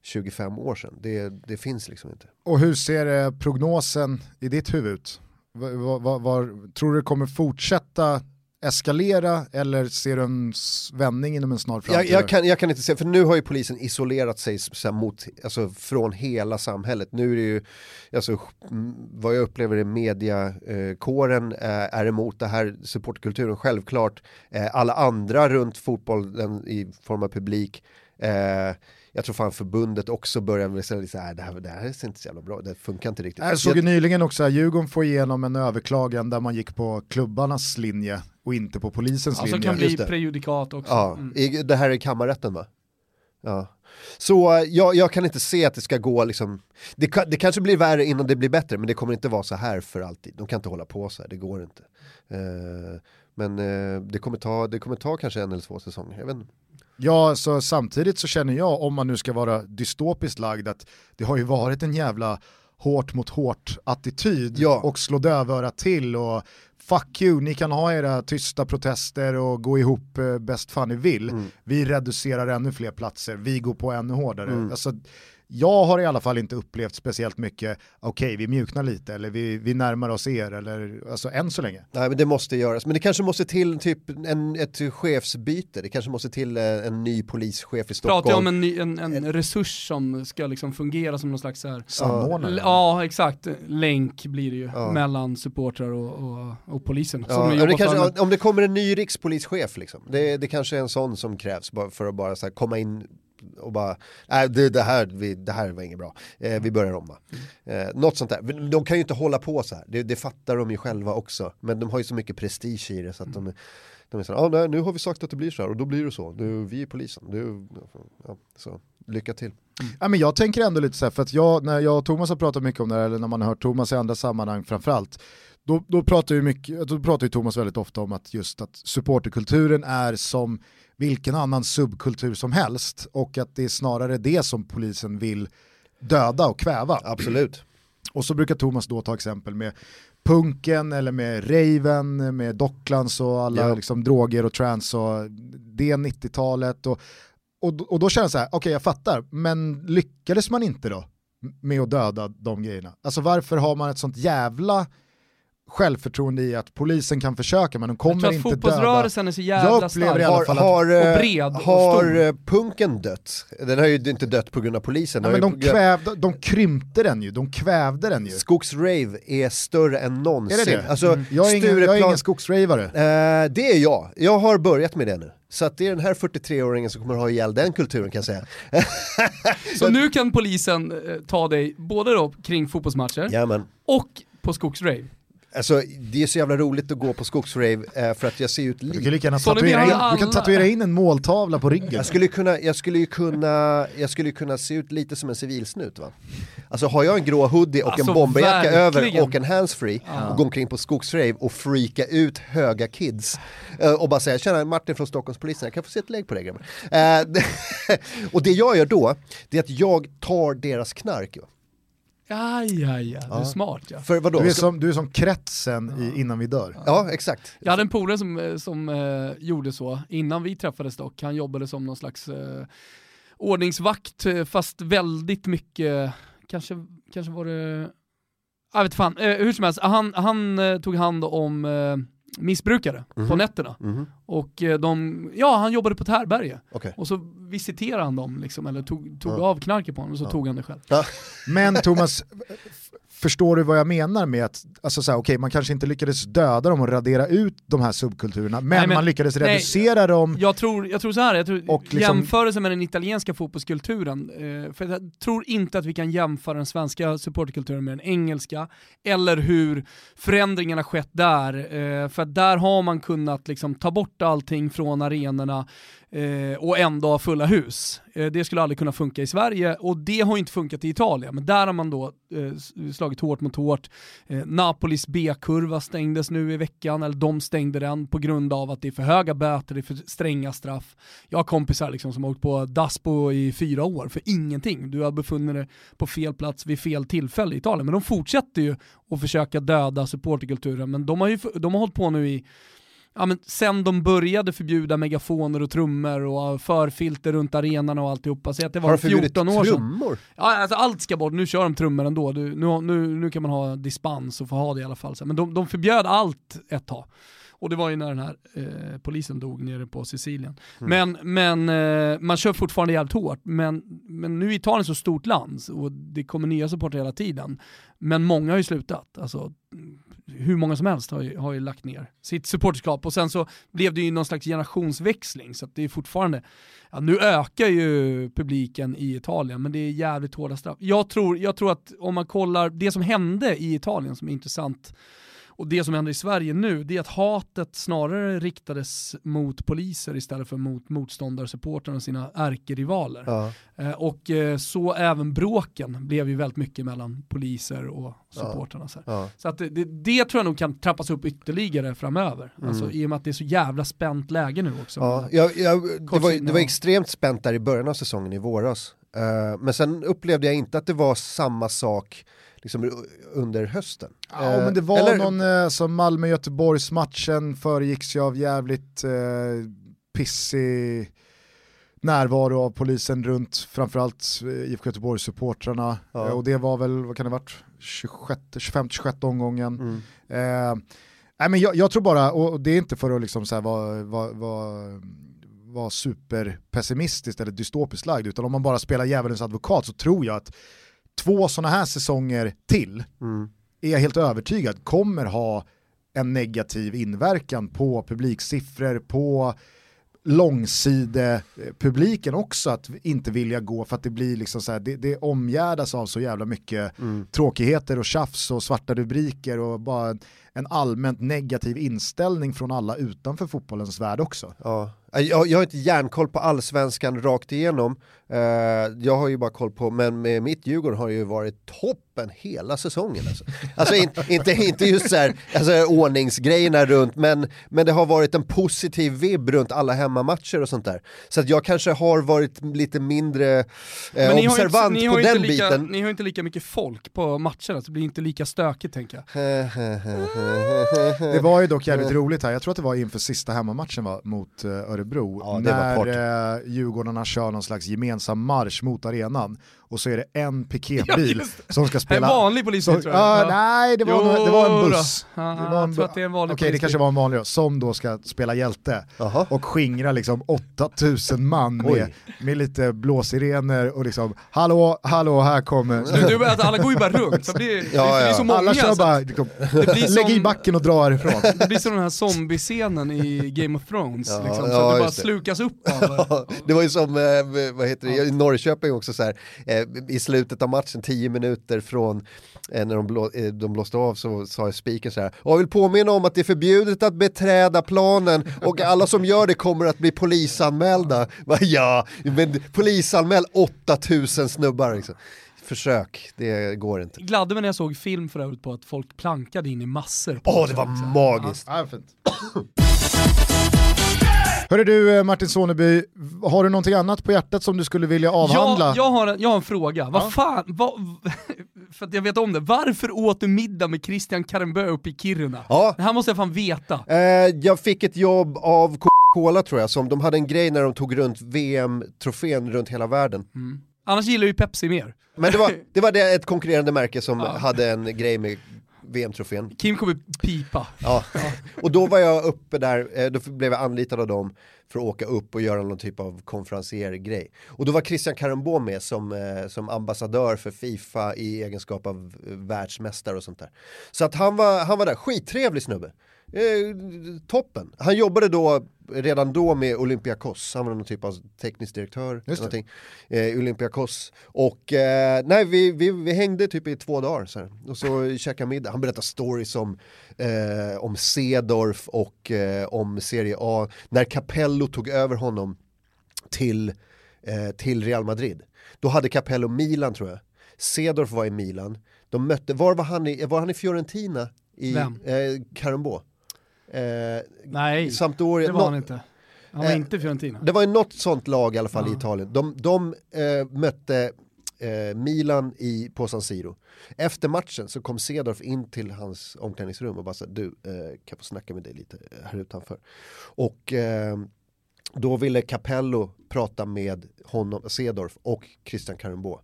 25 år sedan. Det, det finns liksom inte.
Och hur ser eh, prognosen i ditt huvud ut? Var, var, var, tror du det kommer fortsätta eskalera eller ser du en vändning inom en snar
Jag,
framtid?
jag, kan, jag kan inte säga, för nu har ju polisen isolerat sig så mot, alltså, från hela samhället. Nu är det ju, alltså, vad jag upplever är mediakåren eh, är emot det här, supportkulturen självklart. Eh, alla andra runt fotbollen i form av publik. Eh, jag tror fan förbundet också börjar väl säga lite så här, det här, det här ser inte så jävla bra, det funkar inte riktigt.
Jag såg ju nyligen också att Djurgården får igenom en överklagan där man gick på klubbarnas linje och inte på polisens
Alltså
linje.
kan bli prejudikat också.
Ja,
Mm.
i, det här är kammarrätten va? Ja. Så eh, jag, jag kan inte se att det ska gå liksom, det, det kanske blir värre innan det blir bättre men det kommer inte vara så här för alltid. De kan inte hålla på så här, det går inte. Eh, men eh, det, kommer ta, det kommer ta kanske en eller två säsonger, jag vet inte.
Ja, så samtidigt så känner jag, om man nu ska vara dystopiskt lagd, att det har ju varit en jävla hårt mot hårt attityd
Ja.
och slå dövörat till och fuck you, ni kan ha era tysta protester och gå ihop eh, bäst fan ni vill.
Mm.
Vi reducerar ännu fler platser, vi går på ännu hårdare.
Mm.
Alltså, jag har i alla fall inte upplevt speciellt mycket, okej okay, vi mjuknar lite eller vi, vi närmar oss er eller alltså än så länge.
Nej men det måste göras, men det kanske måste till typ en, ett chefsbyte, det kanske måste till eh, en ny polischef i Stockholm.
Pratar jag om en, ny, en, en resurs som ska liksom fungera som någon slags här,
Samordnare?
Ja exakt, länk blir det ju ja. mellan supportrar och, och, och polisen.
Ja, det kanske, om det kommer en ny rikspolischef liksom, det, det kanske är en sån som krävs för att bara här, komma in och bara, nej det, det, här, vi, det här var inget bra, eh, vi börjar om va. Eh, något sånt där, de kan ju inte hålla på så här, det, det, fattar de ju själva också, men de har ju så mycket prestige i det så att de, de är så här, ah, nej, nu har vi sagt att det blir så här. Och då blir det så, nu, vi är polisen, nu, ja, så. Lycka till.
Mm. Ja, men jag tänker ändå lite så här, för att jag, när jag och Thomas har pratat mycket om det här, eller när man har hört Thomas i andra sammanhang framförallt, då, då, pratar ju mycket, då pratar ju Thomas väldigt ofta om att just att supporterkulturen är som vilken annan subkultur som helst och att det är snarare det som polisen vill döda och kväva.
Absolut.
Och så brukar Thomas då ta exempel med punken eller med raven, med Docklands och alla ja. liksom, droger och trans och det 90-talet. Och, och, och då känner jag så här, okej okay, jag fattar, men lyckades man inte då med att döda de grejerna? Alltså varför har man ett sånt jävla självförtroende i att polisen kan försöka men de kommer inte döda. Jag tror att
fotbollsrörelsen är så jävla stark
har, har, och bred och Har stor. Eh, punken dött? Den har ju inte dött på grund av polisen.
Ja, men de, kvävde, de krympte den ju, de kvävde den ju.
Skogsrave är större än någonsin.
Är det det? Alltså, mm. jag, är ingen, jag är ingen skogsravare.
Uh, det är jag, jag har börjat med det nu. Så att det är den här 43-åringen som kommer ha ihjäl den kulturen kan jag säga.
så nu kan polisen eh, ta dig både då kring fotbollsmatcher
Jamen.
och på skogsrave?
Alltså det är så jävla roligt att gå på skogsrave eh, för att jag ser ut lite...
Du kan lika gärna tatuera in, du kan tatuera in en måltavla på ryggen.
Jag skulle, kunna, jag, skulle ju kunna, jag skulle kunna se ut lite som en civilsnut va. Alltså har jag en grå hoodie och alltså, en bomberjacka över och en handsfree ja. och går omkring på skogsrave och freaka ut höga kids eh, och bara säga tjena Martin från Stockholmspolisen, jag kan få se ett lägg på dig grabbar. Eh, och det jag gör då, det är att jag tar deras knark. Va?
Ja, ja, ja, du är smart ja.
För vadå? Du, är som, du är som kretsen i Innan vi dör.
Ja, exakt.
Jag hade en polare som, eh, som eh, gjorde så, innan vi träffades dock, han jobbade som någon slags eh, ordningsvakt, eh, fast väldigt mycket, kanske, kanske var det, jag vet fan, eh, hur som helst, han, han eh, tog hand om missbrukare mm -hmm. på nätterna. Mm -hmm. Och de, ja han jobbade på ett härberge. Okay. Och så visiterade han dem, liksom, eller tog, tog ja. av knarket på honom och så ja. tog han det själv. Ja.
Men Thomas, förstår du vad jag menar med att, alltså så här, okay, man kanske inte lyckades döda dem och radera ut de här subkulturerna, men, nej, men man lyckades nej, reducera dem.
Jag tror, jag tror så här, jag tror, och liksom, jämförelse med den italienska fotbollskulturen, eh, för jag tror inte att vi kan jämföra den svenska supporterkulturen med den engelska, eller hur förändringarna skett där, eh, för där har man kunnat liksom ta bort allting från arenorna, eh, och ändå ha fulla hus. Eh, det skulle aldrig kunna funka i Sverige och det har inte funkat i Italien, men där har man då eh, slagit hårt mot hårt. Eh, Napolis B-kurva stängdes nu i veckan, eller de stängde den på grund av att det är för höga böter, det är för stränga straff. Jag har kompisar liksom som har åkt på Daspo i fyra år för ingenting. Du har befunnit dig på fel plats vid fel tillfälle i Italien, men de fortsätter ju att försöka döda supporterkulturen, men de har ju de har hållit på nu i ja, men sen de började förbjuda megafoner och trummor och förfilter runt arenan och alltihopa. Så att det var Har de 14 år sedan. trummor? Ja, alltså allt ska bort. Nu kör de trummor ändå. Du, nu, nu, nu kan man ha dispens och få ha det i alla fall. Men de, de förbjöd allt ett tag. Och det var ju när den här eh, polisen dog nere på Sicilien. Mm. Men, men eh, man kör fortfarande jävligt hårt. Men, men nu är Italien så stort land och det kommer nya supportrar hela tiden. Men många har ju slutat. Alltså, hur många som helst har ju, har ju lagt ner sitt supporterskap och sen så blev det ju någon slags generationsväxling så att det är fortfarande, ja, nu ökar ju publiken i Italien men det är jävligt hårda straff. Jag tror, jag tror att om man kollar det som hände i Italien som är intressant och det som händer i Sverige nu, det är att hatet snarare riktades mot poliser istället för mot motståndarsupportrarna och sina ärkerivaler. Ja. Eh, och eh, så även bråken blev ju väldigt mycket mellan poliser och supportrarna. Så, ja. så att det, det, det, tror jag nog kan trappas upp ytterligare framöver. Mm. Alltså, I och med att det är så jävla spänt läge nu också.
Ja, jag, jag, det, var, det var extremt spänt där i början av säsongen i våras. Uh, men sen upplevde jag inte att det var samma sak liksom under hösten.
Ja, men det var Eller... någon eh, som Malmö-Göteborgs matchen föregicks ju av jävligt eh, pissig närvaro av polisen runt framförallt eh, IFK Göteborgs-supportrarna.
Ja.
Eh, Och det var väl, vad kan det ha varit, 25-26 omgången.
Mm.
Eh, nej men jag, jag tror bara, och det är inte för att liksom så här vara, vara, vara, vara superpessimistiskt eller dystopiskt lagd, utan om man bara spelar djävulens advokat så tror jag att två sådana här säsonger till
Mm.
är jag helt övertygad kommer ha en negativ inverkan på publiksiffror, på långsidepubliken också att inte vilja gå för att det blir liksom så här, det, det omgärdas av så jävla mycket
Mm.
tråkigheter och tjafs och svarta rubriker och bara en, en allmänt negativ inställning från alla utanför fotbollens värld också.
Ja. Jag, jag har inte järnkoll på allsvenskan rakt igenom. Eh, jag har ju bara koll på, men med mitt Djurgården har ju varit toppen hela säsongen. Alltså, alltså in, inte, inte just så här, alltså, ordningsgrejerna runt, men, men det har varit en positiv vibb runt alla hemmamatcher och sånt där. Så att jag kanske har varit lite mindre eh, observant
inte,
på den
lika,
biten.
Ni har ju inte lika mycket folk på matcherna, så det blir inte lika stökigt tänker jag.
Det var ju dock jävligt roligt här, jag tror att det var inför sista hemmamatchen va, mot uh, Örebro,
Ja,
när uh, Djurgårdarna kör någon slags gemensam marsch mot arenan och så är det en
Ja,
piketbil
just
som ska
En
spela...
vanlig polisbil
Så,
tror jag.
ja, nej, det var,
Jo
det var en
då.
buss.
Ja,
Det var en
jag tror att det är en vanlig
Okej, det
polisbil.
kanske var en vanlig då, som då ska spela hjälte
Jaha.
och skingra liksom 8000 man med, med lite blåsirener och liksom hallå, hallå, här kommer...
Du, du, att alla går ju bara runt, så det blir,
Ja,
det, det är
ja.
så många.
Alla kör
så
bara, liksom,
det blir
lägg i backen och dra härifrån.
det blir som den här zombiescenen i Game of Thrones,
Ja,
liksom, så
ja,
att det bara
det.
slukas upp av
Ja, det var ju som, eh, vad heter det, i Norrköping också så här, eh, i slutet av matchen, 10 minuter från eh, när de, blå, eh, de blåste av så sa spiken så här, "Och jag vill påminna om att det är förbjudet att beträda planen och alla som gör det kommer att bli polisanmälda. Va, Ja, men polisanmäl 8000 snubbar liksom. Försök, det går inte.
gladde mig när jag såg film för övrigt på att folk plankade in i massor.
Åh, det var magiskt.
Ja, fint. Hörru du eh, Martin Soneby, har du någonting annat på hjärtat som du skulle vilja avhandla?
Jag, jag, har en, jag har en fråga,
Ja.
vad fan, vad, för att jag vet om det, varför åt du middag med Christian Karembö uppe i Kiruna?
Ja,
Det här måste jag fan veta.
Eh, jag fick ett jobb av Coca-Cola tror jag, som de hade en grej när de tog runt VM-trofén runt hela världen.
Mm. Annars gillar ju Pepsi mer.
Men det var, det var det, ett konkurrerande märke som
Ja.
hade en grej med VM-trofén.
Kim kommer pipa.
Ja. Och då var jag uppe där, eh, då blev jag anlitad av dem för att åka upp och göra någon typ av konferencier-grej. Och då var Christian Karembå med som, eh, som ambassadör för Fifa i egenskap av eh, världsmästare och sånt där. Så att han var, han var där, skittrevlig snubbe. Eh, toppen. Han jobbade då redan då med Olympiakos, han var någon typ av teknisk direktör.
Just det.
någonting. Eh, Olympiakos. Och eh, nej, vi, vi, vi hängde typ i två dagar så här. och så käkade middag. Han berättade stories om, eh, om Sedorf och eh, om Serie A. När Capello tog över honom till, eh, till Real Madrid. Då hade Capello Milan tror jag. Sedorf var i Milan. De mötte, var var han i, var han i Fiorentina? I
Vem?
Eh. Eh,
Nej,
Sampdoria.
det var han inte. Han var
Eh,
inte Fiorentina.
det var ju något sånt lag i alla fall i
Ja.
Italien. De, de eh, mötte eh, Milan i, på San Siro. Efter matchen så kom Cedorf in till hans omklädningsrum och bara sa du, eh, kan jag få snacka med dig lite här utanför? Och eh, då ville Capello prata med honom, Cedorf och Christian Karembå.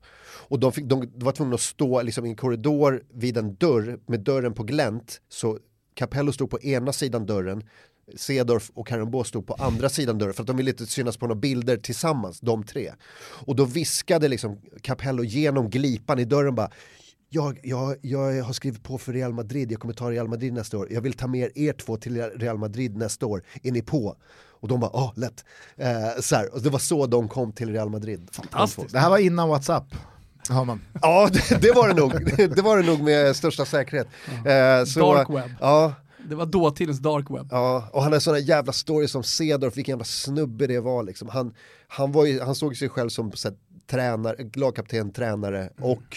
Och de, fick, de, de var tvungna att stå liksom, i en korridor vid en dörr med dörren på glänt. Så Capello stod på ena sidan dörren, Cedorf och Karembå stod på andra sidan dörren för att de ville inte synas på några bilder tillsammans, de tre. Och då viskade liksom Capello genom glipan i dörren bara jag, jag, jag har skrivit på för Real Madrid, jag kommer ta Real Madrid nästa år. Jag vill ta med er två till Real Madrid nästa år. Är ni på? Och de bara, ja, lätt. Eh, så här, och det var så de kom till Real Madrid.
Fantastiskt.
Det här var innan WhatsApp. Har man.
Ja, det, det var det nog. Det var det nog med största säkerhet. Eh, så,
Dark web.
Ja,
Det var dåtidens dark web.
Ja, och han har sådana jävla stories som Cedorf, vilken jävla snubbe det var liksom. Han, han, var ju, han såg sig själv som så här, tränare, lagkapten, tränare och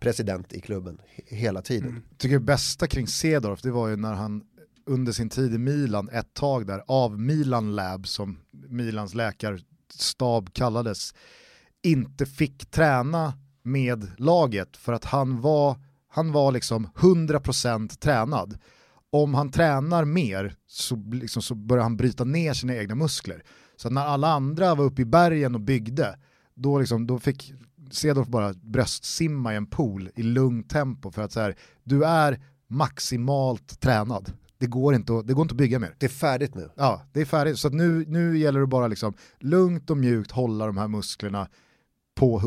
president i klubben he- hela tiden.
tycker det bästa kring Cedorf det var ju när han under sin tid i Milan ett tag där av Milan Lab som Milans läkarstab kallades inte fick träna med laget för att han var, han var liksom 100% tränad om han tränar mer så, liksom, så börjar han bryta ner sina egna muskler. Så när alla andra var uppe i bergen och byggde, då, liksom, då fick Cedorf bara bröstsimma i en pool i lugnt tempo för att så här, du är maximalt tränad. Det går, inte att, det går inte att bygga mer.
Det är färdigt nu.
Ja, det är färdigt. Så att nu, nu gäller det bara liksom lugnt och mjukt hålla de här musklerna på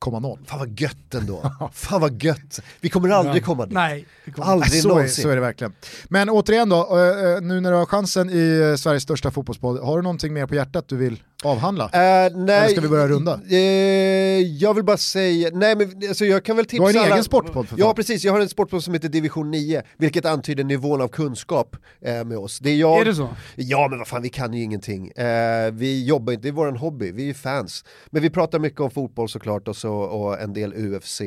100,0.
Fan vad gött ändå. Fan vad gött. Vi kommer aldrig komma dit.
Nej, kommer
Aldrig
så, är,
någonsin.
så är det verkligen. Men återigen då, eh, eh, nu när du har chansen i eh, Sveriges största fotbollspodd, har du någonting mer på hjärtat du vill avhandla?
Eh, nej,
Eller ska vi börja runda?
Eh, jag vill bara säga, nej men alltså jag kan väl tipsa
Du har en
alla...
egen sportpodd för fan.
Ja precis, jag har en sportpodd som heter Division 9, vilket antyder nivån av kunskap eh, med oss. Det är jag...
Är det så?
Ja men vad fan, vi kan ju ingenting. Eh, vi jobbar inte, det är vår hobby, vi är fans. Men vi pratar mycket om fotboll såklart och, så, och en del UFC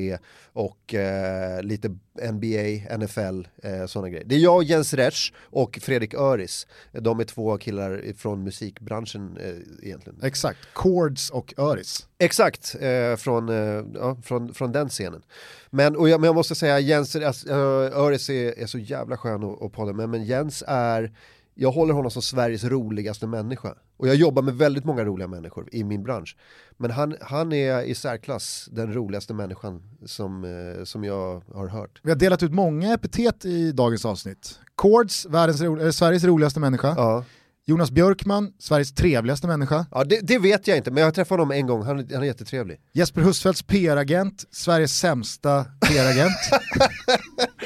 och eh, lite NBA, NFL, eh, sådana grejer. Det är jag, Jens Resch och Fredrik Öris. De är två killar från musikbranschen eh, egentligen.
Exakt, Chords och Öris.
Exakt, eh, från, eh, ja, från, från den scenen. Men, och jag, men jag måste säga, Jens, alltså, eh, Öris är, är så jävla skön att podda med, men Jens är, jag håller honom som Sveriges roligaste människa. Och jag jobbar med väldigt många roliga människor i min bransch. Men han, han är i särklass den roligaste människan som, eh, som jag har hört.
Vi har delat ut många epitet i dagens avsnitt. Världens ro eh, Sveriges roligaste människa.
Ja.
Jonas Björkman, Sveriges trevligaste människa.
Ja, det, det vet jag inte, men jag har träffat honom en gång, han, han är jättetrevlig.
Jesper Husfeldts PR-agent, Sveriges sämsta PR-agent.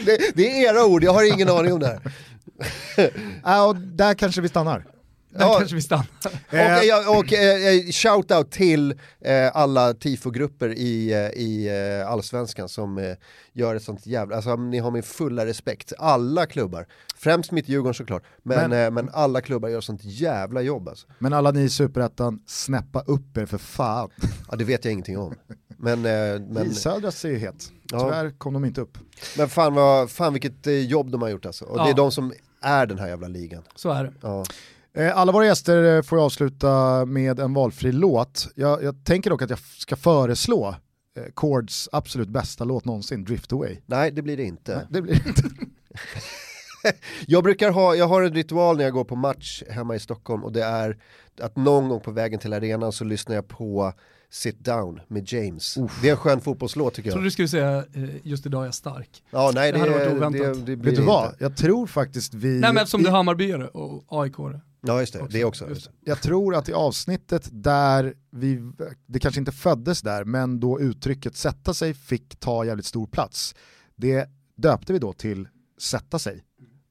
Det, det är era ord, jag har ingen aning om det här.
ja, och där kanske vi stannar.
Där
Ja.
kanske vi stannar.
Och, eh, och eh, shout-out till eh, alla tifogrupper i, eh, i eh, Allsvenskan som eh, gör ett sånt jävla, alltså ni har min fulla respekt. Alla klubbar, främst mitt Djurgården såklart, men,
Men-
eh, men alla klubbar gör sånt jävla jobb alltså.
Men alla ni i Superettan, snäppa upp er för fan.
Ja det vet jag ingenting om. Men, eh, men,
I Södras är ju het.
Ja.
Tyvärr kom de inte upp.
men fan, vad, fan vilket eh, jobb de har gjort alltså. Och det
Ja.
är de som är den här jävla ligan.
Så är det.
Ja.
Eh, Alla våra gäster eh, får jag avsluta med en valfri låt. Jag, jag tänker dock att jag ska föreslå eh, Chords absolut bästa låt någonsin, Drift Away.
Nej det blir det inte.
Nej, det blir det inte.
Jag brukar ha, jag har en ritual när jag går på match hemma i Stockholm och det är att någon gång på vägen till arenan så lyssnar jag på Sit Down med James. Det är en skön fotbollslåt tycker
Jag trodde du skulle säga eh, just idag är jag stark.
Ja, nej
Det
det,
hade varit
det, det,
oväntat.
det blir
Vet du
det
vad?
inte.
Jag tror faktiskt vi...
Nej men eftersom
i-
du är Hammarbyare och AIK-are.
Ja just det, det också.
Just det.
Jag tror att i avsnittet där vi, det kanske inte föddes där, men då uttrycket sätta sig fick ta jävligt stor plats. Det döpte vi då till sätta sig.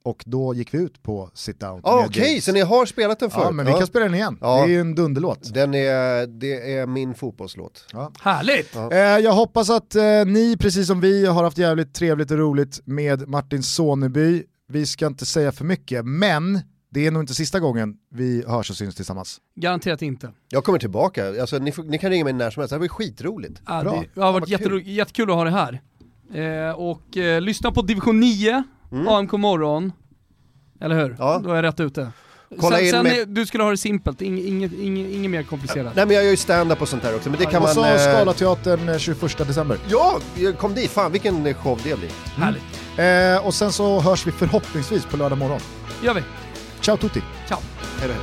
Och då gick vi ut på sit down.
Ah, Okej,
James.
så ni har spelat den förut?
Ja, men vi kan spela den igen.
Ja.
Det är ju en dunderlåt.
Den är, det är min fotbollslåt.
Härligt!
Ja.
Eh, jag hoppas att eh, ni, precis som vi, har haft jävligt trevligt och roligt med Martin Soneby. Vi ska inte säga för mycket, men det är nog inte sista gången vi hörs och syns tillsammans.
Garanterat inte.
Jag kommer tillbaka, alltså, ni, får, ni kan ringa mig när som helst, det här blir skitroligt.
Ja,
Bra.
det, det har varit jätterå- jättekul att ha det här. Eh, och eh, lyssna på division 9, AMK morgon. Eller hur?
Mm. Ja.
Då är jag rätt ute.
Kolla
sen,
in
sen
med-
du skulle ha det simpelt, inget, inget, inget, inget mer komplicerat.
Nej men jag gör ju stand-up och sånt här också, men det kan
och
man...
så
eh,
Scalateatern eh, 21 december.
Ja, kom dit, fan vilken show det blir.
Härligt.
Eh, och sen så hörs vi förhoppningsvis på lördag morgon.
gör vi.
Ciao tutti!
Ciao.
Hej då,